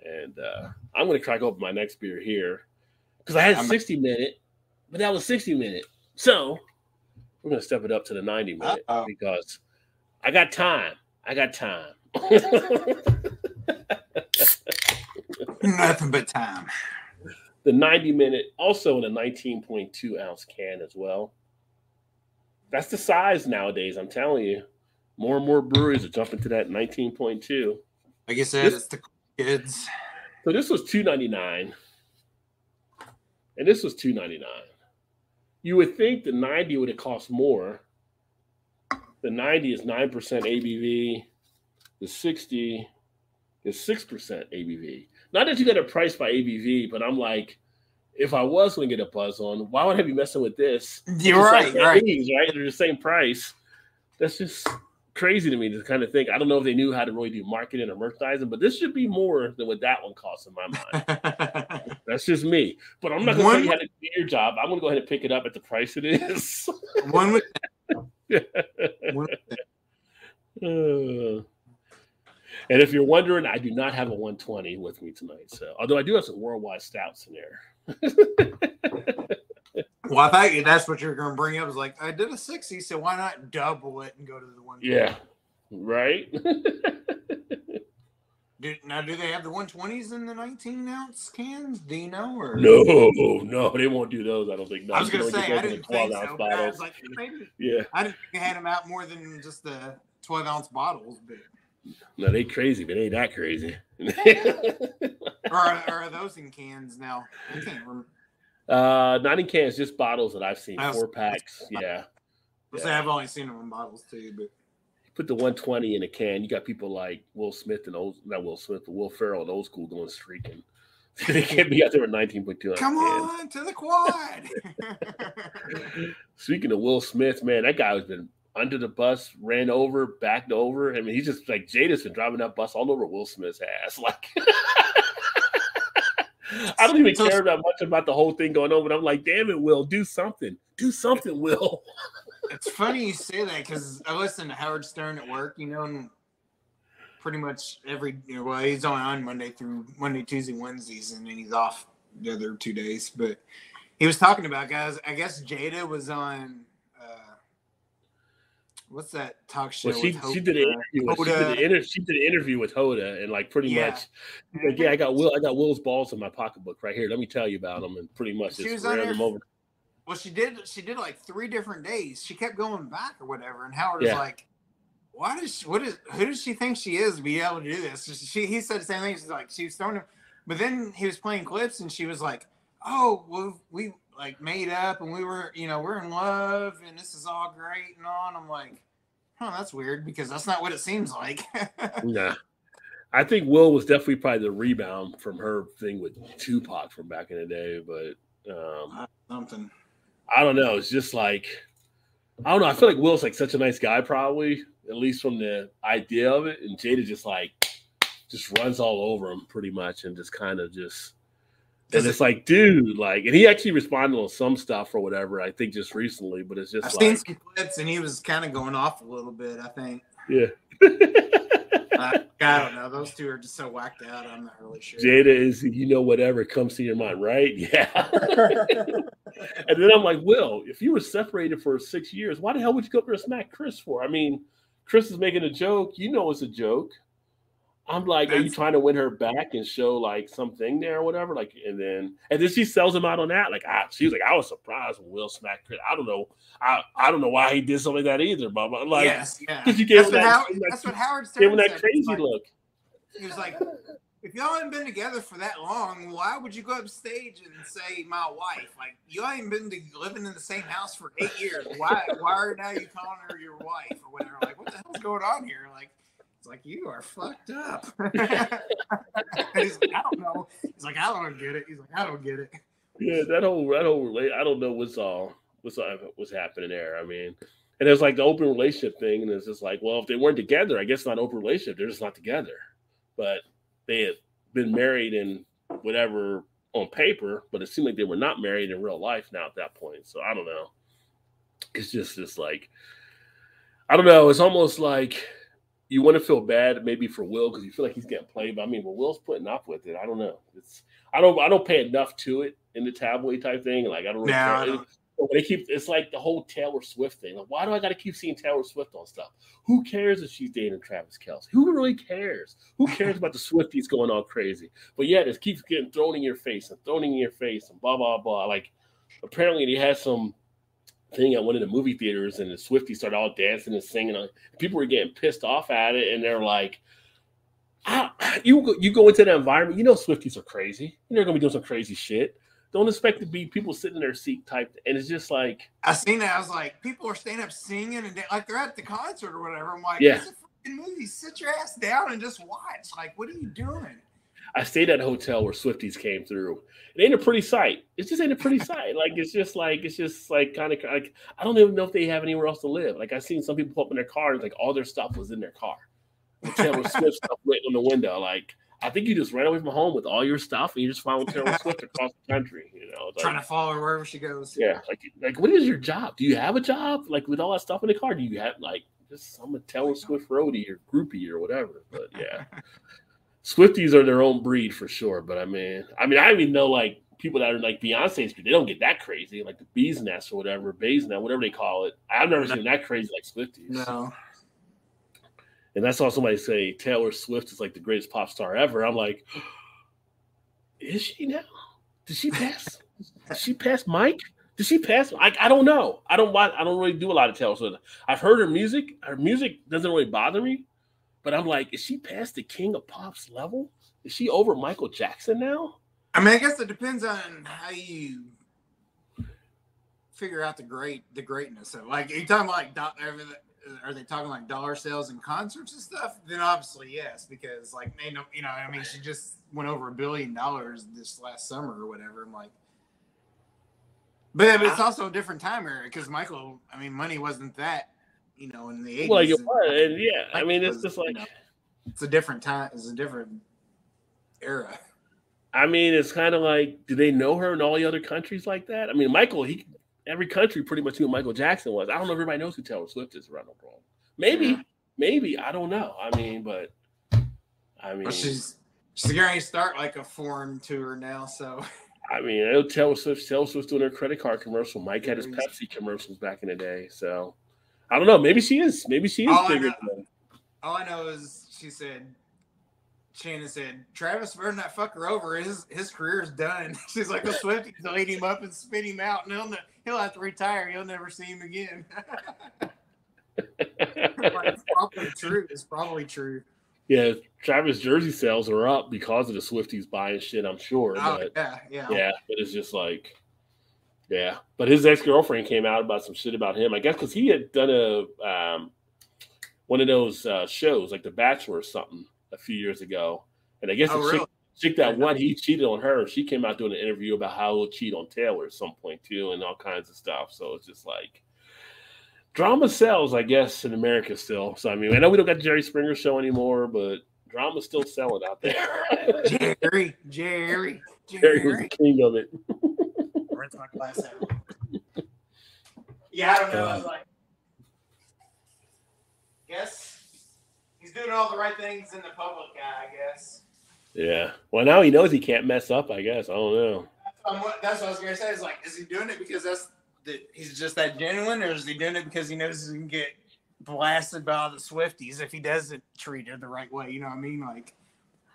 And uh, I'm going to crack open my next beer here because I had I'm- 60 minute, but that was 60 minute. So we're going to step it up to the 90 minute Uh-oh. because I got time. I got time. Nothing but time. the 90 minute, also in a 19.2 ounce can as well. That's the size nowadays. I'm telling you, more and more breweries are jumping to that 19.2. Like I said, This- it's the kids. So this was 2.99, and this was 2.99. You would think the 90 would have cost more. The 90 is 9% ABV. The 60 is 6% ABV. Not that you get a price by ABV, but I'm like, if I was going to get a buzz on, why would I be messing with this? You're right, like right. right? They're the same price. That's just crazy to me to kind of think. I don't know if they knew how to really do marketing or merchandising, but this should be more than what that one costs in my mind. That's just me. But I'm not going to tell you how to do your job. I'm going to go ahead and pick it up at the price it is. One with one with Uh, and if you're wondering, I do not have a 120 with me tonight. So, although I do have some worldwide stouts in there. Well, I thought that's what you're going to bring up. Is like I did a sixty, so why not double it and go to the one? Yeah. Right. Do, now, do they have the one twenties in the nineteen ounce cans? Do you know? Or no, no, they won't do those. I don't think. No, I was going to say I didn't think 12 so. I was bottles. like, maybe Yeah. I didn't think they had them out more than just the twelve ounce bottles. But No, they crazy, but they ain't that crazy. or are, or are those in cans now? I can't remember. uh, not in cans, just bottles that I've seen, was- four packs. Yeah. I say I've only seen them in bottles too, but Put the 120 in a can. You got people like Will Smith and old, not Will Smith, but Will Ferrell and old school going streaking. they can't be out there with 19.2. Come on to the quad. Speaking of Will Smith, man, that guy has been under the bus, ran over, backed over. I mean, he's just like Jada's been driving that bus all over Will Smith's ass. Like, I don't even care that much about the whole thing going on, but I'm like, damn it, Will, do something. Do something, Will. it's funny you say that because I listen to Howard Stern at work, you know, and pretty much every you know, well, he's only on Monday through Monday, Tuesday, Wednesdays, and then he's off the other two days. But he was talking about guys. I guess Jada was on. What's that talk show? Well, she, she did an interview. With, she, did an inter, she did an interview with Hoda, and like pretty yeah. much, like, yeah, I got Will, I got Will's balls in my pocketbook right here. Let me tell you about them, and pretty much she was on them over. Well, she did. She did like three different days. She kept going back or whatever, and Howard yeah. was like, why does she, what is who does she think she is to be able to do this? She he said the same thing. She's like she was throwing him, but then he was playing clips and she was like, oh well we like made up and we were you know we're in love and this is all great and all. And I'm like, oh that's weird because that's not what it seems like. nah. I think Will was definitely probably the rebound from her thing with Tupac from back in the day, but um, something. I don't know. It's just like I don't know. I feel like Will's like such a nice guy, probably at least from the idea of it. And Jada just like just runs all over him pretty much and just kind of just and it's like, dude, like, and he actually responded on some stuff or whatever. I think just recently, but it's just I've like, seen some clips and he was kind of going off a little bit. I think. Yeah. I, I don't know. Those two are just so whacked out. I'm not really sure. Jada is, you know, whatever comes to your mind, right? Yeah. and then I'm like, Will, if you were separated for six years, why the hell would you go up there and smack Chris for? I mean, Chris is making a joke. You know it's a joke. I'm like, That's, are you trying to win her back and show like something there or whatever? Like, and then and then she sells him out on that. Like, I, she was like, I was surprised when Will smacked Chris. I don't know, I I don't know why he did something like that either, but like, yes, yeah. You gave that's, what that, Howard, that's what Howard Stern gave him that crazy like, look. He was like, if y'all haven't been together for that long, why would you go up stage and say my wife? Like you ain't been to, living in the same house for eight years. Why why are now you calling her your wife or whatever? Like what the hell's going on here? Like it's like you are fucked up. he's like, I don't know. He's like, I don't get it. He's like, I don't get it. Yeah, that whole that whole relate. I don't know what's all what's all, what's happening there. I mean, and it's like the open relationship thing, and it's just like, well, if they weren't together, I guess not open relationship. They're just not together. But they had been married and whatever on paper, but it seemed like they were not married in real life now at that point. So I don't know. It's just just like I don't know. It's almost like you want to feel bad maybe for Will because you feel like he's getting played. But I mean, Will's putting up with it. I don't know. It's I don't I don't pay enough to it in the tabloid type thing. Like I don't really care. But they keep it's like the whole Taylor Swift thing. Like, why do I got to keep seeing Taylor Swift on stuff? Who cares if she's dating Travis Kelce? Who really cares? Who cares about the Swifties going all crazy? But yeah, this keeps getting thrown in your face and thrown in your face and blah blah blah. Like apparently he had some thing at one of the movie theaters and the Swifties started all dancing and singing. People were getting pissed off at it, and they're like. you go, you go into that environment, you know Swifties are crazy. They're gonna be doing some crazy shit. Don't expect to be people sitting in their seat type. And it's just like I seen that. I was like, people are standing up singing and they, like they're at the concert or whatever. I'm like, yeah. it's a freaking movie. Sit your ass down and just watch. Like, what are you doing? I stayed at a hotel where Swifties came through. It ain't a pretty sight. It just ain't a pretty sight. Like it's just like it's just like kind of like I don't even know if they have anywhere else to live. Like I've seen some people pull up in their car and like all their stuff was in their car. Taylor Swift stuff written on the window. Like I think you just ran away from home with all your stuff and you just followed Taylor Swift across the country. You know, like, trying to follow her wherever she goes. Yeah, like like what is your job? Do you have a job? Like with all that stuff in the car, do you have like just I'm a Taylor Swift roadie or groupie or whatever? But yeah, Swifties are their own breed for sure. But I mean, I mean, I even know like people that are like Beyonce's, they don't get that crazy, like the bees nest or whatever, bees nest, whatever they call it. I've never seen that crazy like Swifties. No. And I saw somebody say Taylor Swift is like the greatest pop star ever. I'm like, is she now? Did she pass? Did she pass Mike? Did she pass? I, I don't know. I don't watch. I don't really do a lot of Taylor Swift. I've heard her music. Her music doesn't really bother me, but I'm like, is she past the king of pop's level? Is she over Michael Jackson now? I mean, I guess it depends on how you figure out the great the greatness of. Like are you talking about like are they talking like dollar sales and concerts and stuff? Then obviously yes, because like they know, you know, I mean, she just went over a billion dollars this last summer or whatever. I'm like, but, but it's ah. also a different time era because Michael, I mean, money wasn't that, you know, in the 80s. Well, you was, and yeah, I mean, it's just like you know, it's a different time, it's a different era. I mean, it's kind of like, do they know her in all the other countries like that? I mean, Michael, he every country pretty much knew who Michael Jackson was. I don't know if everybody knows who Taylor Swift is around the world. Maybe, yeah. maybe I don't know. I mean, but I mean, well, she's she's going to start like a foreign tour now, so. I mean, I know Taylor Swift, Taylor Swift's doing her credit card commercial. Mike had his Pepsi commercials back in the day, so I don't know. Maybe she is. Maybe she is all bigger. I know, all I know is she said Shannon said, Travis better that fuck her over. His his career is done. She's like, the Swifties will eat him up and spit him out, and he'll, he'll have to retire. You'll never see him again. it's probably true. It's probably true. Yeah, Travis jersey sales are up because of the Swifties buying shit, I'm sure. Oh, but, yeah, yeah. Yeah, but it's just like, yeah. But his ex girlfriend came out about some shit about him, I guess, because he had done a um, one of those uh, shows, like The Bachelor or something a few years ago, and I guess oh, the really? chick, chick that won, he cheated on her. She came out doing an interview about how he'll cheat on Taylor at some point too, and all kinds of stuff. So it's just like drama sells, I guess, in America still. So I mean, I know we don't got the Jerry Springer show anymore, but drama's still selling out there. Jerry, Jerry, Jerry was the king of it. My glass? Yeah, I don't know. I was like, guess he's doing all the right things in the public eye, I guess. Yeah. Well, now he knows he can't mess up. I guess I don't know. Um, what, that's what I was gonna say. Is like, is he doing it because that's that he's just that genuine, or is he doing it because he knows he can get blasted by all the Swifties if he doesn't treat her the right way? You know what I mean? Like,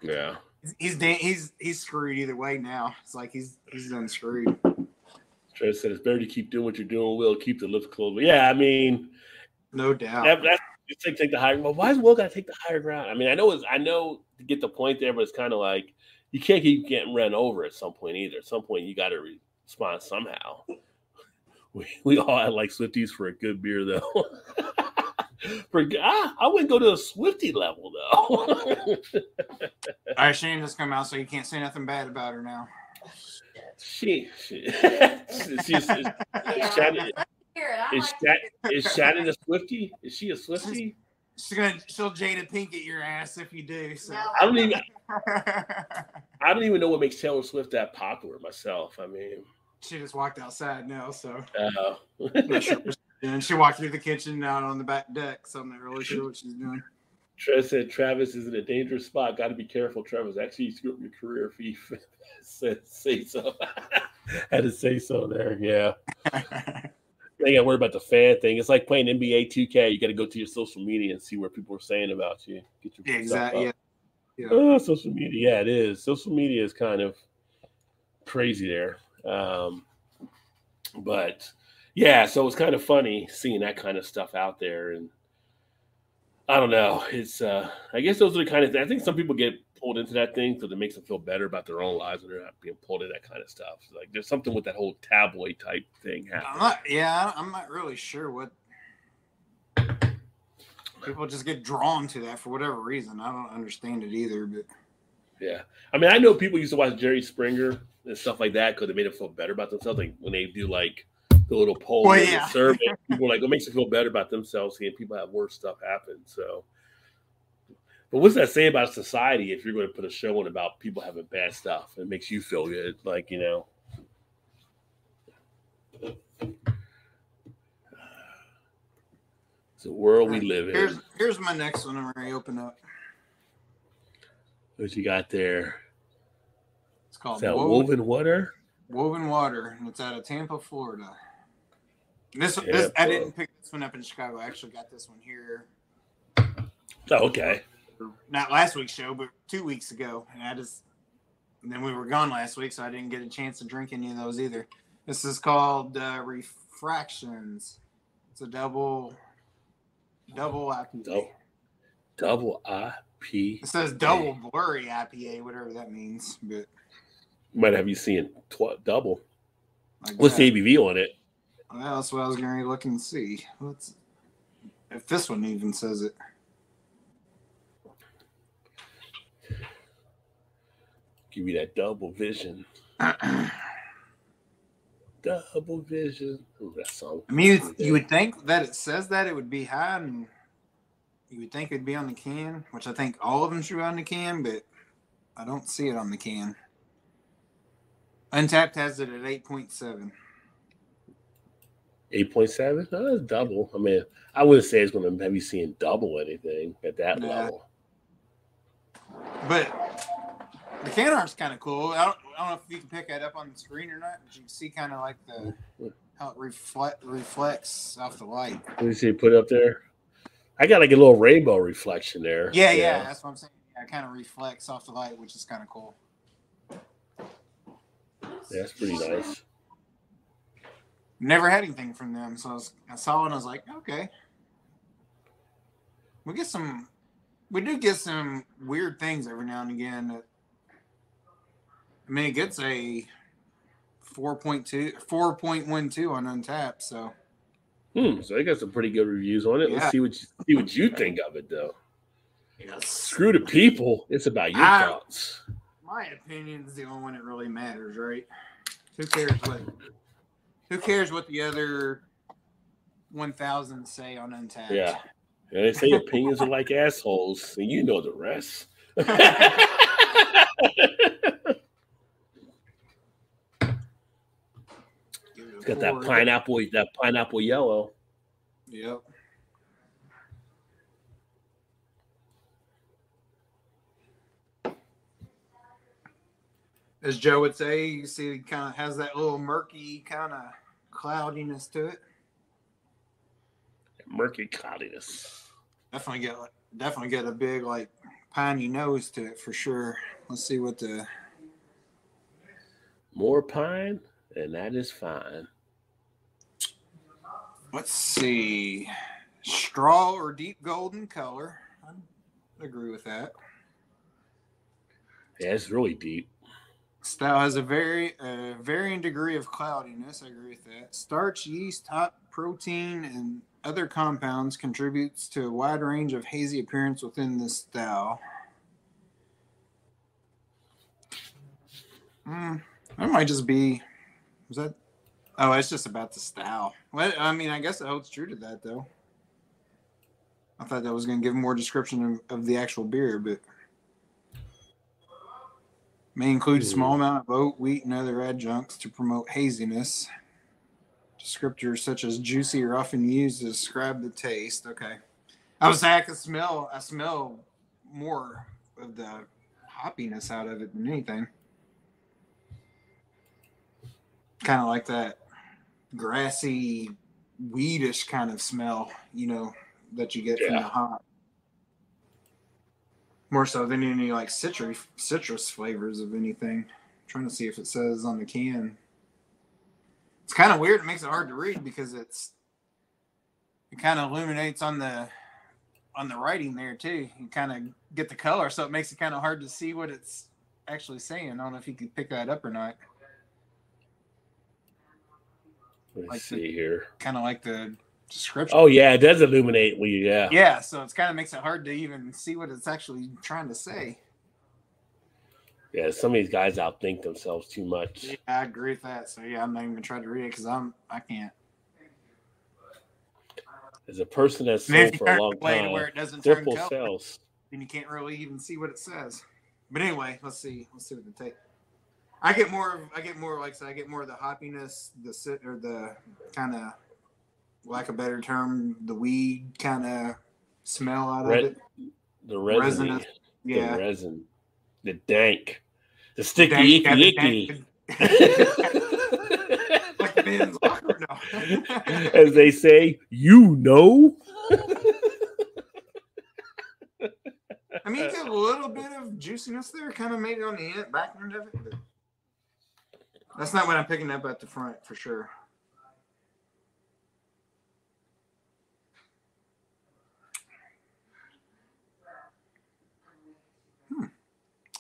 yeah, he's he's he's, he's screwed either way now. It's like he's he's done screwed. Trey said it's better to keep doing what you're doing. Will keep the lips closed. But yeah, I mean, no doubt. That, that's you take take the higher. Well, why is Will got to take the higher ground? I mean, I know it's I know to get the point there, but it's kind of like you can't keep getting run over at some point either. At some point, you got to respond somehow. We, we all had like Swifties for a good beer though. for ah, I wouldn't go to a Swifty level though. all right, Shane just come out, so you can't say nothing bad about her now. She, she, she's, she's, Yeah. Shannon, Hear it. I'm is, like, Sha- is Shannon a Swifty? Is she a Swifty? She's gonna she'll Jada Pinkett your ass if you do. So. No. I don't even I don't even know what makes Taylor Swift that popular myself. I mean, she just walked outside now, so I'm sure what. She walked through the kitchen out on the back deck, so I'm not really sure what she's doing. Trev said Travis is in a dangerous spot. Got to be careful, Travis. Actually, you screwed up your career if said say so. Had to say so there. Yeah. They got to worry about the fan thing. It's like playing NBA 2K. You got to go to your social media and see where people are saying about you. Get your Yeah, exactly. up. Yeah. Oh, social media. Yeah, it is. Social media is kind of crazy there. Um, but yeah, so it's kind of funny seeing that kind of stuff out there. And I don't know. It's, uh, I guess those are the kind of, I think some people get pulled into that thing because it makes them feel better about their own lives and they're not being pulled into that kind of stuff. So, like there's something with that whole tabloid type thing I'm happening. not. Yeah, I'm not really sure what. People just get drawn to that for whatever reason. I don't understand it either, but Yeah. I mean, I know people used to watch Jerry Springer and stuff like that because it made them feel better about themselves. Like when they do like the little poll Well, yeah. survey, people like, it makes them feel better about themselves seeing people have worse stuff happen. So, but what's that say about society if you're going to put a show on about people having bad stuff? It makes you feel good. Like, you know, it's the world we live in. here's here's my next one. I'm ready to open up. What you got there? It's called Is that Woven, woven water? Woven Water, and it's out of Tampa, Florida. This, Yeah, this I didn't pick this one up in Chicago. I actually got this one here, Oh, okay. Not last week's show, but two weeks ago, and I just and then we were gone last week, so I didn't get a chance to drink any of those either. This is called uh, Refractions. It's a double double IPA. Double. Double IP. It says double blurry IPA, whatever that means. But Might have you seen tw- double. like What's that. the ABV on it? Well, that's what I was going to look and see. Let's If this one even says it. Give you that double vision. double vision. Ooh, that song. I mean, you, you would think that it says that it would be high, and you would think it'd be on the can, which I think all of them should be on the can, but I don't see it on the can. Untappd has it at eight point seven. Eight point seven? No, that's double. I mean, I wouldn't say it's going to have you seeing double anything at that Nah. level. But the can art's kind of cool. I don't, I don't know if you can pick that up on the screen or not, but you can see kind of like the how it reflect reflects off the light. Let me see. Put it up there. I got like a little rainbow reflection there. Yeah, yeah, that's what I'm saying. Yeah, it kind of reflects off the light, which is kind of cool. Yeah, that's pretty nice. Never had anything from them, so I, was, I saw it and I was like, okay. We get some, we do get some weird things every now and again. That, I mean, it gets a 4.2, 4.12 on Untappd, so Hmm. So they got some pretty good reviews on it. Yeah. Let's see what you see what you think of it though. yes. Screw the people. It's about your I- thoughts. My opinion is the only one that really matters, right? Who cares what? Who cares what the other 1,000 say on Untappd? Yeah. And they say opinions are like assholes, and you know the rest. It's got that pineapple, that pineapple yellow. Yep. As Joe would say, you see, it kind of has that little murky kind of cloudiness to it. Murky cloudiness. Definitely get, definitely get a big like piney nose to it for sure. Let's see what the More pine, and that is fine. let's see, straw or deep golden color. I agree with that. Yeah, it's really deep. Style has a very uh, varying degree of cloudiness. I agree with that. Starch, yeast, hot protein, and other compounds contributes to a wide range of hazy appearance within this style. Mm, that might just be. Was that? Oh, it's just about the style. Well, I mean, I guess it holds true to that, though. I thought that was going to give more description of, of the actual beer, but may include a small amount of oat, wheat, and other adjuncts to promote haziness. Descriptors such as juicy are often used to describe the taste. Okay, I was saying I can smell. I smell more of the hoppiness out of it than anything. Kind of like that grassy, weedish kind of smell, you know, that you get from the Yeah. hop. More so than any like citrus citrus flavors of anything. trying to see if it says on the can. It's kind of weird. It makes it hard to read because it's it kind of illuminates on the on the writing there too. You kind of get the color, so it makes it kind of hard to see what it's actually saying. I don't know if you could pick that up or not. Let's Like the- see here. Kind of like the description. Oh yeah, it does illuminate. Well, yeah. Yeah, so it's kind of makes it hard to even see what it's actually trying to say. Yeah, some of these guys outthink themselves too much. Yeah, I agree with that. So yeah, I'm not even trying to read it because I'm I can't. As a person that's sold for a long the to where time, it doesn't turn color, sales. then you can't really even see what it says. But anyway, let's see. Let's see what the take. I get more. I get more. Like I said, I get more of the hoppiness, the sit or the kind of, lack of a better term, the weed kind of smell out Red- of it. The resin, Resinous, the Yeah. resin, the dank, the sticky Dank- icky the icky. like the men's locker room. As they say, you know. I mean, you get a little bit of juiciness there, kind of made it on the back end of it. But that's not what I'm picking up at the front for sure. Hmm.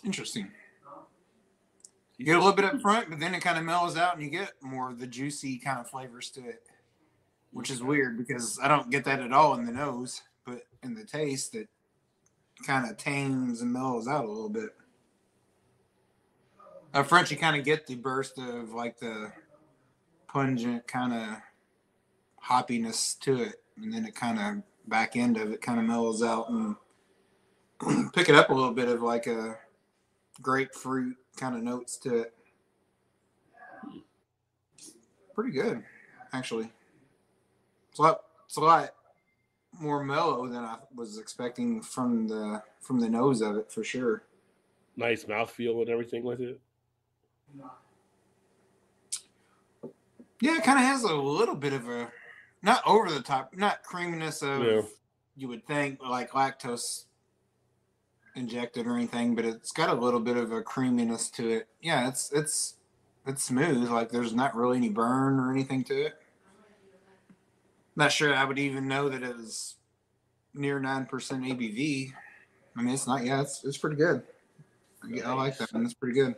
Interesting. You get a little bit up front, but then it kind of mellows out and you get more of the juicy kind of flavors to it. which is weird because I don't get that at all in the nose, but in the taste, it kind of tames and mellows out a little bit. Up front, you kind of get the burst of like the pungent kind of hoppiness to it, and then it kind of back end of it kind of mellows out and pick it up a little bit of like a grapefruit kind of notes to it. Pretty good, actually. It's a lot. It's a lot more mellow than I was expecting from the from the nose of it for sure. Nice mouthfeel and everything with it. Yeah, it kind of has a little bit of a not over the top, not creaminess of Yeah. you would think like lactose injected or anything, but it's got a little bit of a creaminess to it. Yeah, it's it's it's smooth. Like there's not really any burn or anything to it. Not sure I would even know that it was near nine percent ABV. I mean, it's not. Yeah, it's it's pretty good. I, I like that one. it's pretty good.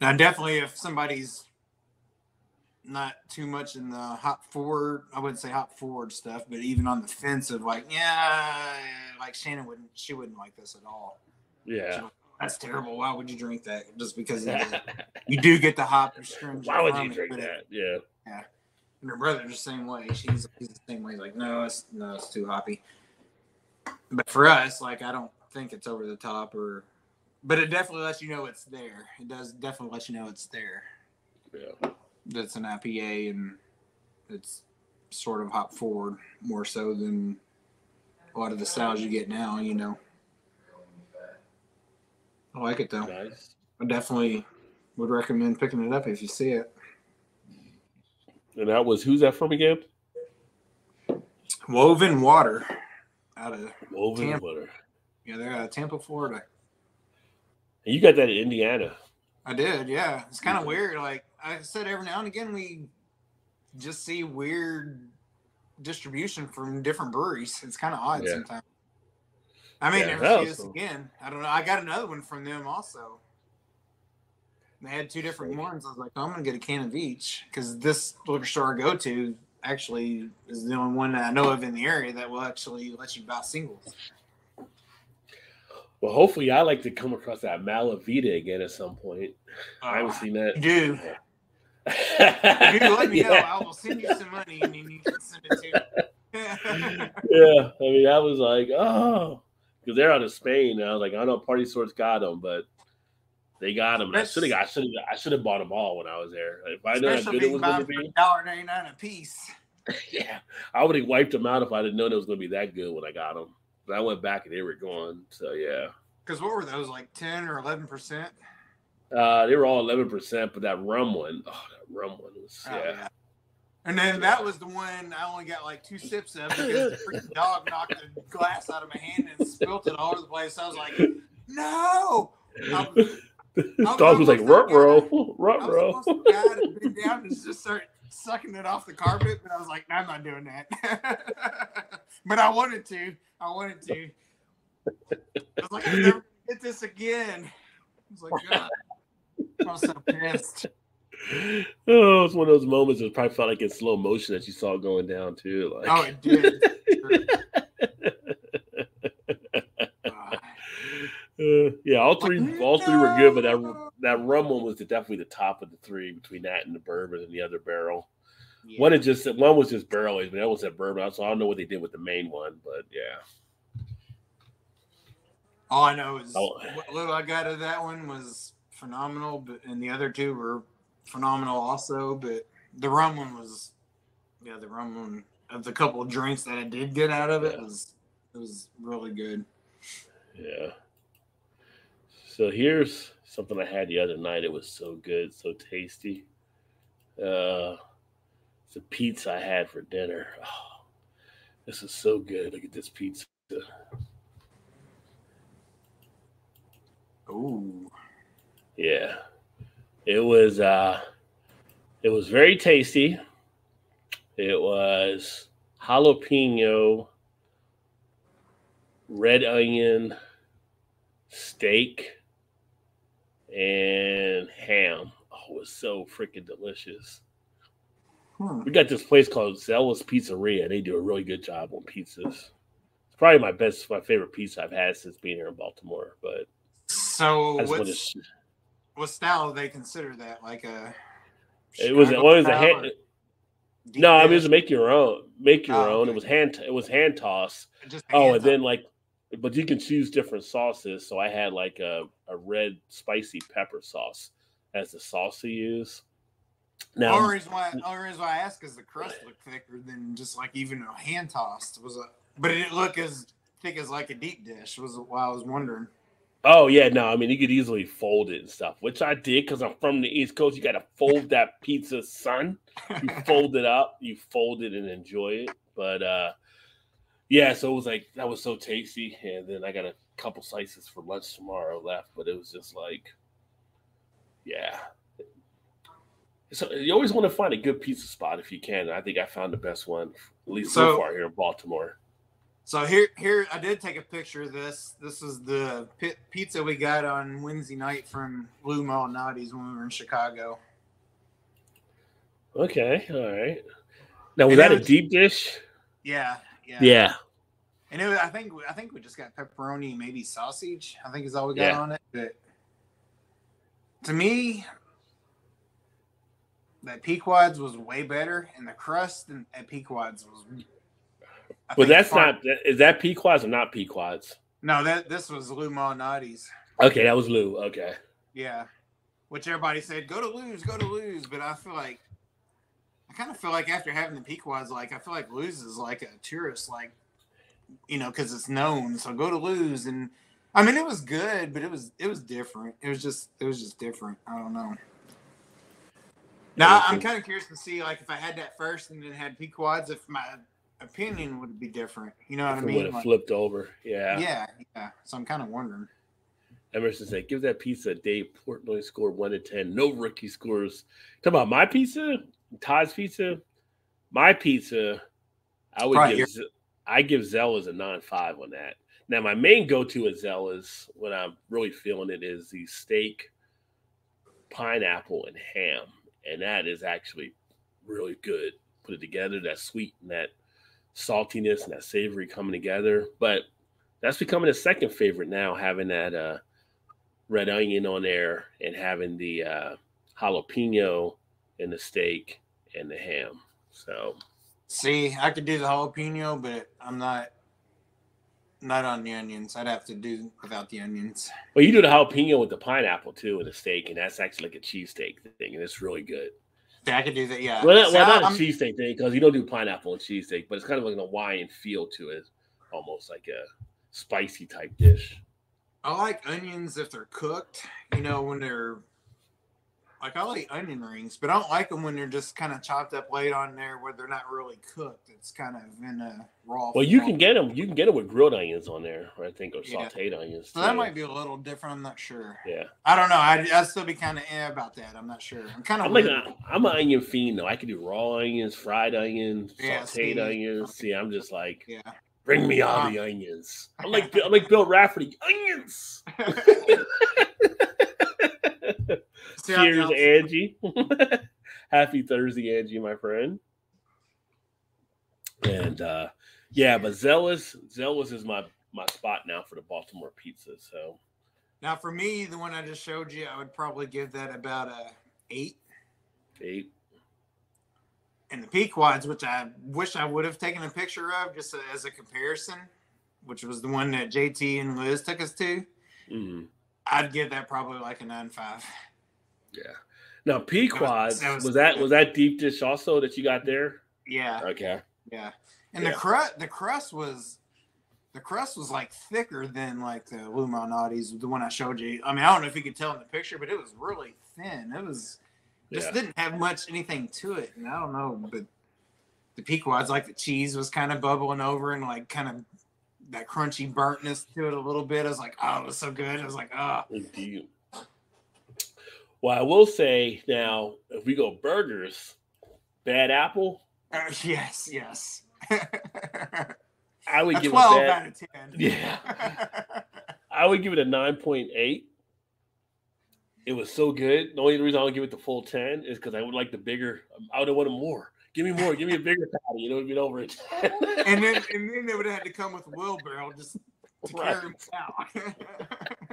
Now, definitely, if somebody's not too much in the hop forward, I wouldn't say hop forward stuff, but even on the fence of like, yeah, like Shannon wouldn't, she wouldn't like this at all. Yeah. That's terrible. Why would you drink that? Just because you, do get the hop astringent. Why would you drink it- that? Yeah. Yeah. And her brother's the same way. She's he's the same way. Like, no, it's no, it's too hoppy. But for us, like, I don't think it's over the top, or, but it definitely lets you know it's there. It does definitely let you know it's there. Yeah. That's an IPA, and it's sort of hop forward more so than a lot of the styles you get now. You know, I like it though. Nice. I definitely would recommend picking it up if you see it. And that was who's that from again? Woven Water out of Woven Tampa. butter. yeah, they're out of Tampa, Florida. And you got that in Indiana. I did, yeah. It's kind of weird. Like I said, every now and again we just see weird distribution from different breweries. It's kind of odd Yeah. sometimes. I may Yeah, never see this cool. again. I don't know. I got another one from them also. They had two different ones. I was like, oh, I'm gonna get a can of each because this liquor store I go to actually is the only one that I know of in the area that will actually let you buy singles. Well, hopefully, I like to come across that Malavita again at some point. I haven't Uh, seen that. do. If you let me know, yeah. I will send you some money and then you can send it to me. yeah, I mean, I was like, oh, because they're out of Spain. And I was like, I know Party Source got them, but they got them. I should have, I should have, I should have bought them all when I was there. If I knew how good it was going to be, $1.99 a piece. yeah, I would have wiped them out if I didn't know it was going to be that good when I got them. But I went back and they were gone. So yeah, Because what were those, like 10 or 11%? uh, they were all eleven percent, but that rum one, oh, that rum one was Oh, yeah. And then that was the one I only got like two sips of because the freaking dog knocked the glass out of my hand and spilt it all over the place. I was like, no. I, was Dog was like, rut row, rut I was row. almost the guy to bend down and just start sucking it off the carpet, but I was like, I'm not doing that. but I wanted to. I wanted to. I was like, I'll never get this again. I was like, God. I was so pissed. Oh, it's one of those moments that probably felt like in slow motion that you saw going down too. Like, Oh, it did. Uh, Uh, yeah, all three, all three were good, but that that rum one was the, definitely the top of the three between that and the bourbon and the other barrel. yeah. One is just one was just barrel aged, but that was that bourbon. So I don't know what they did with the main one, but yeah, All I know is Oh. what little I got of that one was phenomenal, but and the other two were phenomenal also. But the rum one was, yeah, the rum one of the couple of drinks that I did get out of it Yeah. was it was really good. yeah. So here's something I had the other night. It was so good, so tasty. Uh, it's a pizza I had for dinner. Oh, this is so good. Look at this pizza. Ooh, Yeah. It was uh it was very tasty. It was jalapeno, red onion, steak, and ham. Oh, it was so freaking delicious. Hmm. We got this place called Zella's Pizzeria. They do a really good job on pizzas. It's probably my best, my favorite pizza I've had since being here in Baltimore. But So I just what's to. what style do they consider that? Like a It was. It was a hand. or deep No, I mean it was make your own. Make your Oh, own. It was hand. It was hand toss. Just Oh, hands and then like, but you can choose different sauces. So I had like a, a red spicy pepper sauce as the sauce to use. Now, only reason why, only reason why I ask is the crust looked thicker than just like even a hand tossed was a, but it didn't look as thick as like a deep dish. Was why I was wondering. oh yeah, no, I mean you could easily fold it and stuff, which I did because I'm from the East Coast. You got to fold that pizza, son. You fold it up, you fold it and enjoy it. But uh yeah, so it was like that was so tasty, and then I got a couple slices for lunch tomorrow left, but it was just like, yeah. So you always want to find a good pizza spot if you can. I think I found the best one, at least so, So- far here in Baltimore. So here, here I did take a picture of this. This is the pi- pizza we got on Wednesday night from Lou Malnati's when we were in Chicago. Okay, all right. Now was And that that a deep dish? Yeah, yeah, Yeah. And it was, I think I think we just got pepperoni, maybe sausage. I think is all we got Yeah. on it. But to me, that Pequod's was way better, and the crust and at Pequod's was. I But that's not is that Pequods or not Pequods? No, that this was Lou Malnati's. Okay, that was Lou. Okay. Yeah, which everybody said go to Lou's, go to Lou's, but I feel like I kind of feel like after having the Pequods, like I feel like Lou's is like a tourist, like you know, because it's known. So go to Lou's, and I mean it was good, but it was it was different. It was just it was just different. I don't know. Now I'm kind of curious to see like if I had that first and then had Pequods, if my opinion would be different. You know what I it would mean? have Like, flipped over. Yeah. yeah, yeah. So I'm kind of wondering. Emerson said, give that pizza a day. Portnoy scored one to ten. No rookie scores. Talk about my pizza, Todd's pizza. My pizza, I would Probably give I give Zella's a nine five on that. Now my main go to at Zella's when I'm really feeling it is the steak, pineapple, and ham, and that is actually really good. Put it together, that sweet and that saltiness and that savory coming together. But that's becoming a second favorite now, having that uh, red onion on there and having the uh, jalapeno and the steak and the ham. So See, I could do the jalapeno, but I'm not not on the onions. I'd have to do without the onions. Well, you do the jalapeno with the pineapple too, and the steak, and that's actually like a cheesesteak thing, and it's really good. Yeah, I could do that. Yeah. Well, not, well, not a I'm- cheesesteak thing because you don't do pineapple and cheesesteak, but it's kind of like an Hawaiian feel to it, almost like a spicy type dish. I like onions if they're cooked. You know, when they're like I like onion rings, but I don't like them when they're just kind of chopped up late on there where they're not really cooked. It's kind of in a raw. Well, you can get them. You can get them with grilled onions on there, I think, or Yeah. sautéed onions. So that might be a little different. I'm not sure. Yeah, I don't know. I'd, I'd still be kind of eh about that. I'm not sure. I'm kind of I'm like a, I'm an onion fiend though. I can do raw onions, fried onions, Yeah, sautéed onions. See, I'm just like, yeah. bring me all Uh, the onions. I'm like, I'm like Bill Raftery, onions. Cheers, Angie. Happy Thursday, Angie, my friend. And uh yeah, but Zella's, Zella's is my my spot now for the Baltimore pizza. So Now, for me, the one I just showed you, I would probably give that about a eight. eight. And the Pequods, which I wish I would have taken a picture of just as a comparison, which was the one that JT and Liz took us to, Mm, I'd give that probably like a nine five. Yeah. Now Pequods that was, was- that was that deep dish also that you got there? Yeah, Okay. yeah. And Yeah. the crust, the crust was, the crust was like thicker than like the Lou Malnati's, the one I showed you. I mean, I don't know if you could tell in the picture, but it was really thin. It was just Yeah. didn't have much anything to it. And I don't know, but the Pequods, like the cheese was kind of bubbling over and like kind of that crunchy burntness to it a little bit. I was like, oh, it was so good. I was like, oh, Indeed. Well, I will say now, if we go burgers, bad apple, uh, yes, yes. I would a give 12 it out of 10. Yeah. I would give it a 9.8. It was so good. The only reason I would give it the full 10 is because I would like the bigger, I would have wanted more. Give me more. Give me a bigger patty. You know, been over it. and then and then they would have had to come with a wheelbarrow just to Right. carry them out.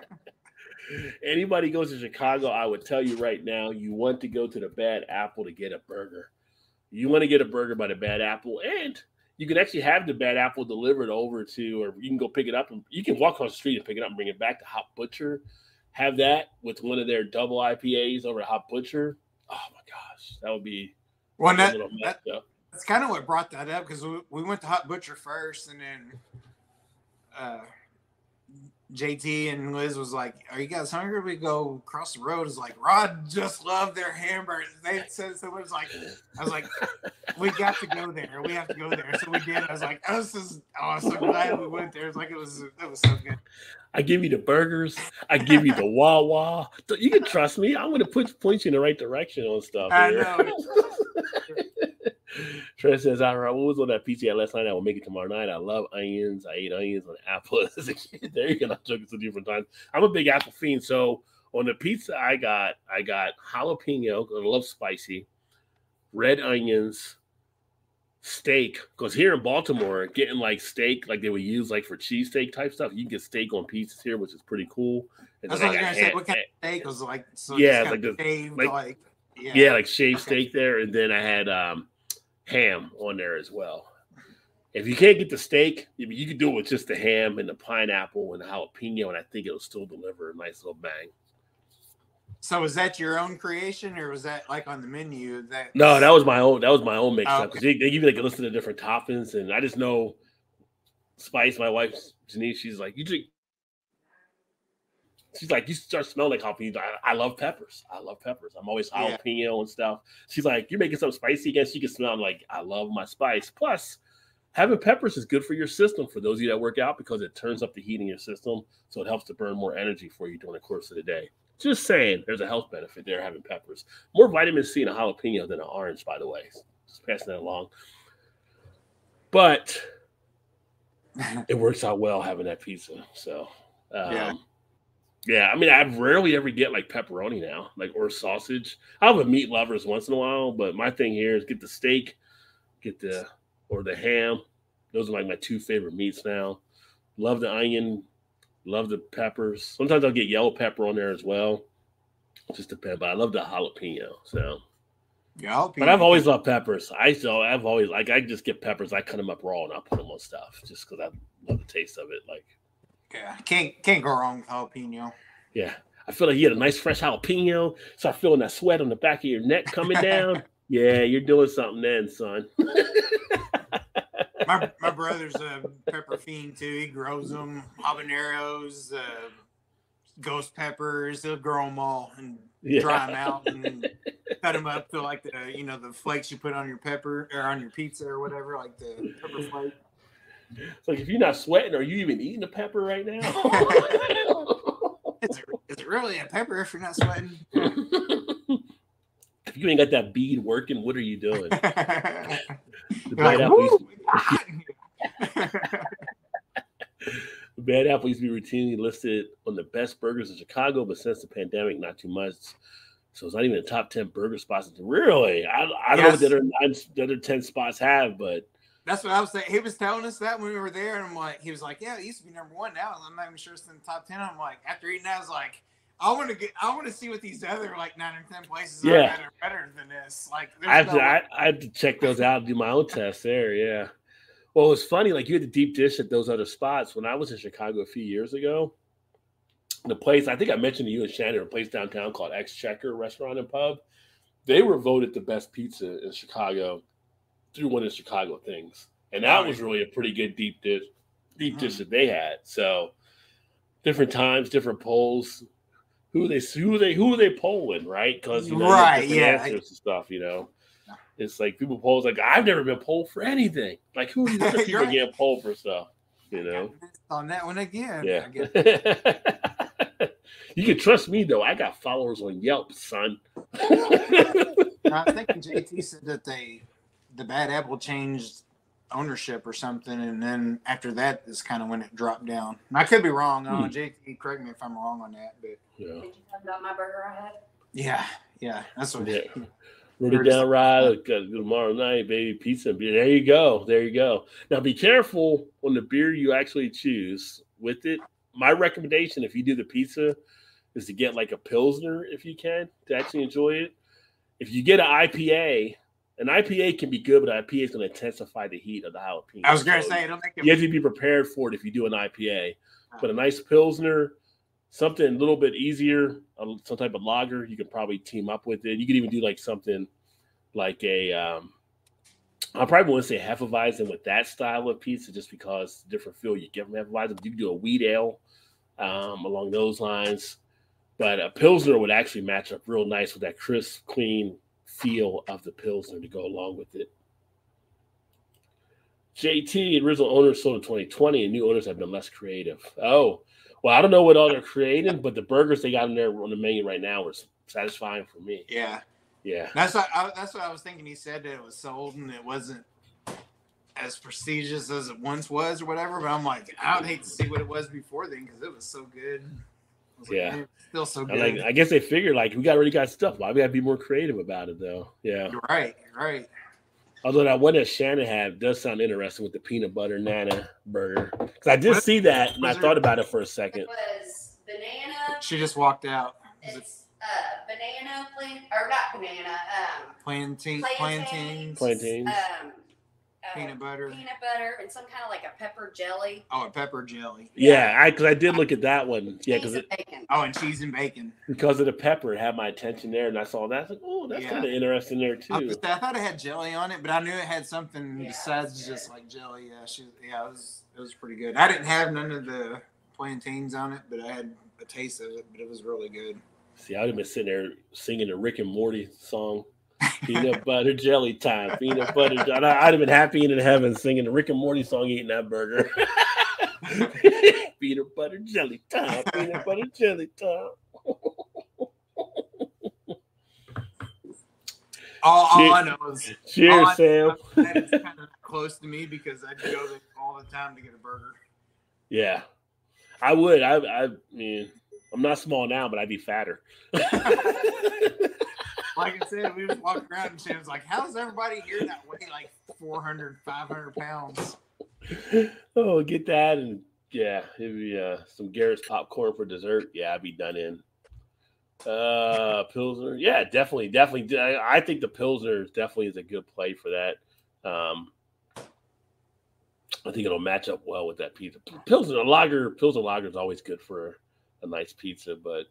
Anybody goes to Chicago, I would tell you right now, you want to go to the Bad Apple to get a burger. You want to get a burger by the Bad Apple, and you can actually have the Bad Apple delivered over to, or you can go pick it up and you can walk across the street and pick it up and bring it back to Hop Butcher. Have that with one of their double IPAs over at Hop Butcher. Oh my gosh, that would be well, that, that, that's kind of what brought that up because we, we went to Hop Butcher first, and then uh, JT and Liz was like, "Are you guys hungry? We go across the road." It's like Rod just loved their hamburgers. They said so. It was like I was like, "We got to go there. We have to go there." So we did. I was like, "Oh, this is oh, so glad we went there." It's like it was it was so good. I give you the burgers. I give you the Wawa. You can trust me. I'm going to put point you in the right direction on stuff. I know. Trent says, I what was on that pizza last night? I will make it tomorrow night. I love onions. I ate onions on apples as a kid. There you go. I took it to different times. I'm a big apple fiend. So on the pizza I got, I got jalapeno. I love spicy, red onions, steak. Because here in Baltimore, getting like steak, like they would use like for cheesesteak type stuff, you can get steak on pizzas here, which is pretty cool. And That's what I was gonna say. What kind of steak was like? So Yeah, like the- shaved, like- like, yeah. yeah, like shaved Okay. steak there, and then I had um ham on there as well. If you can't get the steak, you can do it with just the ham and the pineapple and the jalapeno, and I think it'll still deliver a nice little bang. So was that your own creation, or was that like on the menu? That No, that was my own. That was my own mix Oh, up because they, they give you like a list of the different toppings, and I just know spice. My wife Janine, she's like, you drink. She's like, you start smelling like jalapeno. I, I love peppers. I love peppers. I'm always Yeah. jalapeno and stuff. She's like, you're making something spicy again. She can smell. I'm like, I love my spice. Plus, having peppers is good for your system. For those of you that work out, because it turns up the heat in your system, so it helps to burn more energy for you during the course of the day. Just saying, there's a health benefit there having peppers. More vitamin C in a jalapeno than an orange, by the way. Just passing that along. But it works out well having that pizza. So, um, Yeah. Yeah. I mean, I rarely ever get like pepperoni now, like or sausage. I have a meat lovers once in a while, but my thing here is get the steak, get the or the ham. Those are like my two favorite meats now. Love the onion, love the peppers. Sometimes I'll get yellow pepper on there as well. Just depend, but I love the jalapeno. So, yeah, I'll but I've always loved peppers. I so I've always like I just get peppers. I cut them up raw and I put them on stuff just because I love the taste of it. Like, yeah, can't can't go wrong with jalapeno. yeah, I feel like you get a nice fresh jalapeno. Start feeling that sweat on the back of your neck coming down. yeah, you're doing something then, son. My my brother's a pepper fiend too. He grows them, habaneros, uh, ghost peppers. He'll grow them all and Yeah. dry them out and cut them up to like the you know the flakes you put on your pepper or on your pizza or whatever, like the pepper flake. It's like if you're not sweating, are you even eating a pepper right now? Is it, is it really a pepper if you're not sweating? if you ain't got that bead working, what are you doing? The bad, like, apple used, "Woo, it's hot in here." the bad apple used to be routinely listed on the best burgers in Chicago, but since the pandemic, not too much. So it's not even the top 10 burger spots. Really? I, I don't know what the other, nine, the other 10 spots have, but That's what I was saying. He was telling us that when we were there, and I'm like, he was like, "Yeah, it used to be number one. Now I'm not even sure it's in the top 10. I'm like, after eating that, I was like, I want to get, I want to see what these other like nine or ten places Yeah. are that are better than this. Like, I have, there's to, I, I have to check those out and do my own test there. Yeah. Well, it was funny. Like you had the deep dish at those other spots. When I was in Chicago a few years ago, the place I think I mentioned to you and Shannon, a place downtown called Exchequer Restaurant and Pub. They were voted the best pizza in Chicago through one of the Chicago things, and that Oh, was really a pretty good deep dish, deep dish Mm. that they had. So different times, different polls. Who they who they who are they polling, right? Because you know, Right, yeah. answers and stuff. You know, it's like people poll like I've never been polled for anything. Like who are these people Right. getting polled for stuff? You know, on that one again. yeah. You can trust me though. I got followers on Yelp, son. I think JT said that they, the Bad Apple changed ownership or something, and then after that is kind of when it dropped down. And I could be wrong. I don't hmm. JT, correct me if I'm wrong on that, but yeah. Did you my burger I had? yeah, yeah, that's what. Yeah. Wrote it down right uh, tomorrow night, baby. Pizza and beer. There you go. There you go. Now be careful on the beer you actually choose with it. My recommendation, if you do the pizza, is to get like a pilsner if you can to actually enjoy it. If you get an IPA, an IPA can be good, but IPA is going to intensify the heat of the jalapeno. I was going to so say, it'll make it. You have to be prepared for it if you do an IPA. But a nice pilsner, something a little bit easier, some type of lager, you could probably team up with it. You could even do like something like a. Um, I probably wouldn't say Hefeweizen with that style of pizza, just because different feel you get from Hefeweizen. You can do a wheat ale um, along those lines, but a pilsner would actually match up real nice with that crisp, clean feel of the pilsner to go along with it. JT, original owners sold in 2020, and new owners have been less creative. Oh, well, I don't know what all they're creating, but the burgers they got in there on the menu right now are satisfying for me. Yeah, yeah. That's what I, that's what I was thinking. He said that it was sold and it wasn't as prestigious as it once was or whatever. But I'm like, I would hate to see what it was before then because it was so good. Was yeah, like, still so good. Like, I guess they figured like we got already got stuff. Why we got to be more creative about it though? Yeah, you're right. You're right. Although that one that Shannon had does sound interesting with the peanut butter nana burger. Because I did what? see that and I thought about it for a second. It was banana. She just walked out. It's uh, banana, plant, or not banana. Um, plantain, plantains. Plantains. Um, uh, peanut butter, peanut butter, and some kind of like a pepper jelly. Oh, a pepper jelly. Yeah, I because I did look at that one. Yeah, because. Bacon. Oh, and cheese and bacon. Because of the pepper, it had my attention there, and I saw that. I was like, oh, that's yeah. kind of interesting there too. I, I, thought it had jelly on it, but I knew it had something yeah, besides just like jelly. Yeah, she, yeah, it was it was pretty good. I didn't have none of the plantains on it, but I had a taste of it. But it was really good. See, I would have been sitting there singing the Rick and Morty song peanut butter jelly time. Peanut butter. I'd, I'd have been happy in heaven singing the Rick and Morty song, eating that burger. peanut butter jelly time. Peanut butter jelly time. All, all I know is cheers, Sam. That is kind of close to me because I go there all the time to get a burger. Yeah, I would. I, I mean, I'm not small now, but I'd be fatter like I said, we just walked around and she was like, how's everybody here that weigh like 400, 500 pounds? Oh, get that. And yeah, it'd be uh, some Garrett's popcorn for dessert. Yeah, I'd be done in. Uh, Pilsner. Yeah, definitely. Definitely. I, I think the Pilsner definitely is a good play for that. Um, I think it'll match up well with that pizza. Pilsner lager, Pilsner lager is always good for a nice pizza, but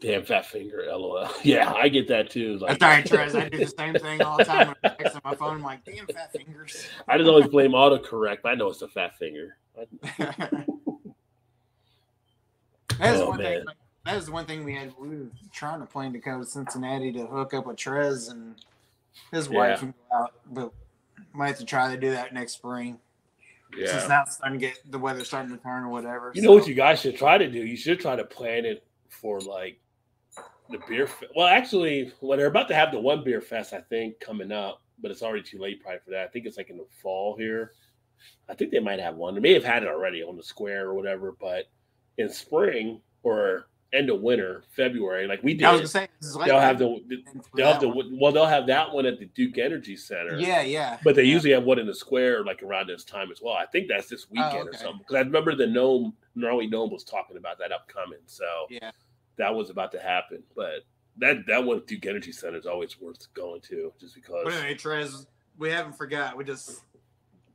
Damn fat finger, lol. Yeah, I get that too. Like, That's all right, Trez. I do the same thing all the time when I text on my phone. I'm like, damn fat fingers. I just always blame autocorrect, but I know it's a fat finger. that is oh, one man. thing. that is one thing we had. We were trying to plan to go to Cincinnati to hook up with Trez and his yeah. wife go out, but might have to try to do that next spring. Yeah. Since now it's starting to get the weather starting to turn or whatever. You so. know what you guys should try to do? You should try to plan it for like the beer. Fe- well, actually, well, they're about to have the one beer fest, I think, coming up, but it's already too late probably for that. I think it's like in the fall here. I think they might have one. They may have had it already on the square or whatever, but in spring or end of winter, February, like we did. I was gonna say they'll have the they'll have the well they'll have that one at the Duke Energy Center. Yeah, yeah. But they yeah. usually have one in the square like around this time as well. I think that's this oh, weekend oh, okay. or something. Because I remember the gnome Gnarly Gnome was talking about that upcoming. So yeah, that was about to happen. But that that one Duke Energy Center is always worth going to, just because. But anyway, Trez, we haven't forgot. We just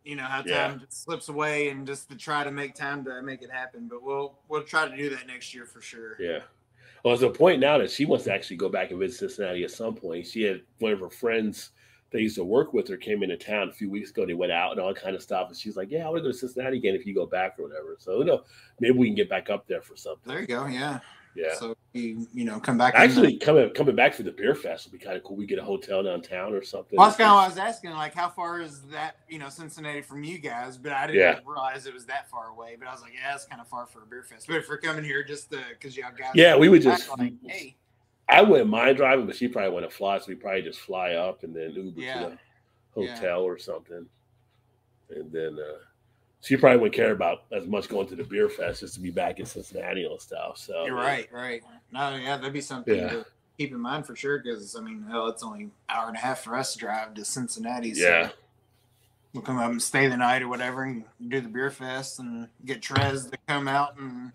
you know how time yeah. just slips away, and just to try to make time to make it happen. But we'll we'll try to do that next year for sure. Yeah. Well, there's a point now that she wants to actually go back and visit Cincinnati at some point. She had one of her friends that used to work with her came into town a few weeks ago. They went out and all kind of stuff, and she's like, "Yeah, I want to go to Cincinnati again if you go back or whatever." So you know, maybe we can get back up there for something. There you go. Yeah. Yeah. So you you know come back. Actually, coming coming back for the beer fest would be kind of cool. We get a hotel downtown or something. Well, that's kind of I was asking. Like, how far is that? You know, Cincinnati from you guys? But I didn't yeah. realize it was that far away. But I was like, yeah, it's kind of far for a beer fest. But if we're coming here just because y'all guys, yeah, we would just. Like, hey. I wouldn't mind driving, but she probably want to fly, so we probably just fly up and then Uber yeah. to the hotel yeah. or something, and then. uh she probably wouldn't care about as much going to the beer fest just to be back in Cincinnati and stuff. So you're right, right. no, yeah, that'd be something Yeah. to keep in mind for sure. Because I mean, hell, it's only an hour and a half for us to drive to Cincinnati. So Yeah. we'll come up and stay the night or whatever, and do the beer fest, and get Trez to come out and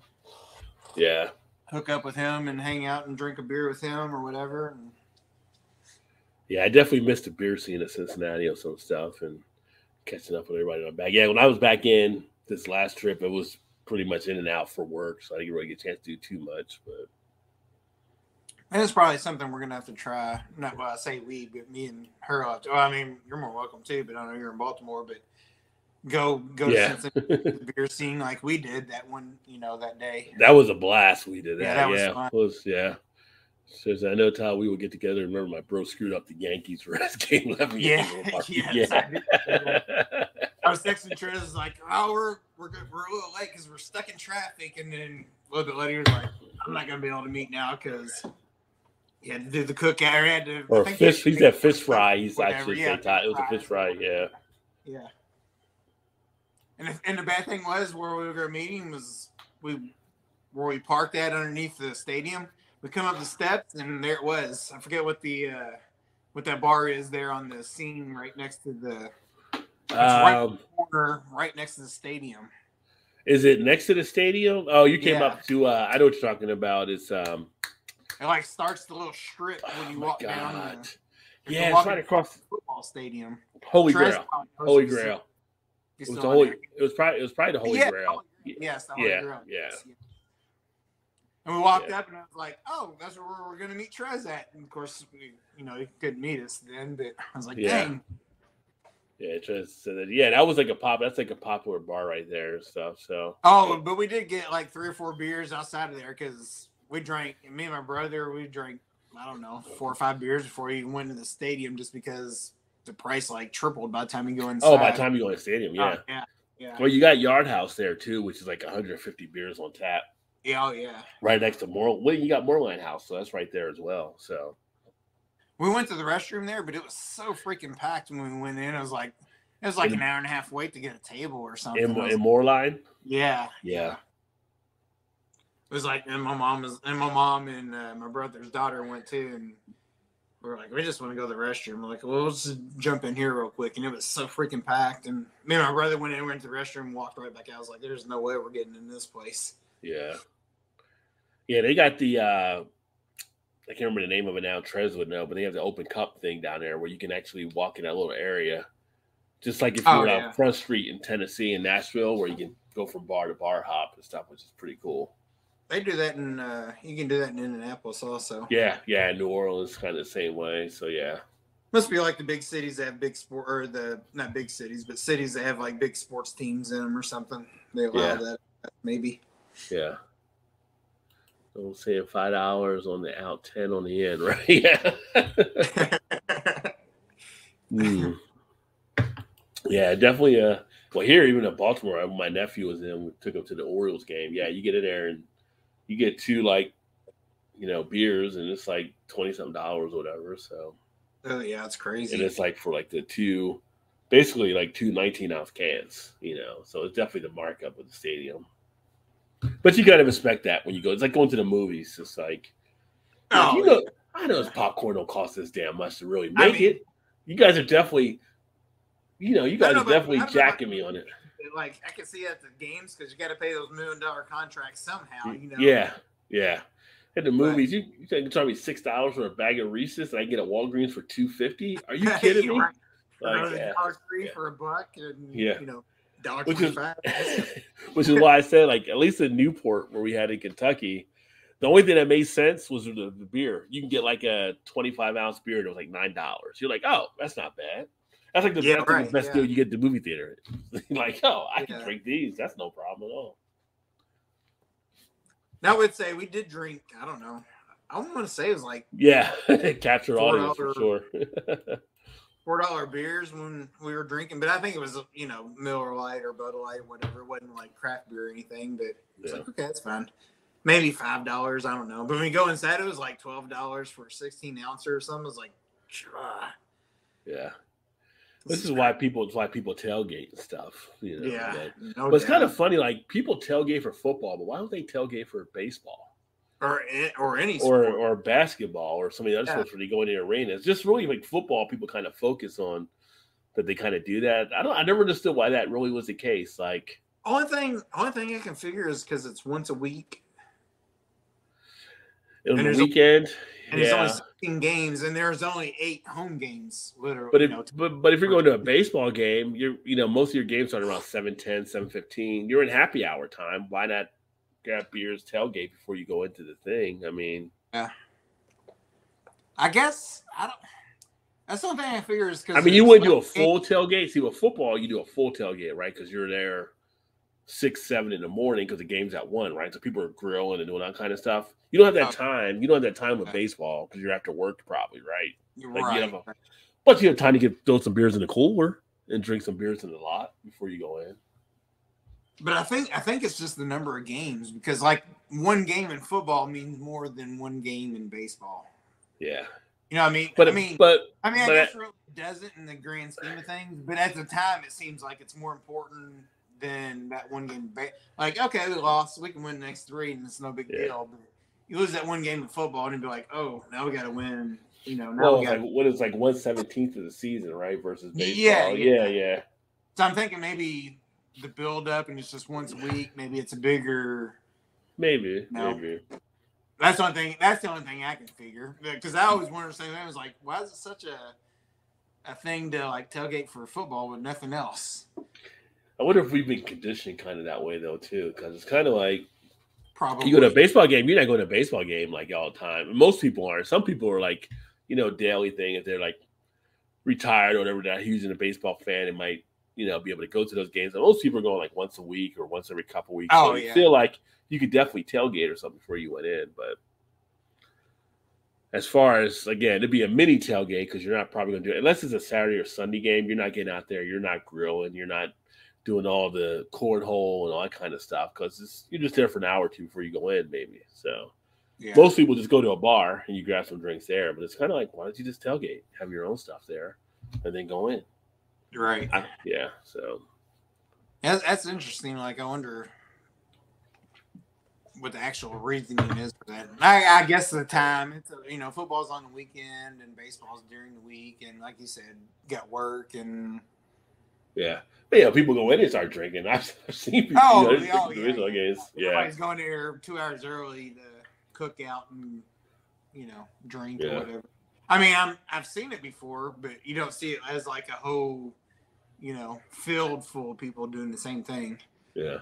Yeah. hook up with him and hang out and drink a beer with him or whatever. And Yeah, I definitely missed the beer scene at Cincinnati or some stuff and catching up with everybody on back. Yeah, when I was back in this last trip, it was pretty much in and out for work, so I didn't really get a chance to do too much. But And it's probably something we're gonna have to try. Not well, I say we, but me and her. Have to, well, I mean, you're more welcome too. But I know you're in Baltimore. But go go Yeah. to the beer scene like we did that one. You know that day. that was a blast. We did that. Yeah, that was yeah, was yeah. Says I know Todd. We would get together. Remember, my bro screwed up the Yankees for his game. Yeah, games. yes, I yeah. I was texting Trez like, "Oh, we're we're good. we're a little late because we're stuck in traffic." And then a little bit later, he was like, "I'm not gonna be able to meet now because." He had to do the cookout. Or he had to, or he fish. to He's at fish fry. He's whatever, should yeah, Todd. It was a fish fry. Yeah. Yeah. And if, and the bad thing was where we were meeting was we where we parked at underneath the stadium. We come up the steps and there it was. I forget what the uh what that bar is there on the scene right next to the right- Um, corner, right next to the stadium. is it next to the stadium? Oh, you came Yeah. up to. uh I know what you're talking about. It's um. It like starts the little strip Oh when you my walk down the, Yeah, it's right across the football stadium. Holy Grail. Holy Grail. It was the holy. It was probably. It was probably the Holy Yeah, Grail. Yes, the Holy Yeah, Grail. yeah. Yeah. And we walked Yeah. up, and I was like, "Oh, that's where we're going to meet Trez at." And of course, we, you know, he couldn't meet us then, but I was like, Yeah. "Dang, Yeah, just so that, yeah, that was like a pop. That's like a popular bar right there and stuff. So oh!" But we did get like three or four beers outside of there because we drank. Me and my brother, we drank. I don't know, four or five beers before we went to the stadium, just because the price like tripled by the time you go inside. oh, by the time you go to the stadium, Oh, yeah. yeah, yeah, Well, you got Yard House there too, which is like 150 beers on tap, yeah, oh yeah. right next to Moral. Well, you got Moerlein House, so that's right there as well. So We went to the restroom there, but it was so freaking packed when we went in. It was like it was like In- an hour and a half wait to get a table or something. in, in Moerlein, Yeah, Yeah. It was like, and my mom was, and my mom and uh, my brother's daughter went too, and we are like, we just want to go to the restroom. We're like, well, let's just jump in here real quick, and it was so freaking packed. And me and my brother went in, went to the restroom, walked right back out. I was like, there's no way we're getting in this place. Yeah, yeah. They got the. uh I can't remember the name of it now. Trez would know, but they have the open cup thing down there where you can actually walk in that little area, just like if you Oh, were yeah. on Front Street in Tennessee and Nashville, where you can go from bar to bar hop and stuff, which is pretty cool. They do that in, uh, you can do that in Indianapolis also. Yeah, yeah. New Orleans kind of the same way. So yeah, Must be like the big cities that have big sport, or the not big cities, but cities that have like big sports teams in them or something. They allow Yeah. that, maybe. Yeah. So saying five dollars on the out, ten on the in, right? Yeah. Hmm. Yeah, definitely. Uh, well, here even in Baltimore, my nephew was in. We took him to the Orioles game. Yeah, you get in there and you get two like, you know, beers, and it's like twenty something dollars, or whatever. So, oh yeah, it's crazy. and it's like for like the two, basically like two 19 ounce cans, you know. So it's definitely the markup of the stadium. But you gotta respect that when you go. It's like going to the movies. It's like, Oh, you know, I know this popcorn don't cost this damn much to really I make mean- it. You guys are definitely, you know, you guys know, are definitely I jacking me on it. like I can see at the games because you got to pay those million dollar contracts somehow. You know. Yeah, yeah. At the movies, you you think charge me six dollars for a bag of Reese's, and I get a Walgreens for two fifty? Are you kidding me? Right. Like, yeah. Yeah. for a buck, and Yeah. you know, dollar Which is- which is why I said like at least in Newport where we had in Kentucky, the only thing that made sense was the, the beer. You can get like a twenty five ounce beer and it was like nine dollars. You're like, oh, that's not bad. That's like the, Yeah, right, the best yeah. deal you get at the movie theater. like, oh, I can drink these. That's no problem at all. Now I would say we did drink. I don't know. I want to say it was like Yeah, capture audience for $4 sure. Four dollar beers when we were drinking, but I think it was you know Miller Lite or Bud Light, whatever. It wasn't like craft beer or anything, but it's Yeah. like okay, that's fine. Maybe five dollars. I don't know. But when we go inside, it was like twelve dollars for a sixteen ounce or something. It was like, ah, yeah, this is why people. It's why people tailgate and stuff. You know. yeah. no But it's kind of funny. Like people tailgate for football, but why don't they tailgate for baseball? Or or any or sport. or basketball or some of the other Yeah. sports where they go in the arena. It's just really like football. People kind of focus on that they kind of do that. I don't. I never understood why that really was the case. Like, only thing only thing I can figure is because it's once a week on And the there's a- weekend, and there's yeah. only 16 games and there's only eight home games literally. But you if know, but, but if you're going to a baseball game, you're you know most of your games start around 7:10, 7:15. You're in happy hour time. Why not grab beers, tailgate before you go into the thing? I mean, yeah. I guess I don't. That's only thing I figure is because I mean, you wouldn't do a full tailgate. See, with football, you do a full tailgate, right? Because you're there six, seven in the morning because the game's at one, right? So people are grilling and doing that kind of stuff. You don't have that time. You don't have that time with Okay. baseball because you're after work, probably, right? You're like, you right. have a- But you have time to get throw some beers in the cooler and drink some beers in the lot before you go in. But I think I think it's just the number of games because like one game in football means more than one game in baseball. Yeah, You know what I mean? but I mean, but I mean, I but- guess it really doesn't in the grand scheme of things. But at the time, it seems like it's more important than that one game. Ba- Like, okay, we lost, we can win the next three, and it's no big Yeah. deal. But you lose that one game in football, and it'd be like, oh, now we got to win. You know, now well, we it's got. like what is like one seventeenth of the season, right? Versus baseball. Yeah, Yeah, yeah. yeah, So I'm thinking maybe the build up, and it's just once a week. Maybe it's a bigger. Maybe, No. maybe. That's the only thing. That's the only thing I can figure. Because I always wonder the same thing. I was like, why is it such a a thing to like tailgate for football with nothing else? I wonder if we've been conditioned kind of that way though too, because it's kind of like Probably. you go to a baseball game, you're not going to a baseball game like all the time. Most people aren't. Some people are like, you know, daily thing. If they're like retired or whatever, that who's in a baseball fan and might, you know, be able to go to those games. And most people are going like once a week or once every couple weeks. Oh, so yeah. feel like you could definitely tailgate or something before you went in. But as far as again, it'd be a mini tailgate because you're not probably going to do it unless it's a Saturday or Sunday game. You're not getting out there. You're not grilling. You're not doing all the cornhole and all that kind of stuff because you're just there for an hour or two before you go in, maybe. So Yeah. most people just go to a bar and you grab some drinks there, but it's kind of like, why don't you just tailgate, have your own stuff there, and then go in? Right. I, yeah. So That's, that's interesting. Like, I wonder what the actual reasoning is for that. I, I guess the time. It's a, you know, football's on the weekend and baseball's during the week, and like you said, got work and yeah, but yeah, people go in and start drinking. I've, I've seen people. Oh, you know, yeah, oh, drinking yeah, baseball yeah. games. Yeah, everybody's going there two hours early to cook out and you know drink Yeah. or whatever. I mean, I'm I've seen it before, but you don't see it as like a whole, you know, field full of people doing the same thing. yeah.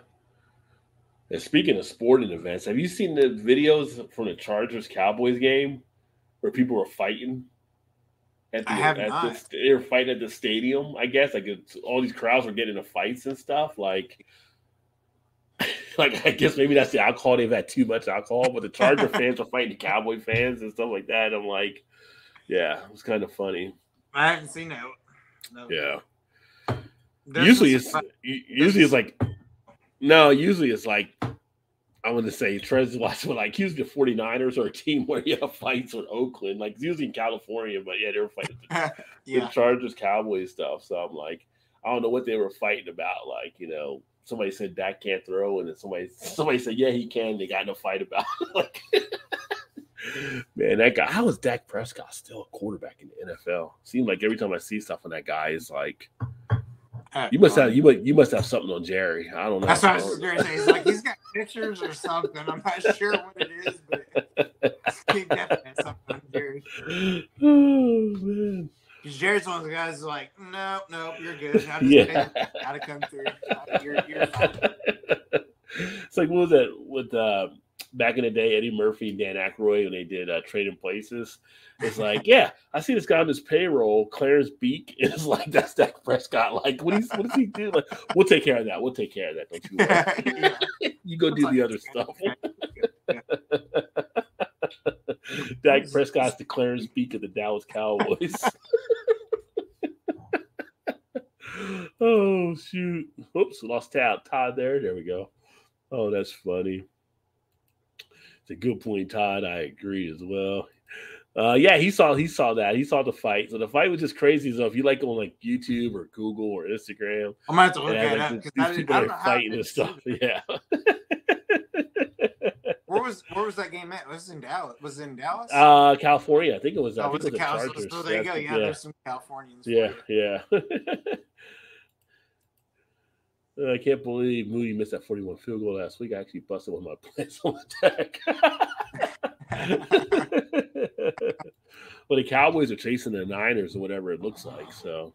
And speaking of sporting events, have you seen the videos from the Chargers Cowboys game where people were fighting? At the, I have at not. The, they were fighting at the stadium. I guess like it's, all these crowds were getting into fights and stuff. Like, like I guess maybe that's the alcohol. They've had too much alcohol, but the Charger fans were fighting the Cowboy fans and stuff like that. I'm like, yeah, it was kind of funny. I haven't seen that. No. Yeah. Usually it's usually it's like no usually it's like i want to say trends watching like usually the 49ers or a team where you have fights with oakland like it's usually in california but yeah they were fighting the, the yeah. chargers cowboys stuff so i'm like i don't know what they were fighting about like you know somebody said Dak can't throw and then somebody somebody said yeah he can they got in a fight about it. like Man, that guy, how is Dak Prescott still a quarterback in the NFL? Seems like every time I see stuff on that guy, is like you must have you must you must have something on Jerry. I don't know. That's what I was going to say. It's like he's got pictures or something. I'm not sure what it is, but he definitely has something on Jerry. oh man. Because Jared's one of the guys who's like, no, no, you're good. I'm just Yeah. gotta come through. You're, you're it's like what was that with uh back in the day, Eddie Murphy and Dan Aykroyd when they did uh, Trading Places. It's like, yeah, I see this guy on his payroll, Clarence Beak. And it's like that's Dak Prescott. Like, what, is, what does he do? Like, we'll take care of that. We'll take care of that. Don't you worry. You go do the other stuff. Dak Prescott's the Clarence Beak of the Dallas Cowboys. oh shoot! Oops, lost Todd. Todd there. There we go. Oh, that's funny. It's a good point, Todd. I agree as well. Uh, yeah, he saw he saw that. He saw the fight. So the fight was just crazy. So if you like on like YouTube or Google or Instagram, I'm gonna have to look at like it these I, people I are don't know how fighting and stuff. Yeah. Where was where was that game at? Was it in Dallas? Was it in Dallas? Uh, California. I think it was. I oh, think it was the Cal- Chargers. So there you go. Yeah, yeah, there's some Californians. for yeah, yeah. Uh, I can't believe Moody missed that 41 field goal last week. I actually busted one of my plays on the deck. well, the Cowboys are chasing the Niners or whatever it looks like. So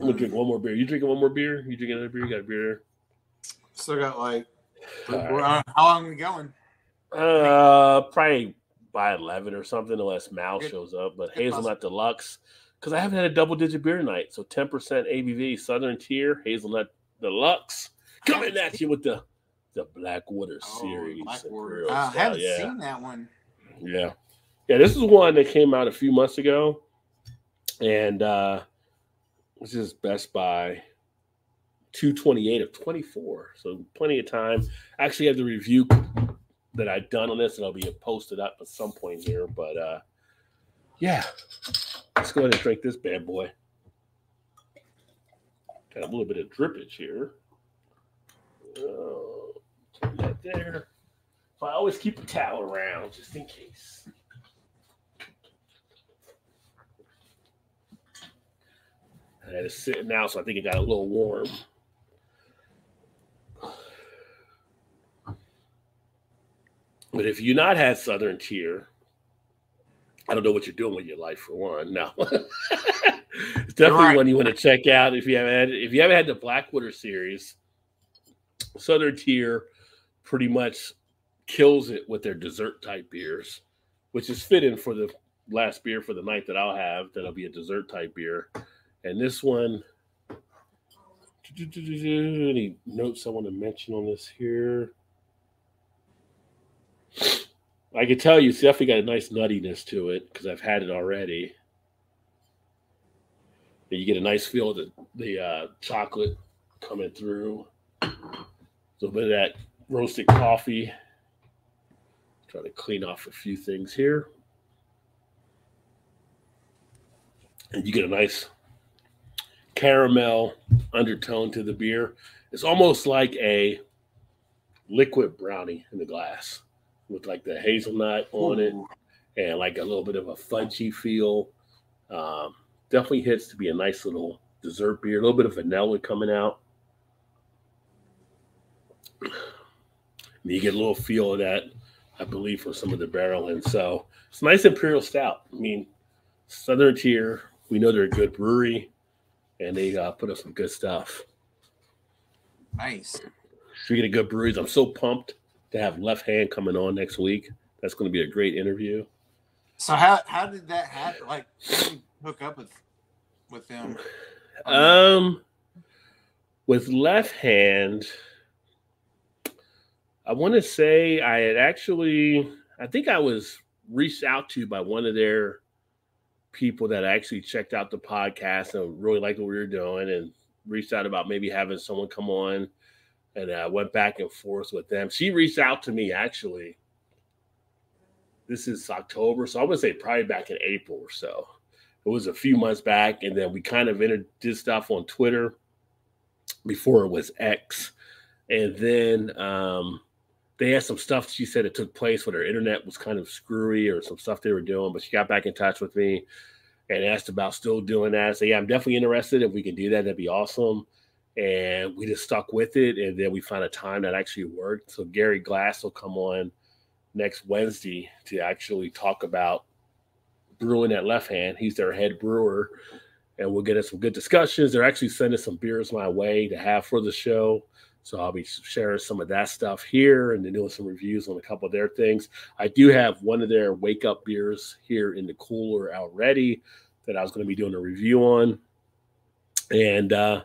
I'm gonna drink one more beer. You drinking one more beer? You drinking another beer? You got a beer? Still got like. Right. how long are we going? Uh, probably by 11 or something, unless Mal shows up. But Hazelnut Deluxe, because I haven't had a double digit beer tonight. So 10% ABV, Southern Tier, Hazelnut Deluxe, coming at you with the the Blackwater Oh, series. Blackwater. Uh, I haven't yeah. seen that one. Yeah. Yeah, this is one that came out a few months ago. And uh this is Best by 228 of 24. So plenty of time. I actually have the review that I've done on this and I'll be posted up at some point here. But uh yeah. Let's go ahead and drink this bad boy. Got a little bit of drippage here. Oh, turn that there. So I always keep a towel around just in case. I had it sitting out, so I think it got a little warm. But if you not had Southern Tier, I don't know what you're doing with your life for one. No, it's definitely right. one you want to check out if you haven't had if you haven't had the Blackwater series. Southern Tier pretty much kills it with their dessert type beers, which is fitting for the last beer for the night that I'll have. That'll be a dessert type beer. And this one, any notes I want to mention on this here? I can tell you, it's definitely got a nice nuttiness to it because I've had it already. And you get a nice feel of the, the uh, chocolate coming through. A little bit of that roasted coffee. Try to clean off a few things here. And you get a nice caramel undertone to the beer. It's almost like a liquid brownie in the glass with like the hazelnut on it and like a little bit of a fudgy feel. Um, definitely hits to be a nice little dessert beer. A little bit of vanilla coming out. And you get a little feel of that, I believe, from some of the barrel. And so it's a nice imperial stout. I mean, Southern Tier, we know they're a good brewery and they uh, put up some good stuff. Nice. Speaking of good breweries, I'm so pumped to have Left Hand coming on next week. That's going to be a great interview. So how how did that happen? Like, how did you hook up with with them? Um, with left hand, I want to say I had actually, I think I was reached out to by one of their people that actually checked out the podcast and really liked what we were doing and reached out about maybe having someone come on. And I went back and forth with them. She reached out to me actually. This is October, so I would say probably back in April or so it was a few months back, and then we kind of did stuff on Twitter before it was X, and then um, they had some stuff she said it took place where her internet was kind of screwy or some stuff they were doing, but she got back in touch with me and asked about still doing that. So yeah, I'm definitely interested. If we can do that, that'd be awesome. And we just stuck with it, and then we found a time that actually worked. So Gary Glass will come on next Wednesday to actually talk about brewing at left hand. He's their head brewer, and we'll get into some good discussions. They're actually sending some beers my way to have for the show. So I'll be sharing some of that stuff here and then doing some reviews on a couple of their things. I do have one of their wake up beers here in the cooler already that I was going to be doing a review on. And uh,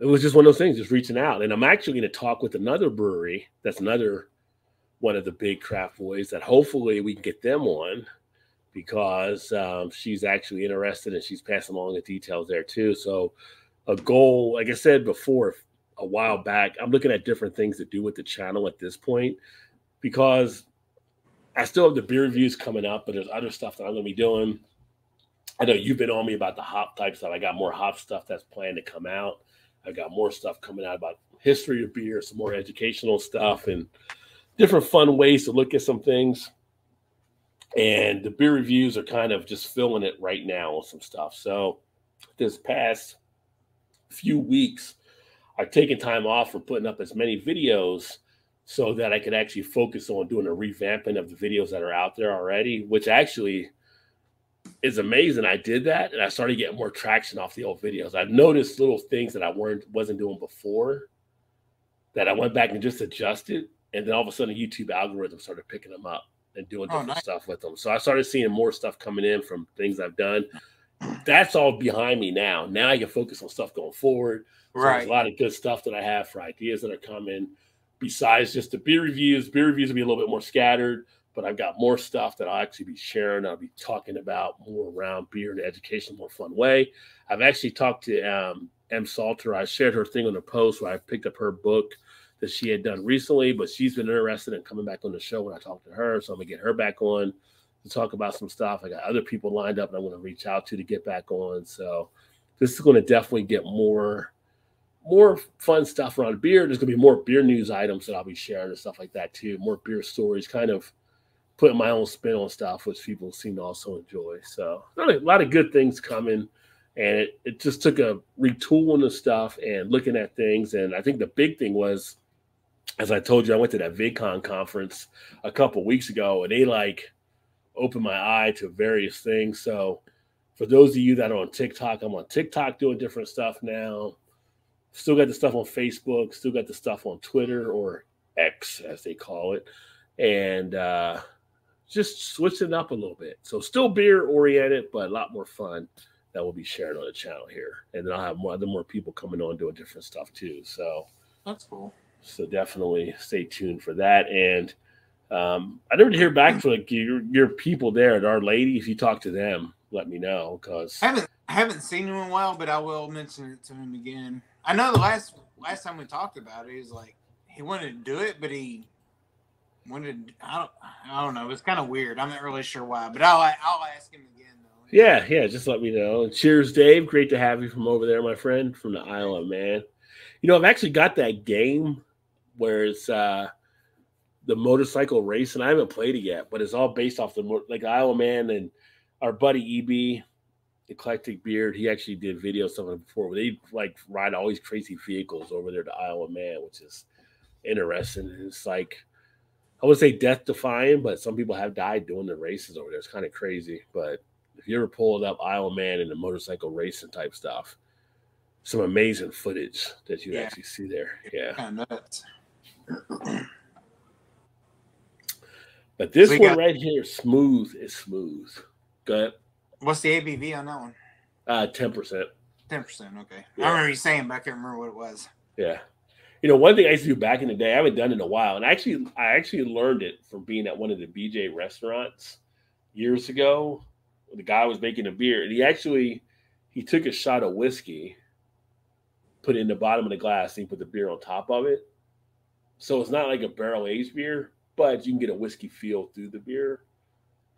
it was just one of those things, just reaching out. And I'm actually going to talk with another brewery that's another one of the big craft boys that hopefully we can get them on because um, she's actually interested and she's passing along the details there too. So, a goal, like I said before, a while back, I'm looking at different things to do with the channel at this point because I still have the beer reviews coming up, but there's other stuff that I'm going to be doing. I know you've been on me about the hop type stuff. I got more hop stuff that's planned to come out. I got more stuff coming out about history of beer, some more educational stuff, and different fun ways to look at some things. And the beer reviews are kind of just filling it right now with some stuff. So this past few weeks, I've taken time off from putting up as many videos so that I could actually focus on doing a revamping of the videos that are out there already, which actually is amazing. I did that and I started getting more traction off the old videos. I've noticed little things that I weren't wasn't doing before that I went back and just adjusted, and then all of a sudden YouTube algorithm started picking them up and doing Oh, nice. stuff with them. So I started seeing more stuff coming in from things I've done. That's all behind me now. Now I can focus on stuff going forward. So There's Right. a lot of good stuff that I have for ideas that are coming. Besides just the beer reviews, beer reviews will be a little bit more scattered, but I've got more stuff that I'll actually be sharing. I'll be talking about more around beer and education, more fun way. I've actually talked to um, Em Sauter. I shared her thing on the post where I picked up her book that she had done recently, but she's been interested in coming back on the show when I talked to her. So I'm gonna get her back on to talk about some stuff. I got other people lined up and I'm gonna reach out to to get back on. So this is gonna definitely get more more fun stuff around beer. There's gonna be more beer news items that I'll be sharing and stuff like that too. More beer stories, kind of putting my own spin on stuff, which people seem to also enjoy. So a lot of, good things coming. And it, it just took a retooling of stuff and looking at things. And I think the big thing was, as I told you, I went to that VidCon conference a couple weeks ago, and they like opened my eye to various things. So for those of you that are on TikTok, I'm on TikTok doing different stuff now. Still got the stuff on Facebook, still got the stuff on Twitter or X as they call it. And uh just switching it up a little bit. So still beer oriented, but a lot more fun that will be shared on the channel here. And then I'll have more other more people coming on doing different stuff too. So That's cool. so definitely stay tuned for that. And um, I never hear back from like your your people there at Our Lady. If you talk to them, let me know because I haven't I haven't seen him in a while, but I will mention it to him again. I know the last last time we talked about it, he was like he wanted to do it, but he wanted I don't I don't know. It's kind of weird. I'm not really sure why, but I'll I'll ask him again though. yeah, yeah. Just let me know. Cheers, Dave. Great to have you from over there, my friend, from the Isle of Man. You know, I've actually got that game where it's uh the motorcycle race, and I haven't played it yet, but it's all based off the like Isle Man and our buddy EB, Eclectic Beard. He actually did videos of it before. Where they like ride all these crazy vehicles over there to of Man, which is interesting. It's like I would say death defying, but some people have died doing the races over there. It's kind of crazy. But if you ever pulled up Isle Man and the motorcycle racing type stuff, some amazing footage that you Yeah. actually see there. Yeah. Kind of nuts. But this We one got- right here, smooth is smooth. Go ahead. What's the ABV on that one? Uh, 10%. Ten percent. Okay. Yeah. I remember you saying, but I can't remember what it was. Yeah. You know, one thing I used to do back in the day, I haven't done in a while, and actually, I actually learned it from being at one of the BJ restaurants years ago. The guy was making a beer, and he actually he took a shot of whiskey, put it in the bottom of the glass, and he put the beer on top of it. So it's not like a barrel aged beer, but you can get a whiskey feel through the beer.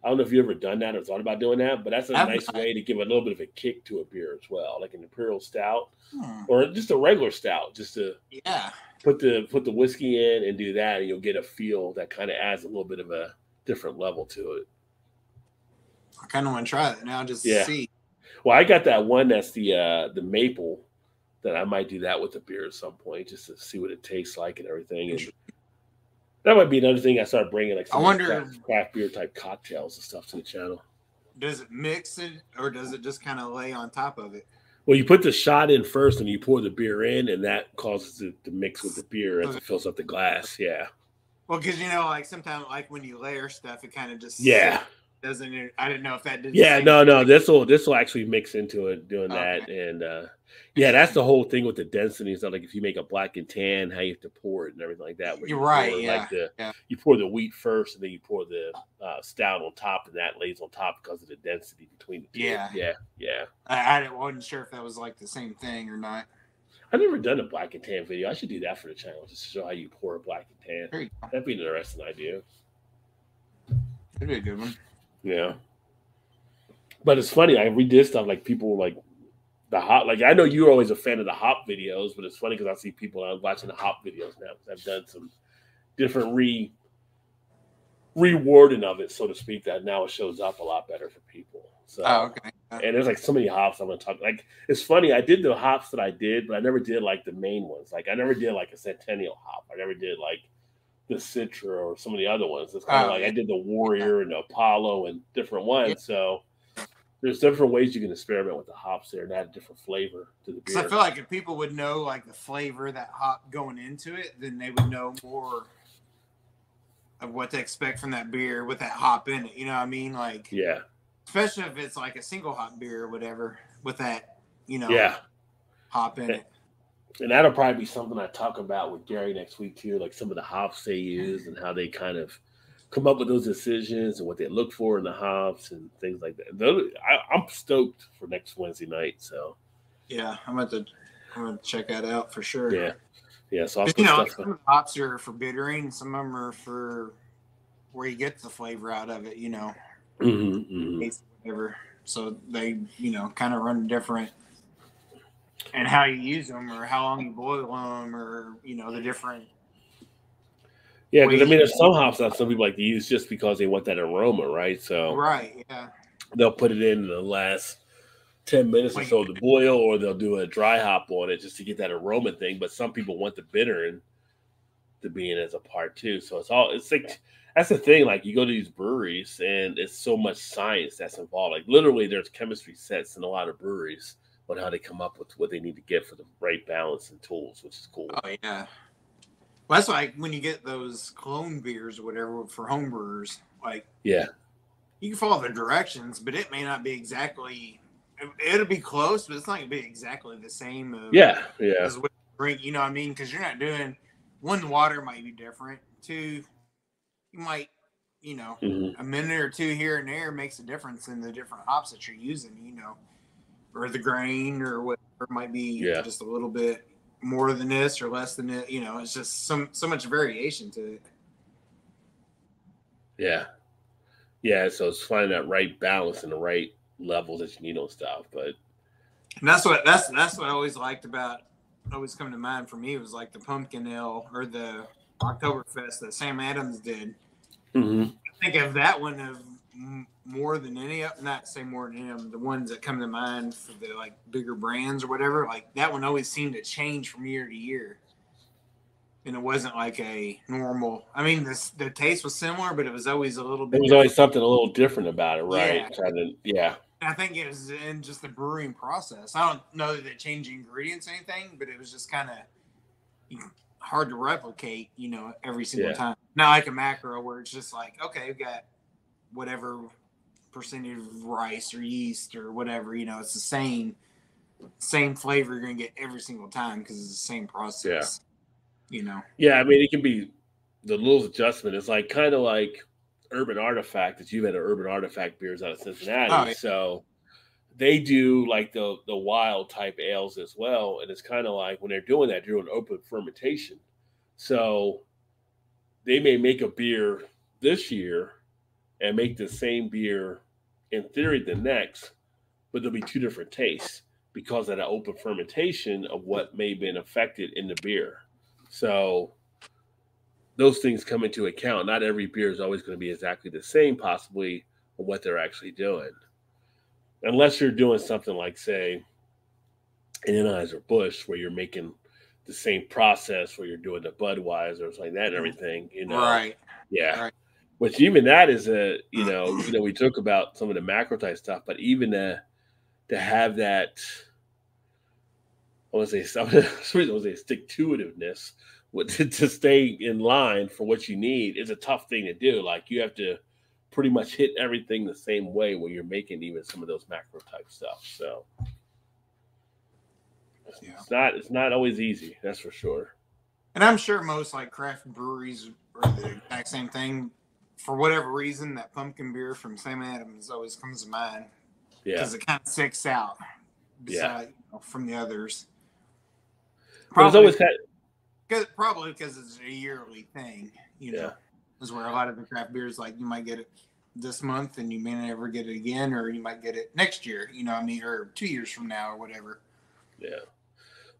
I don't know if you've ever done that or thought about doing that, but that's a I've nice way to give a little bit of a kick to a beer as well, like an imperial stout Hmm. or just a regular stout, just to Yeah. put the put the whiskey in and do that, and you'll get a feel that kind of adds a little bit of a different level to it. I kind of want to try that now, just Yeah. see. Well, I got that one that's the uh the maple that I might do that with the beer at some point just to see what it tastes like and everything. And that might be another thing I start bringing like I wonder- craft, craft beer type cocktails and stuff to the channel. Does it mix it, or does it just kind of lay on top of it? Well, you put the shot in first, and you pour the beer in, and that causes it to mix with the beer as it fills up the glass. Yeah, Well, because you know, like sometimes, like when you layer stuff, it kind of just yeah. Doesn't. I didn't know if that did. Yeah, no, no. This will this will actually mix into it doing that, Okay. and uh yeah, that's the whole thing with the density. So like if you make a black and tan, how you have to pour it and everything like that. You're you right, pour, yeah, Like the yeah. you pour the wheat first, and then you pour the uh, stout on top, and that lays on top because of the density between the two. Yeah. yeah, yeah. I, I wasn't sure if that was like the same thing or not. I've never done a black and tan video. I should do that for the channel just to show how you pour a black and tan. There you go. That'd be an interesting idea. That'd be a good one. Yeah. But it's funny, I read this stuff like people like the hop. Like I know you're always a fan of the hop videos, but it's funny because I see people out watching the hop videos now. I've done some different re rewarding of it, so to speak, that now it shows up a lot better for people. So, Oh, okay. and there's like so many hops I'm gonna talk. Like it's funny, I did the hops that I did, but I never did like the main ones. Like I never did like a Centennial hop. I never did like the Citra or some of the other ones. It's kind of Oh, like. I did the Warrior and the Apollo and different ones. Yeah. So there's different ways you can experiment with the hops there and add a different flavor to the Because I feel like if people would know like the flavor of that hop going into it, then they would know more of what to expect from that beer with that hop in it. You know what I mean? Like, yeah, especially if it's like a single hop beer or whatever with that, you know, yeah. hop in eh, it. And that'll probably be something I talk about with Gary next week too, like some of the hops they use and how they kind of come up with those decisions and what they look for in the hops and things like that. Those, I, I'm stoked for next Wednesday night. So Yeah, I'm going to I'm gonna check that out for sure. yeah, yeah. So you know, stuff. some of the hops are for bittering, some of them are for where you get the flavor out of it. You know, Mhm, mhm. whatever. So they, you know, kind of run different, and how you use them, or how long you boil them, or you know, the different. Yeah, because I mean, there's some hops that some people like to use just because they want that aroma, right? So Right. Yeah. they'll put it in the last 10 minutes or so to boil, or they'll do a dry hop on it just to get that aroma thing. But some people want the bitter and to be in as a part too. So it's all it's like that's the thing. Like you go to these breweries and it's so much science that's involved. Like literally there's chemistry sets in a lot of breweries on how they come up with what they need to get for the right balance and tools, which is cool. Oh yeah. Well, that's like when you get those clone beers or whatever for homebrewers. Like Yeah. you can follow the directions, but it may not be exactly. It'll be close, but it's not gonna be exactly the same. Of, Yeah. Yeah. as what you drink. You know what I mean? Because you're not doing one. The water might be different. Two, you might, you know, Mhm. a minute or two here and there makes a difference in the different hops that you're using. You know, or the grain or whatever might be. Yeah. just a little bit more than this or less than it. You know, it's just some so much variation to it. Yeah. Yeah. So it's finding that right balance and the right levels that you need on stuff. But And that's what that's that's what I always liked about always come to mind for me was like the pumpkin ale or the Oktoberfest that Sam Adams did. Mhm. think of that one of more than any of not say more than him the ones that come to mind for the like bigger brands or whatever like that one always seemed to change from year to year and it wasn't like a normal i mean this the taste was similar but it was always a little bit there was always something a little different about it, right? Yeah. Yeah. i think it was in just the brewing process i don't know that they changed ingredients or anything but it was just kind of hard to replicate you know every single Yeah. time not like a macro where it's just like okay we've got whatever percentage of rice or yeast or whatever you know it's the same same flavor you're gonna get every single time because it's the same process Yeah. you know Yeah, I mean, it can be the little adjustment. It's like kind of like Urban Artifact that you've had an Urban Artifact beers out of Cincinnati. Oh, yeah. So they do like the the wild type ales as well, and it's kind of like when they're doing that, they're doing open fermentation. So they may make a beer this year and make the same beer in theory the next, but there'll be two different tastes because of the open fermentation of what may have been affected in the beer. So those things come into account. Not every beer is always going to be exactly the same, possibly, on what they're actually doing. Unless you're doing something like, say, an Anheuser Busch, where you're making the same process, where you're doing the Budweiser, or like that, and mm-hmm. everything. You know, right yeah. Right. Which even that is a you know you know we talk about some of the macro type stuff, but even to to have that I want to say I want to say stick to itiveness to, to stay in line for what you need is a tough thing to do. Like you have to pretty much hit everything the same way when you're making even some of those macro type stuff. So Yeah. it's not it's not always easy, that's for sure. and i'm sure most like craft breweries are the exact same thing for whatever reason that pumpkin beer from sam adams always comes to mind Yeah. because it kind of sticks out Yeah. you know, from the others. It's always kind of, Cause, probably because it's a yearly thing, you know, Yeah. is where a lot of the craft beers like you might get it this month and you may never get it again, or you might get it next year, you know, what I mean, or two years from now or whatever. Yeah.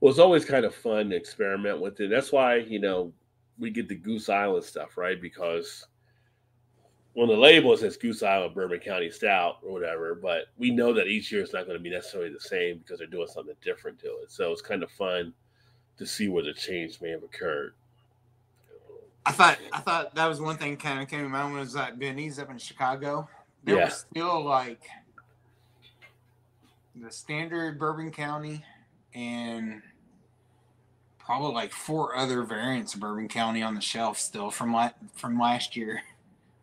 Well, it's always kind of fun to experiment with it. That's why, you know, we get the Goose Island stuff, right? Because on the label it says Goose Island Bourbon County Stout or whatever, but we know that each year it's not going to be necessarily the same because they're doing something different to it. So it's kind of fun to see where the change may have occurred. I thought I thought that was one thing kind of came to mind was like Binny's up in Chicago. There Yeah. was still like the standard Bourbon County and probably like four other variants of Bourbon County on the shelf still from la- from last year.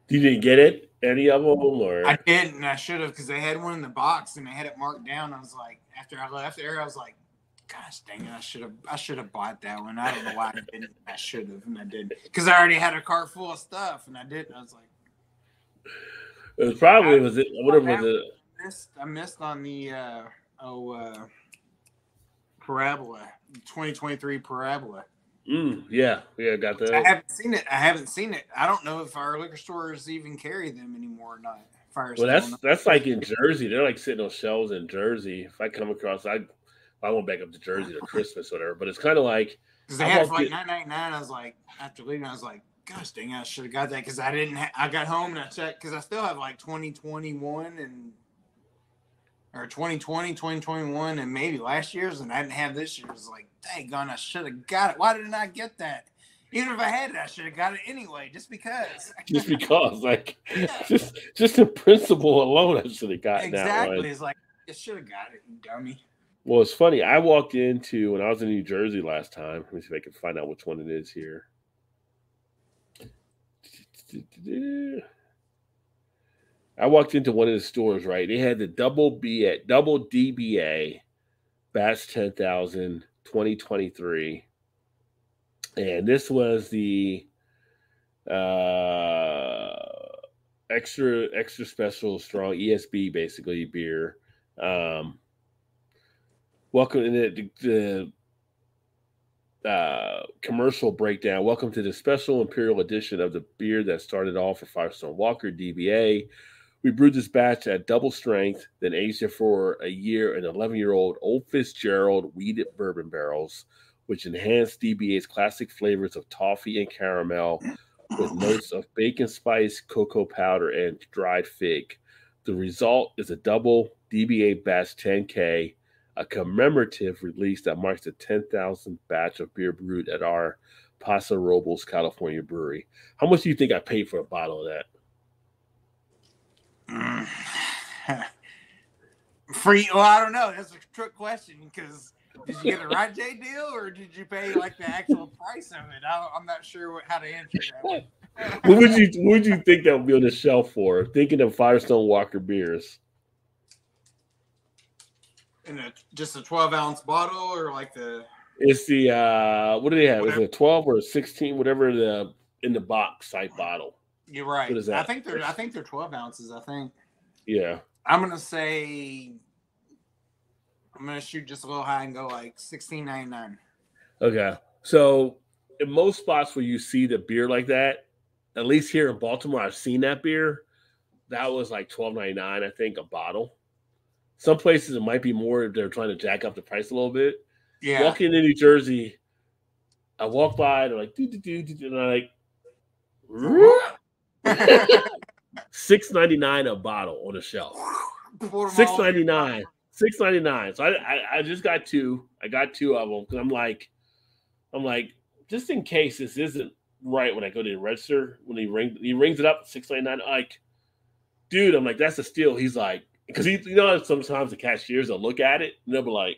You didn't get it? Any of them? Or I didn't, and I should have because they had one in the box and they had it marked down. I was like, after I left there, I was like, gosh dang it, I should have I should have bought that one. I don't know why I didn't. I should have, and I didn't because I already had a cart full of stuff, and I didn't. I was like. it was probably was it whatever was it? missed I missed on the uh oh uh parabola 2023 parabola. Mm, yeah, yeah, got that. I haven't seen it. I haven't seen it. I don't know if our liquor stores even carry them anymore or not. Well, that's that's like in Jersey. They're like sitting on shelves in Jersey. If I come across, I I won't back up to Jersey to Christmas or whatever. But it's kind of like because they I had it for like nine ninety nine. I was like, after leaving, I was like, gosh dang, I should have got that because I didn't. Ha- I got home and I checked because I still have like twenty twenty one and or 2020, 2021, and maybe last year's, and I didn't have this year's. Like, dang on, I should have got it. Why did I not I get that? Even if I had it, I should have got it anyway, just because. just because, like, just just in principle alone, I should have gotten that exactly. one. It's like, you should have got it, you dummy. Well, it's funny. I walked into when I was in New Jersey last time. Let me see if I can find out which one it is here. I walked into one of the stores, right? They had the double B at double DBA Batch 10,000 2023. And this was the uh extra extra special strong ESB basically beer. Um welcome to the, the uh, commercial breakdown. Welcome to the special imperial edition of the beer that started off for Firestone Walker DBA. We brewed this batch at double strength, then aged it for a year in 11 year old Old Fitzgerald wheated bourbon barrels, which enhanced DBA's classic flavors of toffee and caramel with notes of baking spice, cocoa powder, and dried fig. The result is a double DBA batch 10K, a commemorative release that marks the 10,000th batch of beer brewed at our Paso Robles, California brewery. How much do you think I paid for a bottle of that? Mm. Free? Well, I don't know. That's a trick question because did you get a Rod J deal or did you pay like the actual price of it? I, I'm not sure what, how to answer that. What would you what would you think that would be on the shelf for? Thinking of Firestone Walker beers. In a just a 12 ounce bottle or like the It's the uh what do they have? Is it a 12 or a 16, whatever the in the box type bottle? You're right. What is that? I think they're I think they're 12 ounces. I think Yeah. I'm gonna say I'm gonna shoot just a little high and go like 16.99. Okay. So in most spots where you see the beer like that, at least here in Baltimore, I've seen that beer. That was like twelve ninety nine, I think, a bottle. Some places it might be more if they're trying to jack up the price a little bit. Yeah. Walking in New Jersey, I walk by, they're like, do do do do, and I'm like, six ninety nine a bottle on the shelf. Six ninety nine. Six ninety nine. So I, I I just got two. I got two of them because I'm like, I'm like, just in case this isn't right when I go to the register when he ring he rings it up six ninety nine. Like, dude, I'm like, that's a steal. He's like, because he you know sometimes the cashiers will look at it and they'll be like,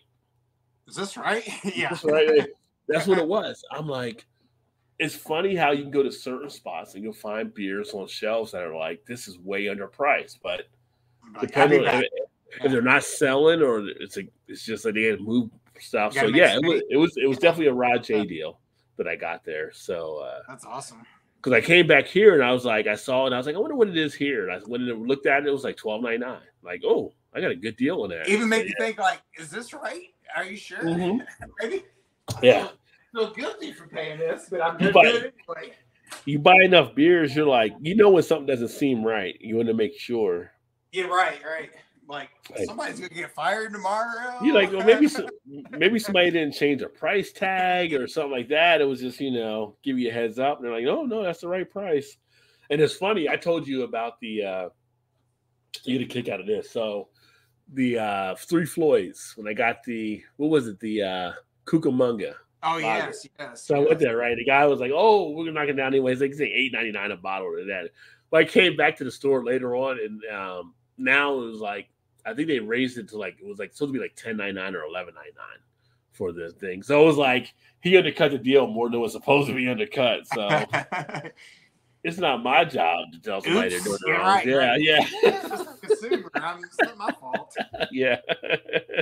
Is this right? yeah. that's right. That's what it was. I'm like, it's funny how you can go to certain spots and you'll find beers on shelves that are like, this is way underpriced, but Like, depending on if, if they're not selling or it's a, it's just that they had moved stuff. So yeah, it was, it was it was definitely a Rod J deal that I got there. So That's awesome. because I came back here and I was like, I saw it and I was like, I wonder what it is here. And I went and looked at it, it was like twelve ninety nine. Like, oh, I got a good deal on that. Even make So, you think like, is this right? Are you sure? Mhm. Maybe. Yeah. I feel guilty for paying this, but I'm You good buy- at it anyway. you buy enough beers, you're like, you know when something doesn't seem right. You want to make sure. Yeah, right, right. Like Like- somebody's gonna get fired tomorrow. You're like, well, maybe some, maybe somebody didn't change a price tag or something like that. It was just, you know, give you a heads up. And they're like, oh no, that's the right price. And it's funny, I told you about the uh you get a kick out of this. So the uh three Floyds when I got the what was it, the uh Cucamonga. Oh yes, yes. So I went there, right? The guy was like, "Oh, we're knocking down anyways." Like, say eight ninety nine a bottle or that. But I came back to the store later on, and um, now it was like I think they raised it to like it was like supposed to be like ten ninety nine or eleven ninety nine for this thing. So it was like he undercut the deal more than it was supposed to be undercut. So it's not my job to tell somebody they're doing it wrong. right, yeah, right. yeah, consumer. I'm, it's not my fault. yeah,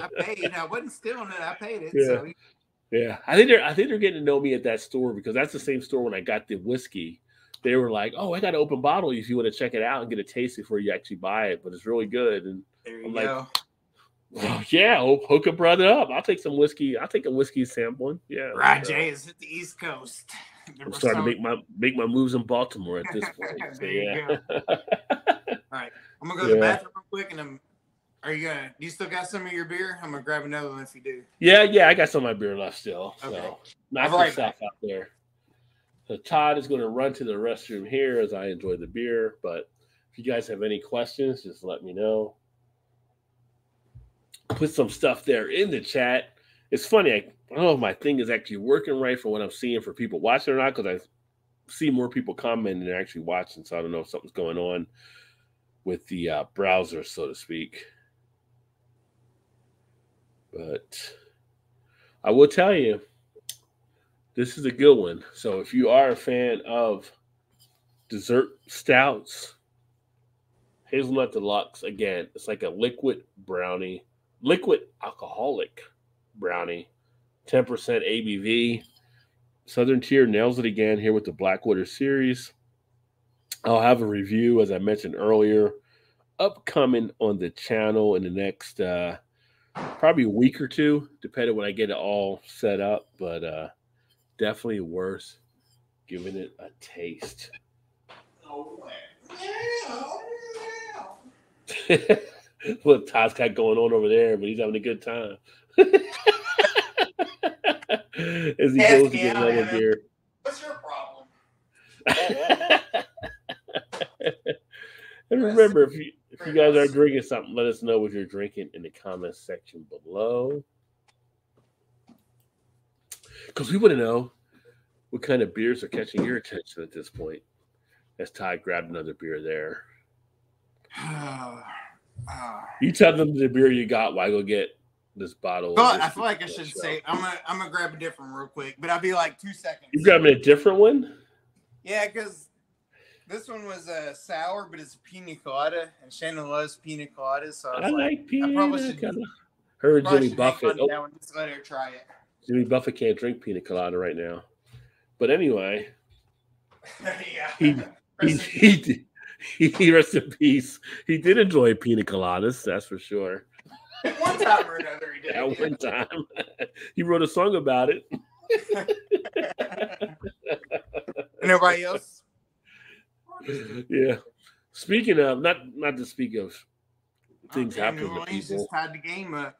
I paid. I wasn't stealing it. I paid it. Yeah. So yeah. I think they're I think they're getting to know me at that store because that's the same store when I got the whiskey. They were like, "Oh, I got an open bottle if you want to check it out and get a taste before you actually buy it, but it's really good." And there you I'm like, go. well, yeah, hook, a brother up. I'll take some whiskey. I'll take a whiskey sampling. Yeah, Rod J is hit the East Coast. I'm starting to make my make my moves in Baltimore at this point. So, There you yeah. I'm gonna go to the bathroom real quick, and I'm. Are you gonna? You still got some of your beer? I'm gonna grab another one if you do. yeah, yeah, I got some of my beer left still. So Okay. knock All right. yourself out there. So Todd is going to run to the restroom here as I enjoy the beer. But if you guys have any questions, just let me know. Put some stuff there in the chat. It's funny. I, I don't know if my thing is actually working right for what I'm seeing for people watching or not because I see more people commenting than actually watching. So I don't know if something's going on with the uh, browser, so to speak. But I will tell you, this is a good one. So if you are a fan of dessert stouts, hazelnut deluxe again, it's like a liquid brownie, liquid alcoholic brownie, 10% ABV. Southern Tier nails it again here with the Blackwater series. I'll have a review, as I mentioned earlier, upcoming on the channel in the next uh, probably a week or two, depending when I get it all set up. But uh, definitely worth giving it a taste. what Todd's got going on over there, but he's having a good time. As he Yes, goes to get another beer. What's your problem? and remember, if you if you guys are drinking something, let us know what you're drinking in the comments section below. Because we want to know what kind of beers are catching your attention at this point. As Todd grabbed another beer there. Ah. You tell them the beer you got while I go get this bottle. Well, I feel like I should show. say I'm gonna I'm gonna grab a different real quick, but I'll be like two seconds. You grabbing a different one? Yeah, because this one was a sour, but it's a pina colada, and Shannon loves pina coladas, so I, I like, like pina probably should- colada. Her probably Jimmy Buffett. Oh, of that one, just let her try it. Jimmy Buffett can't drink pina colada right now. But anyway, yeah. He- he in- he, did- he he rest in peace. He did enjoy pina coladas, that's for sure. one time or another, he did. At one time, he wrote a song about it. And everybody else. Mm-hmm. yeah. Speaking of, not not to speak of things Okay, happening New to people, just tied the game up.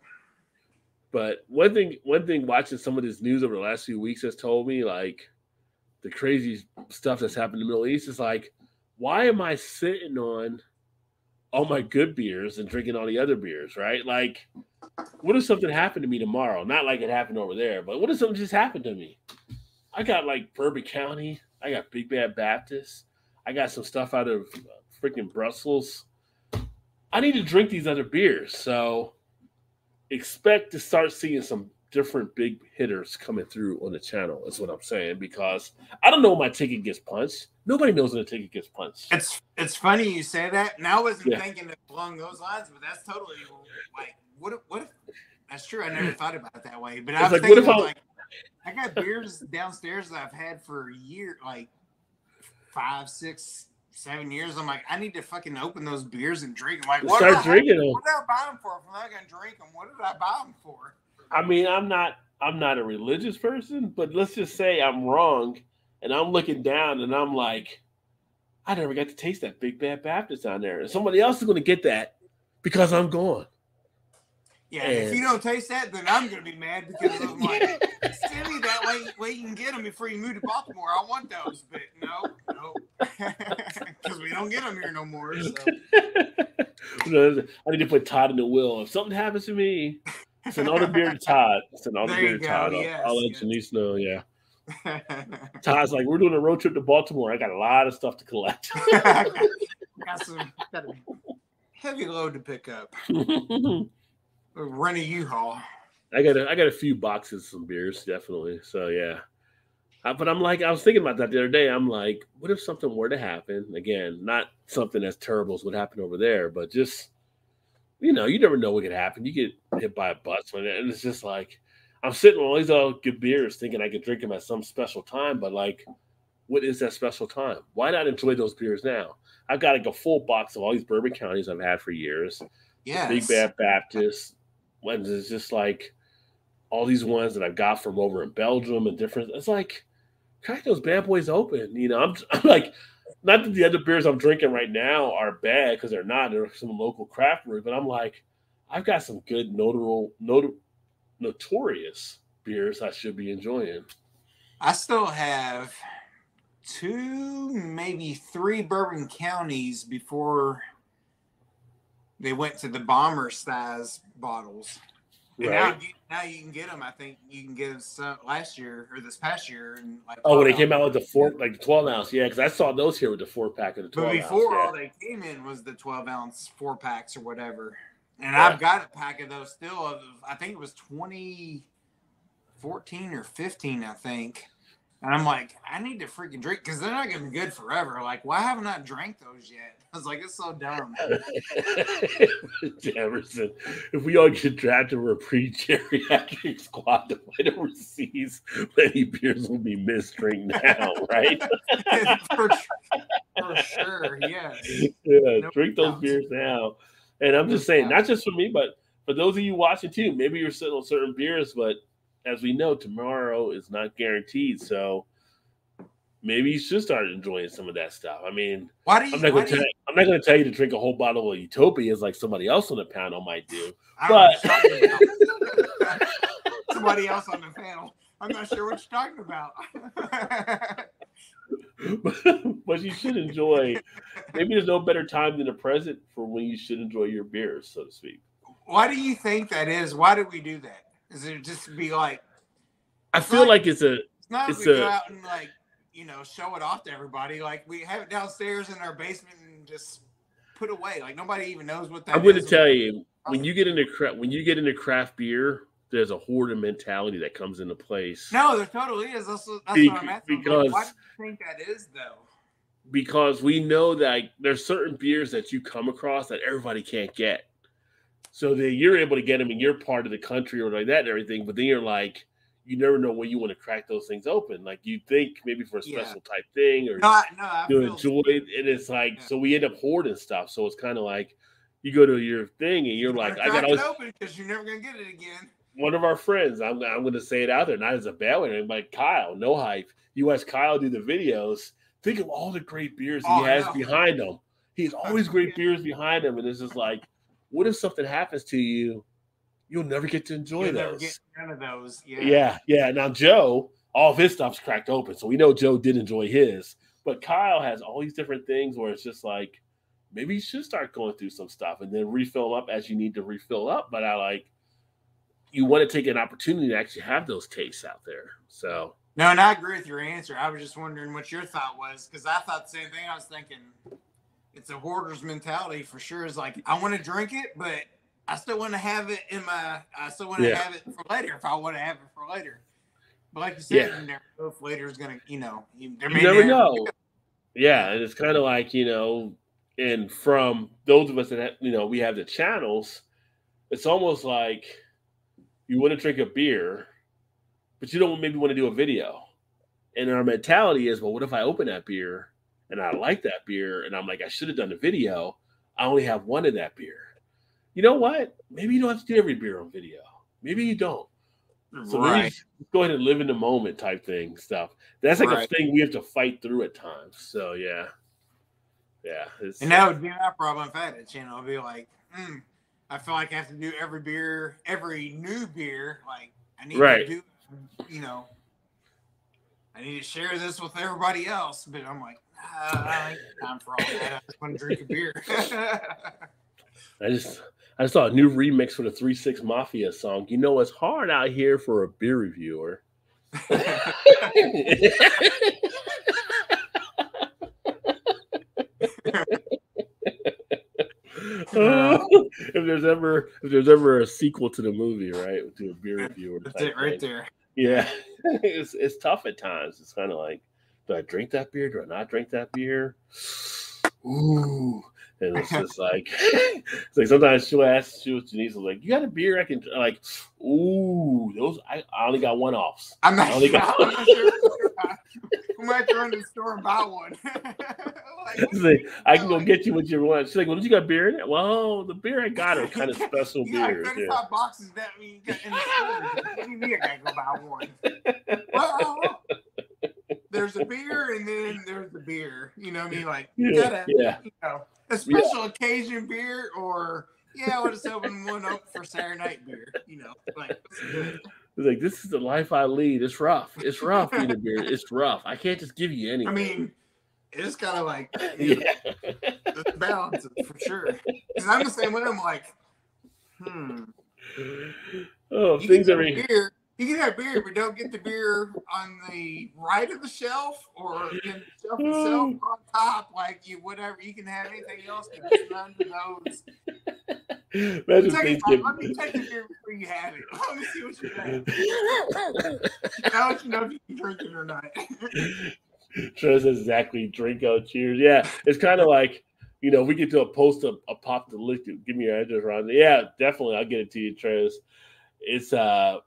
but one thing one thing watching some of this news over the last few weeks has told me like the crazy stuff that's happened in the Middle East is like, why am I sitting on all my good beers and drinking all the other beers, right? Like, what if something happened to me tomorrow? Not like it happened over there, but what if something just happened to me? I got like Bourbon County, I got Big Bad Baptist, I got some stuff out of uh, freaking Brussels. I need to drink these other beers, so expect to start seeing some different big hitters coming through on the channel. Is what I'm saying because I don't know when my ticket gets punched. Nobody knows when the ticket gets punched. It's it's funny you say that, Now I wasn't Yeah. thinking along those lines, but that's totally like what if what if that's true. I never thought about it that way, but I was like, what thinking like I got beers downstairs that I've had for a year, like five, six, seven years. I'm like, I need to fucking open those beers and drink them. Like, what Start did I- drinking them. What did I buy them for? If I'm not gonna drink them, what did I buy them for? I mean, I'm not I'm not a religious person, but let's just say I'm wrong, and I'm looking down and I'm like, I never got to taste that Big Bad Baptist down there, and somebody else is going to get that because I'm gone. Yeah, if you don't taste that, then I'm gonna be mad because I'm like, send me that way, way you can get them before you move to Baltimore. I want those, but no, no, because we don't get them here no more. So. I need to put Todd in the will. If something happens to me, send all the beer to Todd. Send all the There beer you to go, Todd. I'll- I'll, let yes. Janice know. Yeah. Todd's like, we're doing a road trip to Baltimore. I got a lot of stuff to collect. got some got a heavy load to pick up. Rent a U-Haul. I got a, I got a few boxes, some beers, definitely. So yeah, Uh, but I'm like, I was thinking about that the other day. I'm like, what if something were to happen again? Not something as terrible as what happened over there, but just you know, you never know what could happen. You get hit by a bus, when- and it's just like I'm sitting with all these all good beers, thinking I could drink them at some special time, but like, what is that special time? Why not enjoy those beers now? I've got like a full box of all these bourbon counties I've had for years. Yeah. Big Bad Baptist. When it's just like all these ones that I've got from over in Belgium and different. It's like crack those bad boys open. You know, I'm, I'm like, not that the other beers I'm drinking right now are bad because they're not. They're some local craft brewery, but I'm like, I've got some good notable, not, notorious beers I should be enjoying. I still have two, maybe three bourbon counties before they went to the bomber size bottles. And now, you- now you can get them. I think you can get them some last year or this past year. And like Oh, when they came out with the four, like the 12 ounce, yeah, because I saw those here with the four pack and the 12 But before ounce. yeah. all they came in was the 12 ounce four packs or whatever. And Yeah. I've got a pack of those still. Of, I think it was 2014 or 15, I think. And I'm like, I need to freaking drink because they're not going to be good forever. Like, why haven't I drank those yet? I was like, it's so dumb. Emerson, if we all get drafted for a pre-geriatric squad to fight overseas, many beers will be missed drink now, right? for, for sure, yes. yeah, drink those beers now. And I'm just saying, not just for me, but for those of you watching too. Maybe you're sitting on certain beers, but as we know, tomorrow is not guaranteed. So maybe you should start enjoying some of that stuff. I mean, Why do you? I'm not gonna tell you I'm not gonna tell you to drink a whole bottle of Utopias like somebody else on the panel might do. I don't know what you're talking about. Somebody else on the panel. I'm not sure what you're talking about. but you should enjoy. Maybe there's no better time than the present for when you should enjoy your beers, so to speak. Why do you think that is? Why do we do that? Is it just be like I feel like it's a it's not It's we go out and like you know show it off to everybody. Like we have it downstairs in our basement and just put away. Like nobody even knows what that I'm going to tell you oh. when you get into craft when you get into craft beer, there's a hoarder mentality that comes into place. No, there totally is. That's, what- that's Be- what I'm asking. because- why do you think that is though? because we know that there's certain beers that you come across that everybody can't get. So that you're able to get them in your part of the country or like that and everything, but then you're like, you never know when you want to crack those things open. Like you think maybe for a Yeah. special type thing or No, no, to enjoy it. And it's like, Yeah. so we end up hoarding stuff. So it's kind of like you go to your thing and you're you like, I got to open because you're never gonna get it again. one of our friends, I'm, I'm going to say it out there, not as a bad one, but Kyle, no hype. You watch Kyle do the videos. Think of all the great beers he Oh, has behind him. He's always great beers behind him, and it's just like, what if something happens to you? You'll never get to enjoy You'll never those. get none of those. Yeah. yeah, yeah. Now Joe, all of his stuff's cracked open, so we know Joe did enjoy his. But Kyle has all these different things where it's just like, maybe you should start going through some stuff and then refill up as you need to refill up. But I like you want to take an opportunity to actually have those tastes out there. So No, and I agree with your answer. I was just wondering what your thought was because I thought the same thing. I was thinking it's a hoarder's mentality for sure. Is like I want to drink it, but I still want to have it in my. I still want to Yeah. have it for later if I want to have it for later. But like you said, Yeah. you never know if later is gonna. You know, you, there you never- know. Yeah, and it's kind of like you know, and from those of us that have, you know we have the channels, it's almost like you want to drink a beer, but you don't maybe want to do a video. And our mentality is, well, what if I open that beer and I like that beer and I'm like, I should have done a video. I only have one of that beer. You know what? Maybe you don't have to do every beer on video. Maybe you don't. So right. just go ahead and live in the moment type thing stuff. That's like Right. a thing we have to fight through at times. So yeah, yeah. And that would be my problem if I had a channel. I'd be like, mm, I feel like I have to do every beer, every new beer. Like I need Right. to do, you know, I need to share this with everybody else. But I'm like, I time for all that. I just want to drink a beer. I just I just saw a new remix for the Three Six Mafia song. You know, it's hard out here for a beer reviewer. if there's ever if there's ever a sequel to the movie, right, to a beer reviewer, That's it right thing. there. Yeah, it's it's tough at times. It's kind of like, do I drink that beer? Do I not drink that beer? Ooh, and it's just like, it's like sometimes she'll ask, she'll Denise will like, you got a beer? I can like, ooh, those I, I only got one offs. I'm not, I only sure, got- I'm not sure. We might have to run to the store and buy one. Like, like, I can go get you what you want. She's like, well, did you got beer in it? Well, the beer I got are kind of special you got beers. 35 Yeah. boxes that we got in the store. What do you mean I gotta go buy one? Well, uh, there's a beer and then there's the beer. You know what I mean? Like, you Yeah, gotta, yeah. you know, a special occasion beer or, yeah, we'll just open one up for Saturday night beer. You know, like, let's do it. It's like this is the life I lead. It's rough. It's rough being a beer. It's rough. I can't just give you anything. I mean, it's kind of like, you know, yeah. the balances for sure. Because I'm the same way. I'm like, hmm. Oh, You things are. beer. You can have beer, but don't get the beer on the right of the shelf or in the shelf itself on top. Like you, whatever. You can have anything else, but just none of those. Imagine Take things let me take the beer before you have it. Let me see what you got. I'll let you know if you can drink it or not. Trey says exactly. Drink out. Cheers. Yeah, it's kind of like you know we get to a post a, a pop the liquid. Give me your address, Ron. Yeah, definitely. I'll get it to you, Trez. It's uh,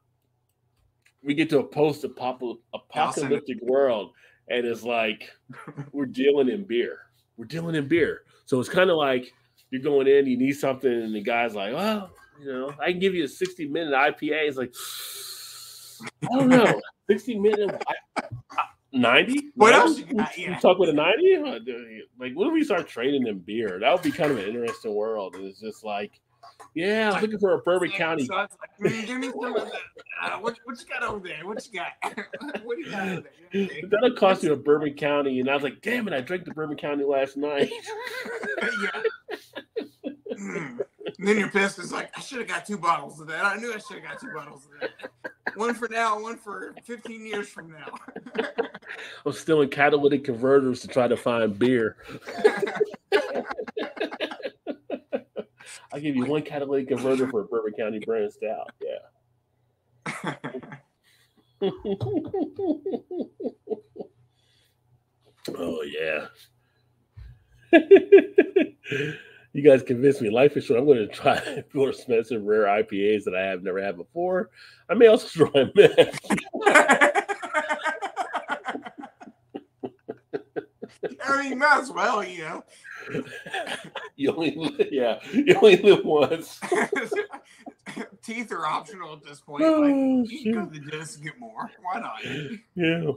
we get to a post apocalyptic apocalyptic world, and it's like we're dealing in beer. We're dealing in beer. So it's kind of like you're going in, you need something, and the guy's like, well, you know, I can give you a 60 minute IPA. It's like, I don't know, 60 minute, I- I- 90? What else you? Yeah. talk with a 90? Uh, Like, what if we start trading in beer? That would be kind of an interesting world. And it's just like, yeah, I'm looking for a Bourbon County. So like, give me some of that. Uh, what, what you got over there? What you got? what do you got over there? Okay. That'll cost you a Bourbon County. And I was like, damn it, I drank the Bourbon County last night. yeah. Mm. And then you're pissed. It's like I should have got two bottles of that. I knew I should have got two bottles of that. One for now, one for 15 years from now. I'm still in catalytic converters to try to find beer. I'll give you one catalytic converter for a Bourbon County brand stout. Yeah. oh yeah. you guys convinced me. Life is short. I'm going to try more expensive rare IPAs that I have never had before. I may also try meth. I mean, might as well, you know. You only live, yeah, you only live once. Teeth are optional at this point. Like, Oh, you can go to the dentist and get more. Why not? Yeah.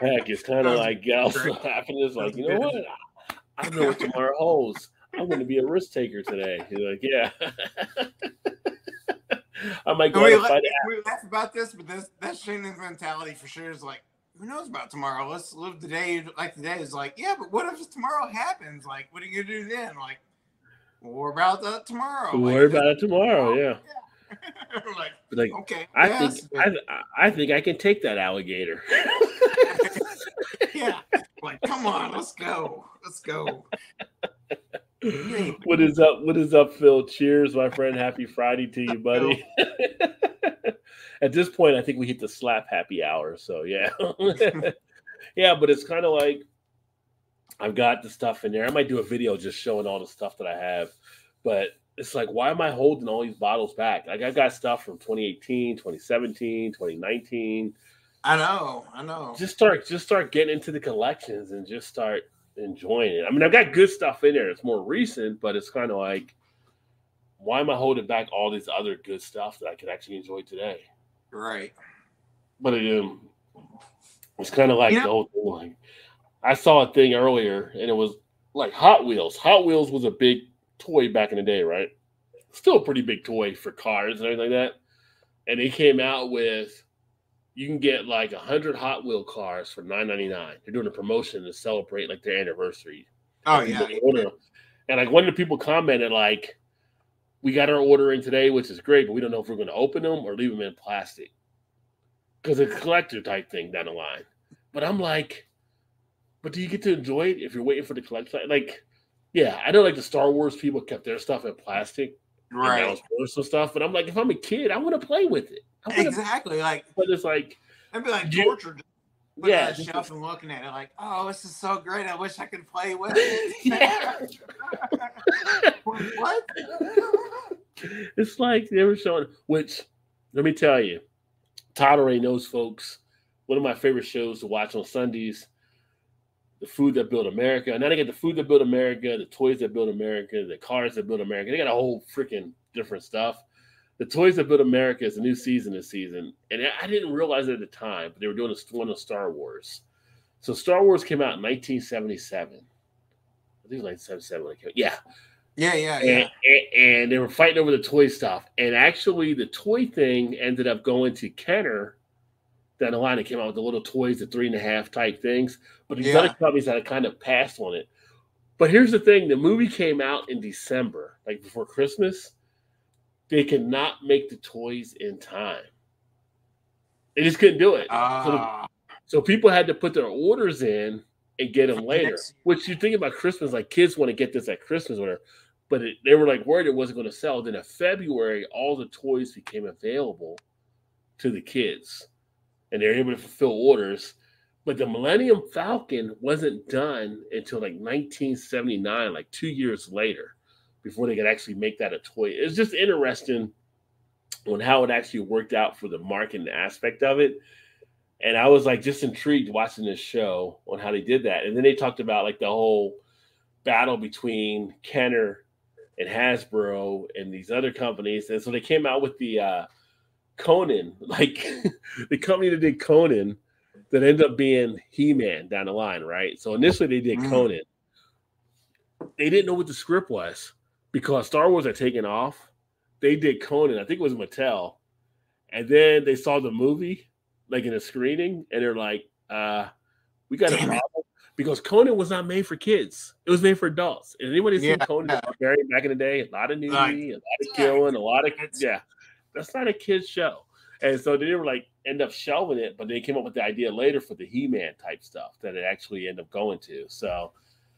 Heck, it's kind of like also great. happening. It's like, you know what? I- I know what tomorrow holds. I'm going to be a risk taker today. You're like, yeah. I might go And we, out and la- we laugh about this, but this that's Shannon's mentality for sure. Is like, who knows about tomorrow? Let's live today like today. Is like, yeah, but what if tomorrow happens? Like, what are you gonna do then? Like, well, we're about that tomorrow. Like, worry about it tomorrow. Oh, yeah. like, like, okay, I yes, think but- I, I think I can take that alligator. yeah, like, come on, let's go, let's go. What is up? What is up, Phil? Cheers, my friend. Happy Friday to you, buddy. At this point, I think we hit the slap happy hour. So yeah, yeah. But it's kind of like I've got the stuff in there. I might do a video just showing all the stuff that I have. But it's like, why am I holding all these bottles back? Like I've got stuff from 2018, 2017, 2019. I know, I know. Just start, just start getting into the collections and just start enjoying it. I mean, I've got good stuff in there. It's more recent, but it's kind of like, why am I holding back all this other good stuff that I could actually enjoy today? right. But it, um, it's kind of like You the whole thing. Like, I saw a thing earlier, and it was like Hot Wheels. Hot Wheels was a big toy back in the day, right? Still a pretty big toy for cars and everything like that. And they came out with you can get like a hundred Hot Wheel cars for nine ninety nine. They're doing a promotion to celebrate like their anniversary. Oh yeah. order. And like one of the people commented like, "We got our order in today, which is great, but we don't know if we're going to open them or leave them in plastic because it's a collector type thing down the line." But I'm like, but do you get to enjoy it if you're waiting for the collection? Like, yeah, I know like the Star Wars people kept their stuff in plastic, and that Right. was personal stuff. But I'm like, if I'm a kid, I want to play with it. I want to, Exactly. Like but it's like, I'd be like You- torture. yeah, on a shelf and looking at it like, oh, this is so great. I wish I could play with it. Yeah. what? it's like they were showing, which let me tell you, Todd already knows, folks. One of my favorite shows to watch on Sundays, the food that built America. And now they got the food that built America, the toys that built America, the cars that built America. They got a whole freaking different stuff. The toys that built America is a new season this season, and I didn't realize it at the time, but they were doing a, one of Star Wars. So Star Wars came out in 1977. I think it was 1977 when it came. out. Yeah, Yeah, yeah, yeah. and, and, and they were fighting over the toy stuff. And actually, the toy thing ended up going to Kenner down the line. It came out with the little toys, the three and a half type things. But these Yeah. other companies had kind of passed on it. But here's the thing: the movie came out in December, like before Christmas. They could not make the toys in time. They just couldn't do it. so, Ah, so people had to put their orders in and get them later. Which you think about Christmas, like kids want to get this at Christmas or whatever, but it, they were like worried it wasn't going to sell. Then in February, all the toys became available to the kids, and they were able to fulfill orders. But the Millennium Falcon wasn't done until like 1979, like two years later, before they could actually make that a toy. It's just interesting on how it actually worked out for the marketing aspect of it and I was like just intrigued watching this show on how they did that. And then they talked about like the whole battle between Kenner and Hasbro and these other companies. And so they came out with the uh Conan, like the company that did Conan that ended up being He-Man down the line, right? So initially they did Mhm. Conan. They didn't know what the script was because Star Wars had taken off. They did Conan, I think it was Mattel. And then they saw the movie like in a screening, and they're like, uh, we got a Damn it. problem because Conan was not made for kids. It was made for adults. And anybody seen Conan yeah. the Barbarian back in the day? A lot of nudity, Like, a lot of yeah, killing, a lot of it's- yeah. That's not a kid's show. And so they were like end up shelving it, but they came up with the idea later for the He-Man type stuff that it actually ended up going to. So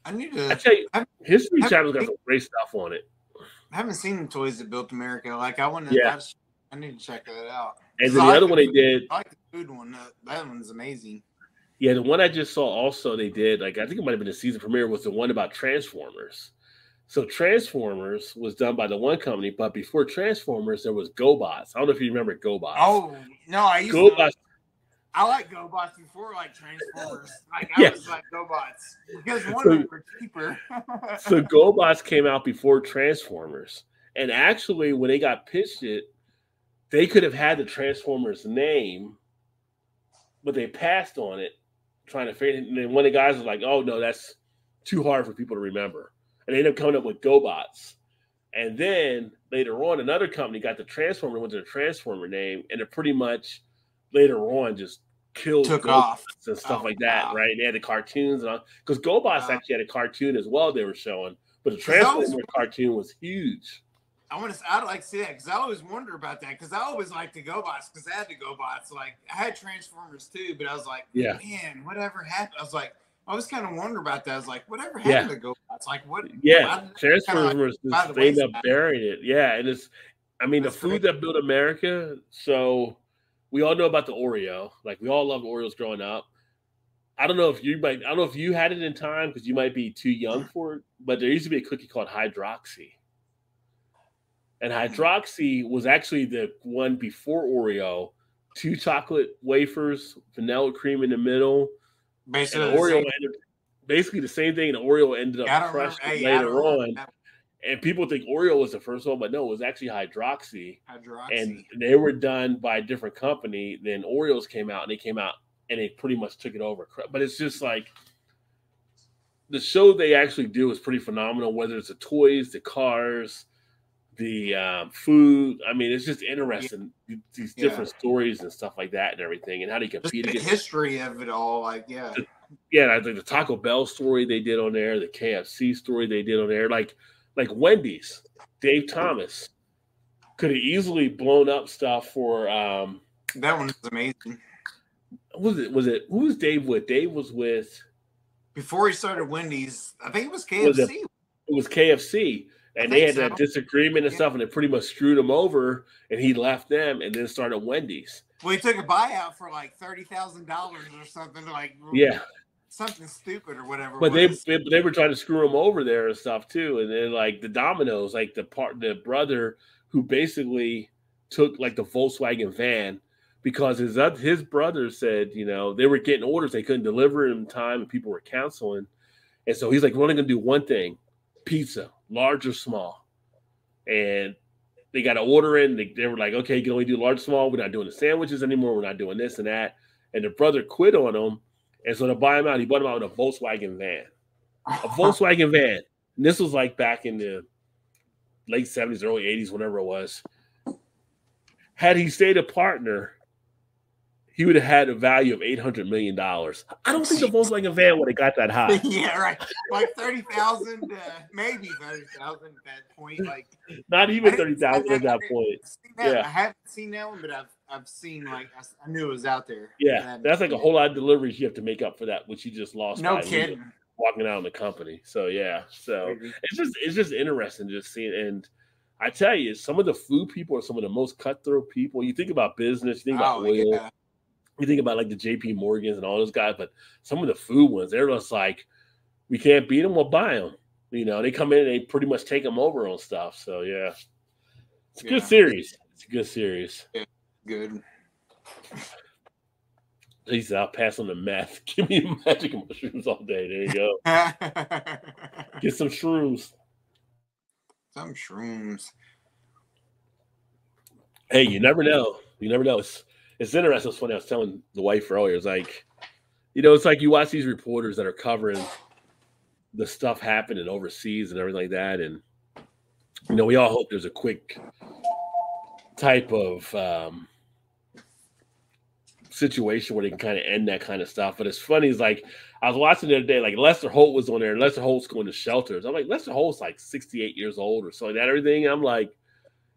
I need I to. tell you, I've- History Channel's got some great stuff on it. I haven't seen the toys that built America. Like I want to. Yeah. I, need to check that out. And then I the other like one they did, I like the food one. That, that one's amazing. Yeah, the one I just saw also they did, like I think it might have been the season premiere, was the one about Transformers. So Transformers was done by the one company, but before Transformers, there was GoBots. I don't know if you remember GoBots. Oh no, I used to. GoBots. I like GoBots before like Transformers. Like I Yeah. was like GoBots because one So- of them were cheaper. So GoBots came out before Transformers, and actually, when they got pitched it, they could have had the Transformers name, but they passed on it, trying to figure. And then one of the guys was like, "Oh no, that's too hard for people to remember," and they ended up coming up with GoBots. And then later on, another company got the Transformer, went to the Transformer name, and it pretty much later on just killed Took GoBots off. and stuff Oh, like that, wow. right? They had the cartoons and all because GoBots Wow. actually had a cartoon as well. They were showing, but the that was- cartoon was huge. I want to. I'd like to see that because I always wonder about that because I always liked the GoBots because I had the GoBots. Like I had Transformers too, but I was like, Yeah. man, whatever happened? I was like, I was kind of wonder about that. I was like, whatever Yeah. happened to GoBots? Like what? Yeah, why did they Transformers by just the end up burying it. Yeah, and it's I mean That's the food crazy. that built America. So we all know about the Oreo. Like we all loved Oreos growing up. I don't know if you might I don't know if you had it in time because you might be too young for it, but there used to be a cookie called Hydroxy. And hmm. Hydroxy was actually the one before Oreo. Two chocolate wafers, vanilla cream in the middle, Basically, the Oreo same- ended, basically the same thing. And Oreo ended up don't remember. Hey, later remember on. that And people think Oreo was the first one, but no, it was actually Hydroxy. Hydroxy. And they were done by a different company. Then Oreos came out and they came out and they pretty much took it over. But it's just like the show they actually do is pretty phenomenal. Whether it's the toys, the cars, the um, food. I mean, it's just interesting these Yeah. different stories and stuff like that and everything, and how they Just compete the against. history of it all, like yeah, Yeah, I think the Taco Bell story they did on there, the KFC story they did on there, like like Wendy's, Dave Thomas could have easily blown up stuff for um that one was amazing. was it was it who was Dave with? Dave was with Before he started Wendy's, I think it was Was KFC. it- it was KFC. And they had that disagreement and Yeah. stuff, and it pretty much screwed him over, and he left them and then started Wendy's. Well, he took a buyout for like thirty thousand dollars or something, like Yeah. Something stupid or whatever. But they, they they were trying to screw him over there and stuff too. And then like the Domino's, like the part the brother who basically took like the Volkswagen van because his his brother said, you know, they were getting orders, they couldn't deliver in time, and people were canceling. And so he's like, we're only gonna do one thing, pizza, large or small. And they got to order in. They, they were like, okay, you can only do large, small. We're not doing the sandwiches anymore. We're not doing this and that. And the brother quit on him. And so to buy him out, he bought him out with a Volkswagen van a Volkswagen van. And this was like back in the late 70s, early 80s, whenever it was. Had he stayed a partner, he would have had a value of $800 million. I don't think the Volkswagen van would have got that high. yeah, right. Like thirty thousand, uh, maybe thirty thousand at that point. Like Not even 30,000 I at that point. that. Yeah. I haven't seen that one, but I've I've seen like I, knew it was out there. Yeah, that's like a whole lot of deliveries you have to make up for that, which you just lost. No kidding. Walking out in the company. So, yeah. So, it's just it's just interesting just seeing and I tell you, some of the food people are some of the most cutthroat people. You think about business, you think about Oh, oil, yeah. you think about like the JP Morgans and all those guys, but some of the food ones, they're just like, we can't beat them, we'll buy them. You know, they come in and they pretty much take them over on stuff. So yeah, it's a good series. It's a good series. Good. He said, "I'll pass on the meth. Give me the magic mushrooms all day. There you go. Get some shrooms. Some shrooms. Hey, you never know. You never know. It's it's interesting. It's funny. I was telling the wife earlier. It's like, you know, it's like you watch these reporters that are covering the stuff happening overseas and everything like that, and you know, we all hope there's a quick type of um, situation where they can kind of end that kind of stuff. But it's funny. It's like I was watching the other day. Like Lester Holt was on there. and Lester Holt's going to shelters. I'm like, Lester Holt's like 68 years old or something that. Everything. I'm like,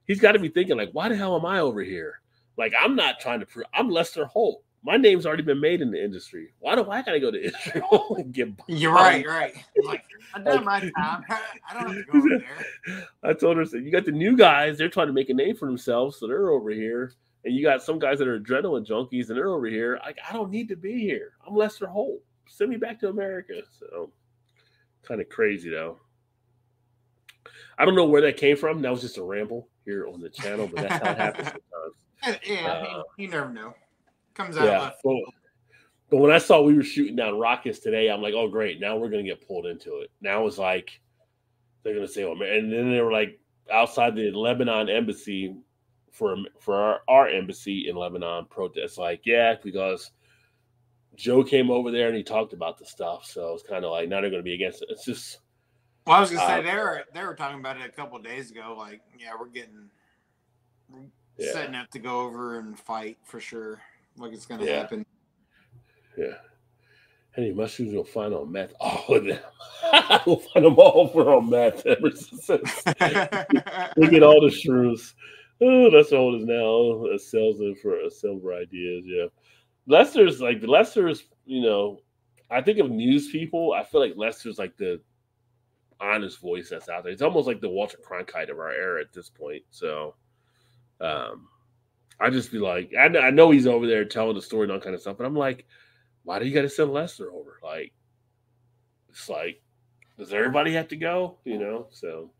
he's got to be thinking like, why the hell am I over here? Like, I'm not trying to prove. I'm Lester Holt. My name's already been made in the industry. Why do I got to go to Israel and get? You're right, You're right. Like I've done my time. I don't have to go over there. I told her, said, you got the new guys. They're trying to make a name for themselves, so they're over here. And you got some guys that are adrenaline junkies, and they're over here. Like, I don't need to be here. I'm Lester Holt. Send me back to America. So, kind of crazy though. I don't know where that came from. That was just a ramble here on the channel, but that's how it happens sometimes. Yeah, Uh, you never know. Comes out Yeah. But, but when I saw we were shooting down rockets today, I'm like, oh great, now we're gonna get pulled into it. Now it's like they're gonna say, oh man, and then they were like outside the Lebanon embassy for for our, our embassy in Lebanon protest. Like, yeah, because Joe came over there and he talked about the stuff. So it's kind of like now they're gonna be against it. It's just Well, I was gonna Uh, say they were they were talking about it a couple of days ago. Like, yeah, we're getting we're Yeah. setting up to go over and fight for sure. Like it's gonna Yeah. happen. yeah. Any mushrooms you'll find on meth, all of them. we'll find them all for on meth ever since. Look at all the shrooms. Oh, that's old as now. A salesman for a silver ideas. Yeah, Lester's like Lester's. You know, I think of news people. I feel like Lester's like the honest voice that's out there. It's almost like the Walter Cronkite of our era at this point. So, um, I just be like, I, I know he's over there telling the story and all kind of stuff, but I'm like, why do you got to send Lester over? Like, it's like, does everybody have to go? You know, so.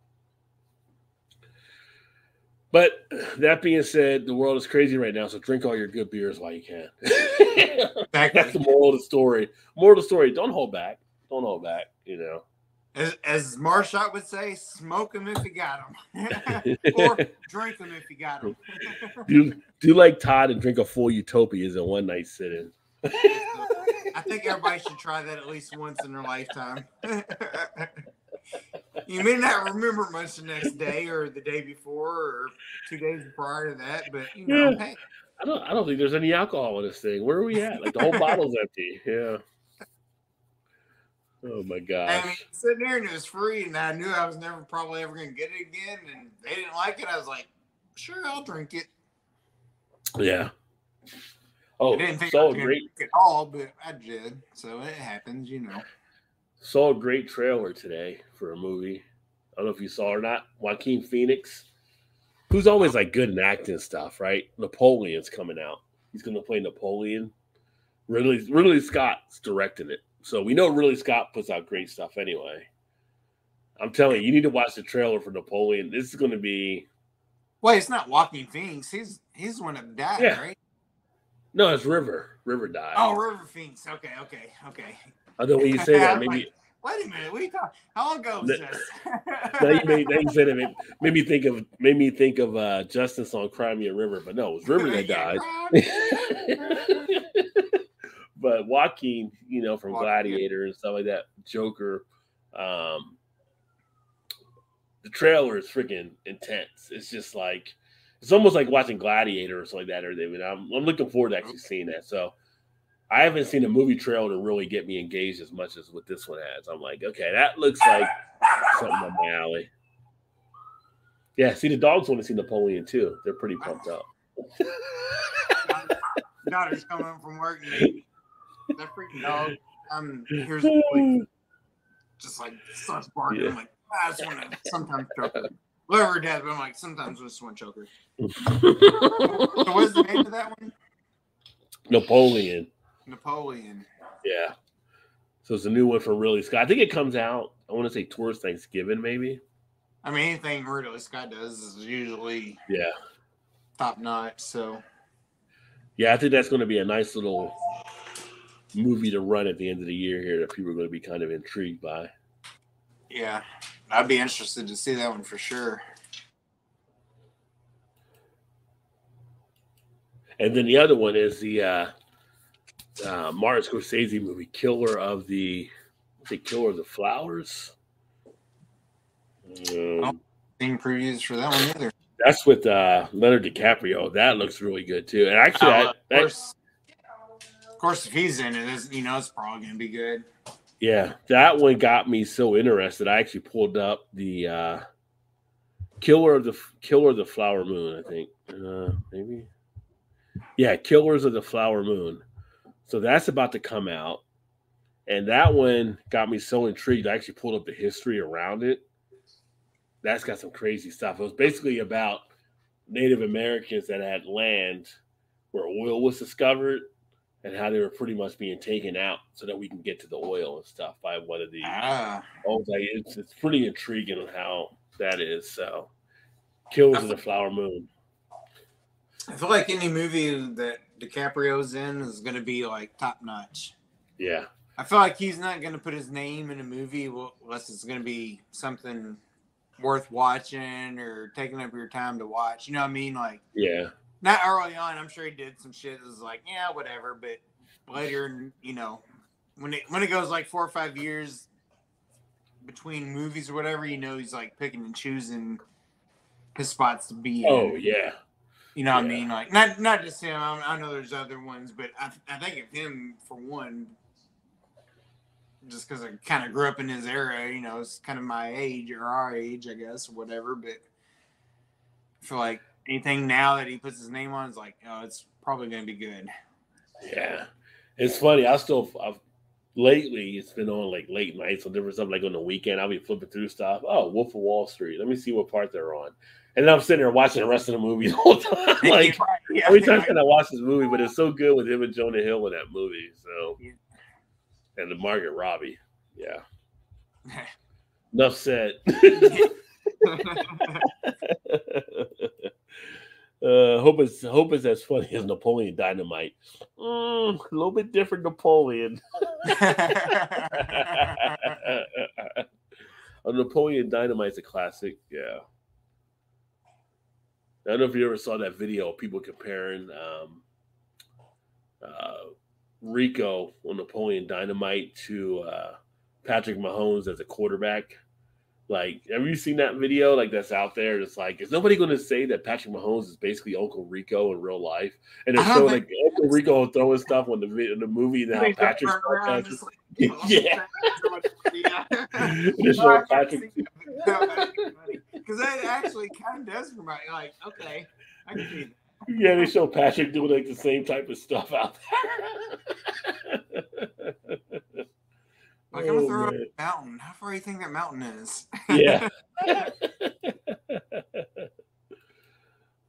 But that being said, the world is crazy right now, so drink all your good beers while you can. That's the moral of the story. Moral of the story: Don't hold back. Don't hold back. You know. As, as Marshot would say, smoke them if you got them, or drink them if you got them. do do like Todd and drink a full Utopias in one night sitting. I think everybody should try that at least once in their lifetime. You may not remember much the next day or the day before or two days prior to that, but you know, Yeah. hey, I don't. I don't think there's any alcohol in this thing. Where are we at? Like the whole bottle's empty. Yeah. Oh my gosh. I mean, sitting there and it was free, and I knew I was never probably ever going to get it again, and they didn't like it. I was like, sure, I'll drink it. yeah. Oh, I Oh, didn't think I saw was a going to great drink it all, but I did. So it happens, you know. Saw a great trailer today for a movie. I don't know if you saw or not. Joaquin Phoenix, who's always like good in acting stuff, right? Napoleon's coming out. He's going to play Napoleon. Ridley Ridley Scott's directing it, so we know Ridley Scott puts out great stuff anyway. I'm telling you, you need to watch the trailer for Napoleon. This is going to be Wait, it's not Walking Phoenix. He's he's one of that Yeah. right? No, it's River. River died. Oh, River Phoenix. Okay, okay, okay. Although when you say that, maybe like, Wait a minute. What are you talking? How long ago was this? now you made, now you said it made, made me think of made me think of uh, Justice on Crimea River, but no, it was River that died. but Joaquin, you know, from Joaquin. Gladiator and stuff like that, Joker. Um, the trailer is freaking intense. It's just like it's almost like watching Gladiator or something like that. Or they, I'm, I'm looking forward to actually seeing that. So I haven't seen a movie trailer to really get me engaged as much as what this one has. I'm like, okay, that looks like something up my alley. Yeah, see, the dogs want to see Napoleon too. They're pretty pumped up. Daughter's coming home from work and that freaking dog. Um, here's a boy, just like starts barking. Yeah. I'm like, "Ah, I just want to sometimes choke. Whatever it does, but I'm like, sometimes I just choker. to choke. So what's the name of that one? Napoleon. Napoleon. Yeah. So it's a new one from Ridley Scott. I think it comes out, I want to say towards Thanksgiving, maybe. I mean, anything Ridley Scott does is usually Yeah. top notch. So Yeah, I think that's going to be a nice little movie to run at the end of the year here that people are going to be kind of intrigued by. yeah, I'd be interested to see that one for sure. And then the other one is the uh, uh, Martin Scorsese movie, Killer of the, it, Killer of the Flowers. Um, Seeing previews for that one either. That's with uh, Leonard DiCaprio. That looks really good too. And actually, Uh, that, of that, course, of course, if he's in it, you know, it's probably gonna be good. Yeah, that one got me so interested. I actually pulled up the uh, Killer of the Killer of the Flower Moon. I think uh, maybe, yeah, Killers of the Flower Moon. So that's about to come out, and that one got me so intrigued. I actually pulled up the history around it. That's got some crazy stuff. It was basically about Native Americans that had land where oil was discovered and how they were pretty much being taken out so that we can get to the oil and stuff by one of the Ah, oh like it's, it's pretty intriguing how that is so kills of the flower moon I feel like any movie that DiCaprio's in is gonna be like top notch. yeah I feel like he's not gonna put his name in a movie unless it's gonna be something worth watching or taking up your time to watch. You know what I mean? Like yeah not early on. I'm sure he did some shit that was like, yeah, whatever. But later, you know, when it when it goes like four or five years between movies or whatever, you know, he's like picking and choosing his spots to be. in. oh yeah You know what I mean? Like not not just him. I, I know there's other ones, but I, I think of him for one, just because I kind of grew up in his era. You know, it's kind of my age or our age, I guess, or whatever. But I feel like anything now that he puts his name on is like, oh, it's probably going to be good. yeah it's funny i still I've, lately it's been on like late nights or different stuff like on the weekend i'll be flipping through stuff oh wolf of wall street let me see what part they're on and then i'm sitting there watching the rest of the movie the whole time like yeah, Every time I watch this movie, but it's so good with him and Jonah Hill in that movie. So, Yeah. and the Margaret Robbie, yeah. Enough said. Uh, hope it's hope it's as funny as Napoleon Dynamite. Mm, a little bit different Napoleon. a Napoleon Dynamite's a classic. Yeah. I don't know if you ever saw that video of people comparing um, uh, Rico on Napoleon Dynamite to uh, Patrick Mahomes as a quarterback. Like, have you seen that video? Like, that's out there. It's like, is nobody going to say that Patrick Mahomes is basically Uncle Rico in real life? And they're showing like Uncle Rico throwing stuff on the in the movie and how They around, Patrick- like- Yeah. yeah. They're Patrick. Because that actually kind of does remind like, okay, I can see that. Yeah, they show Patrick doing like the same type of stuff out there. Like, I'm gonna Oh, throw man. up a mountain. How far do you think that mountain is? yeah.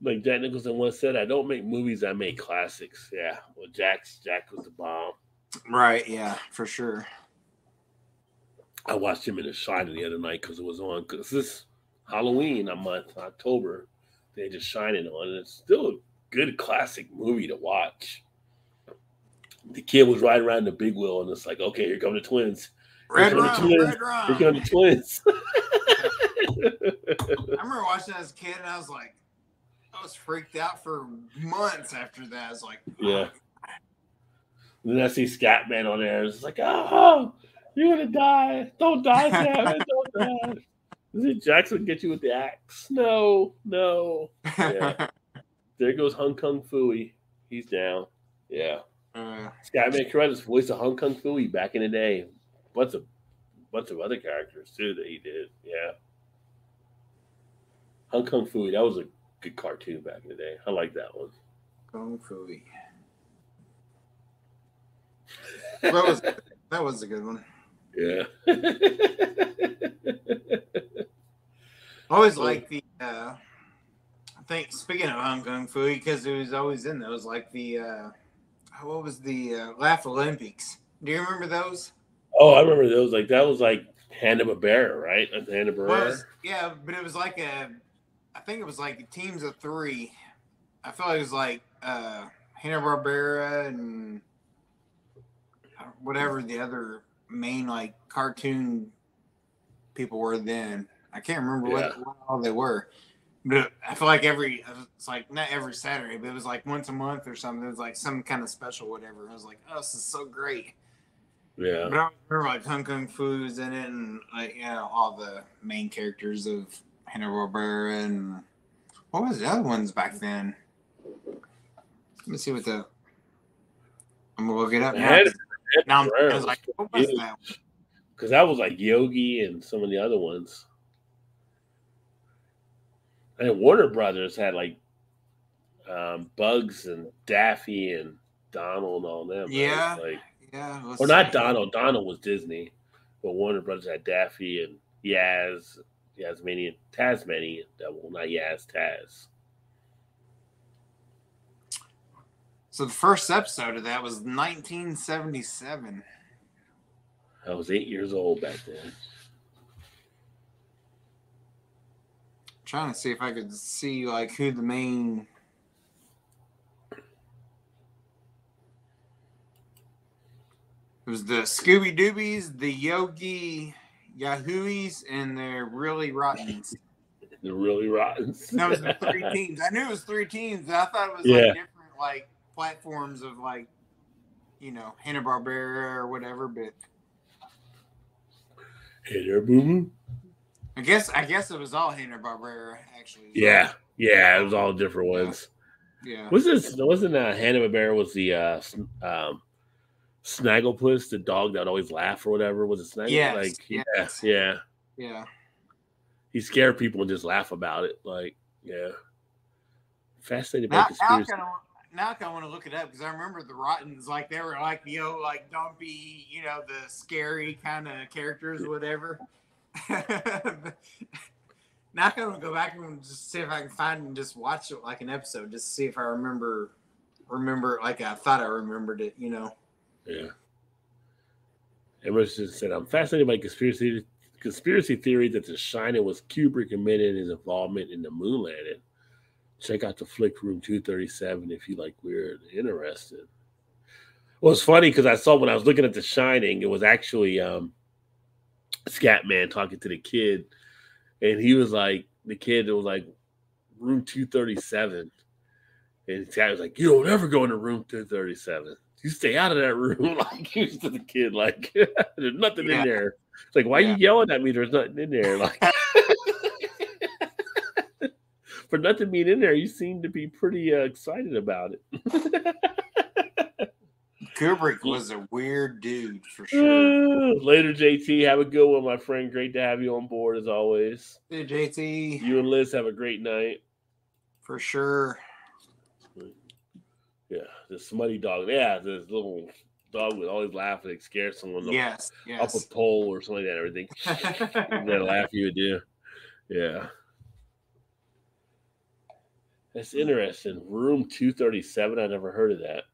like Jack Nicholson once said, I don't make movies, I make classics. Yeah. Well, Jack's Jack was the bomb. right. Yeah, for sure. I watched him in The Shining the other night because it was on. Because this Halloween a month, October, they just Shining on, and it's still a good classic movie to watch. The kid was riding around the big wheel, and it's like, okay, here come the twins. Red Here come the rum, red Here rum. come the twins. I remember watching that as a kid, and I was like, I was freaked out for months after that. I was like, Yeah. And then I see Scatman on there. It's like, oh, you're gonna die. Don't die, Scatman. Don't die. Is it Jackson get you with the axe? No, no. Yeah. There goes Hong Kong Phooey. He's down. Yeah. Uh, Scatman Crothers's voice of Hong Kong Phooey back in the day. Bunch of bunch of other characters too that he did. Yeah. Hong Kong Phooey, that was a good cartoon back in the day. I like that one. Kung Fu. That was that was a good one. Yeah. I always like the. uh I think speaking of Hong Kong Fu, because it was always in those, like the. uh What was the uh, Laff-A-Lympics? Do you remember those? Oh, I remember those. Like that was like Hanna Barbera, right? Like Hanna Barbera. yeah, but it was like a. I think it was like teams of three. I feel like it was like uh Hanna Barbera and whatever the other main like cartoon people were then. I can't remember Yeah. what, what all they were. But I feel like every it's like not every Saturday, but it was like once a month or something. It was like some kind of special whatever. I was like, oh, this is so great. Yeah. But I remember like Hong Kong Fu was in it, and like you know all the main characters of Hanna Barbera and what was the other ones back then? Let me see what the. I'm gonna look it up now. Now I was like, what was huge. that? Because that was like Yogi and some of the other ones. And Warner Brothers had like um, Bugs and Daffy and Donald and all them. Yeah. Like, Yeah, or not see. Donald. Donald was Disney, but Warner Brothers had Daffy and Yaz, Yasmanian, Tasmanian. That well, not Yaz, Taz. So the first episode of that was 1977. I was eight years old back then. trying to see if I could see like who the main. It was the Scooby Doobies, the Yogi Yahooies, and the Really Rottens. The really rotten. That was the three teams. I knew it was three teams. I thought it was Yeah. like different like platforms of like, you know, Hanna Barbera or whatever. But Hey there, boo boo. I guess I guess it was all Hanna Barbera actually. Yeah, yeah, it was all different ones. Yeah. Was this wasn't uh, Hanna Barbera was the uh, um, Snagglepuss, the dog that would always laugh or whatever? Was it Snaggle? Yes, like yes. yeah, yeah. Yeah. He scared people and just laugh about it. Like yeah, fascinated by Now, now conspiracy. kind now I kind of want to look it up because I remember the Rottens like they were like you know like dumpy you know the scary kind of characters or whatever. now I kind of go back and just see if I can find and just watch it like an episode just to see if I remember remember like I thought I remembered it. You know. Yeah. Just said, I'm fascinated by conspiracy conspiracy theory that The Shining was Kubrick admitted his involvement in the moon landing. Check out the flick room 237 if you like weird interested. Well, it's funny because I saw when I was looking at The Shining, it was actually um Scatman talking to the kid, and he was like, the kid was like, room 237. And Scott was like, You don't ever go into room 237. You stay out of that room, like he was to the kid, like there's nothing Yeah. in there. It's like, why Yeah. you yelling at me? There's nothing in there. Like for nothing being in there, you seem to be pretty uh, excited about it. Kubrick was a weird dude for sure. Later, JT. Have a good one, my friend. Great to have you on board as always. Dude, JT, You and Liz have a great night. for sure. Yeah, the smutty dog. Yeah, this little dog with always laughing, it scares someone up- Yes, up a pole or something like that. Everything. that laugh you would do. Yeah. That's interesting. Room 237. I never heard of that.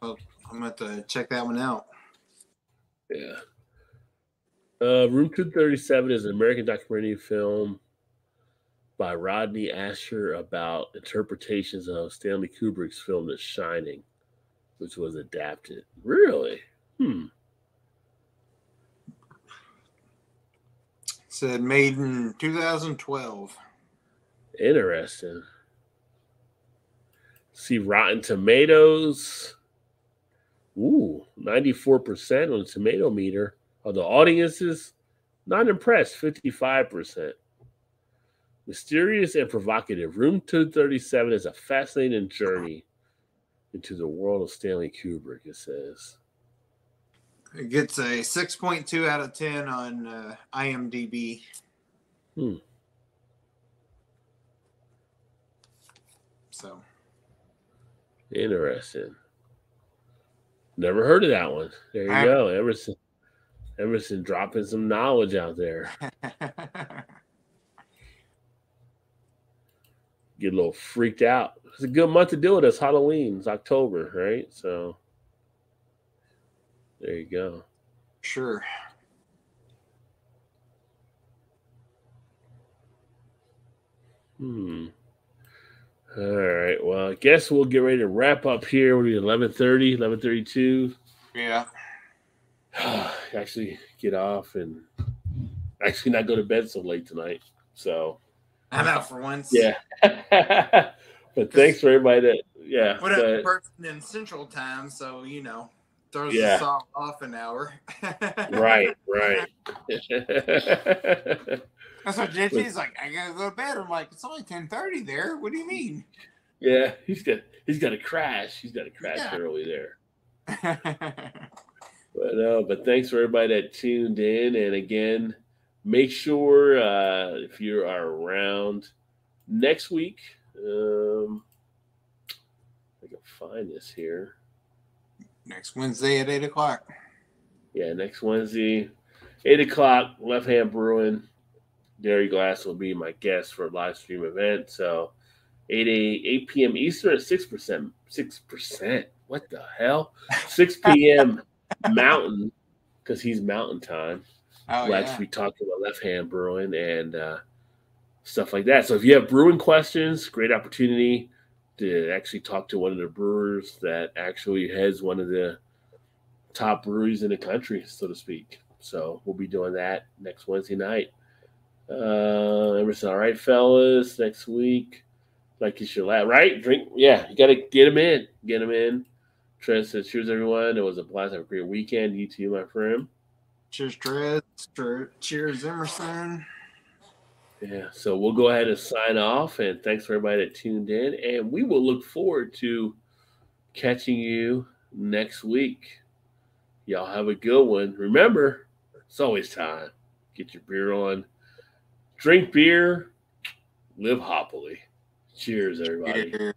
Well, I'm gonna have to check that one out. Yeah. Uh, Room 237 is an American documentary film by Rodney Ascher about interpretations of Stanley Kubrick's film The Shining, which was adapted. Really? Hmm. Said made in 2012. Interesting. See Rotten Tomatoes. Ooh, 94% on the tomato meter. Of the audiences, not impressed, 55%. Mysterious and provocative. Room 237 is a fascinating journey into the world of Stanley Kubrick, it says. It gets a 6.2 out of 10 on uh, IMDb. Hmm. So, Interesting. Never heard of that one. There you I- go. Emerson. Emerson dropping some knowledge out there. get a little freaked out. It's a good month to do it. It's Halloween. It's October, right? So there you go. sure. Hmm. All right. Well, I guess we'll get ready to wrap up here. We're at 1130, 1132. Yeah. actually get off and actually not go to bed so late tonight. So I know for once. yeah. but thanks for everybody that yeah. Put up a person in Central Time, so you know throws Yeah. us off, an hour. right, right. That's what JT's like. I gotta go to bed. I'm like, it's only ten thirty there. What do you mean? yeah, he's got he's got to crash. He's got to crash Yeah. early there. But no, but thanks for everybody that tuned in. And again, make sure uh, if you are around next week, um, I can find this here. Next Wednesday at eight o'clock. Yeah, next Wednesday, eight o'clock, Left Hand Brewing. Gary Glass will be my guest for a live stream event. So 8 a, 8 p.m. Eastern at six percent. Six percent. What the hell? 6 p.m. Mountain, because he's Mountain Time. Oh we'll yeah. actually be talking about left hand brewing and uh, stuff like that. So if you have brewing questions, great opportunity to actually talk to one of the brewers that actually heads one of the top breweries in the country, so to speak. So we'll be doing that next Wednesday night. Uh, Emerson, all right, fellas, next week. Like you should laugh, right? Drink, yeah, you got to get them in, get them in. Trent says, cheers, everyone. It was a blast. Have a great weekend. You too, my friend. Cheers, Trez. Cheers, Emerson. Yeah, so we'll go ahead and sign off. And thanks for everybody that tuned in. And we will look forward to catching you next week. Y'all have a good one. Remember, it's always time. Get your beer on, drink beer, live happily. Cheers, everybody. Cheers.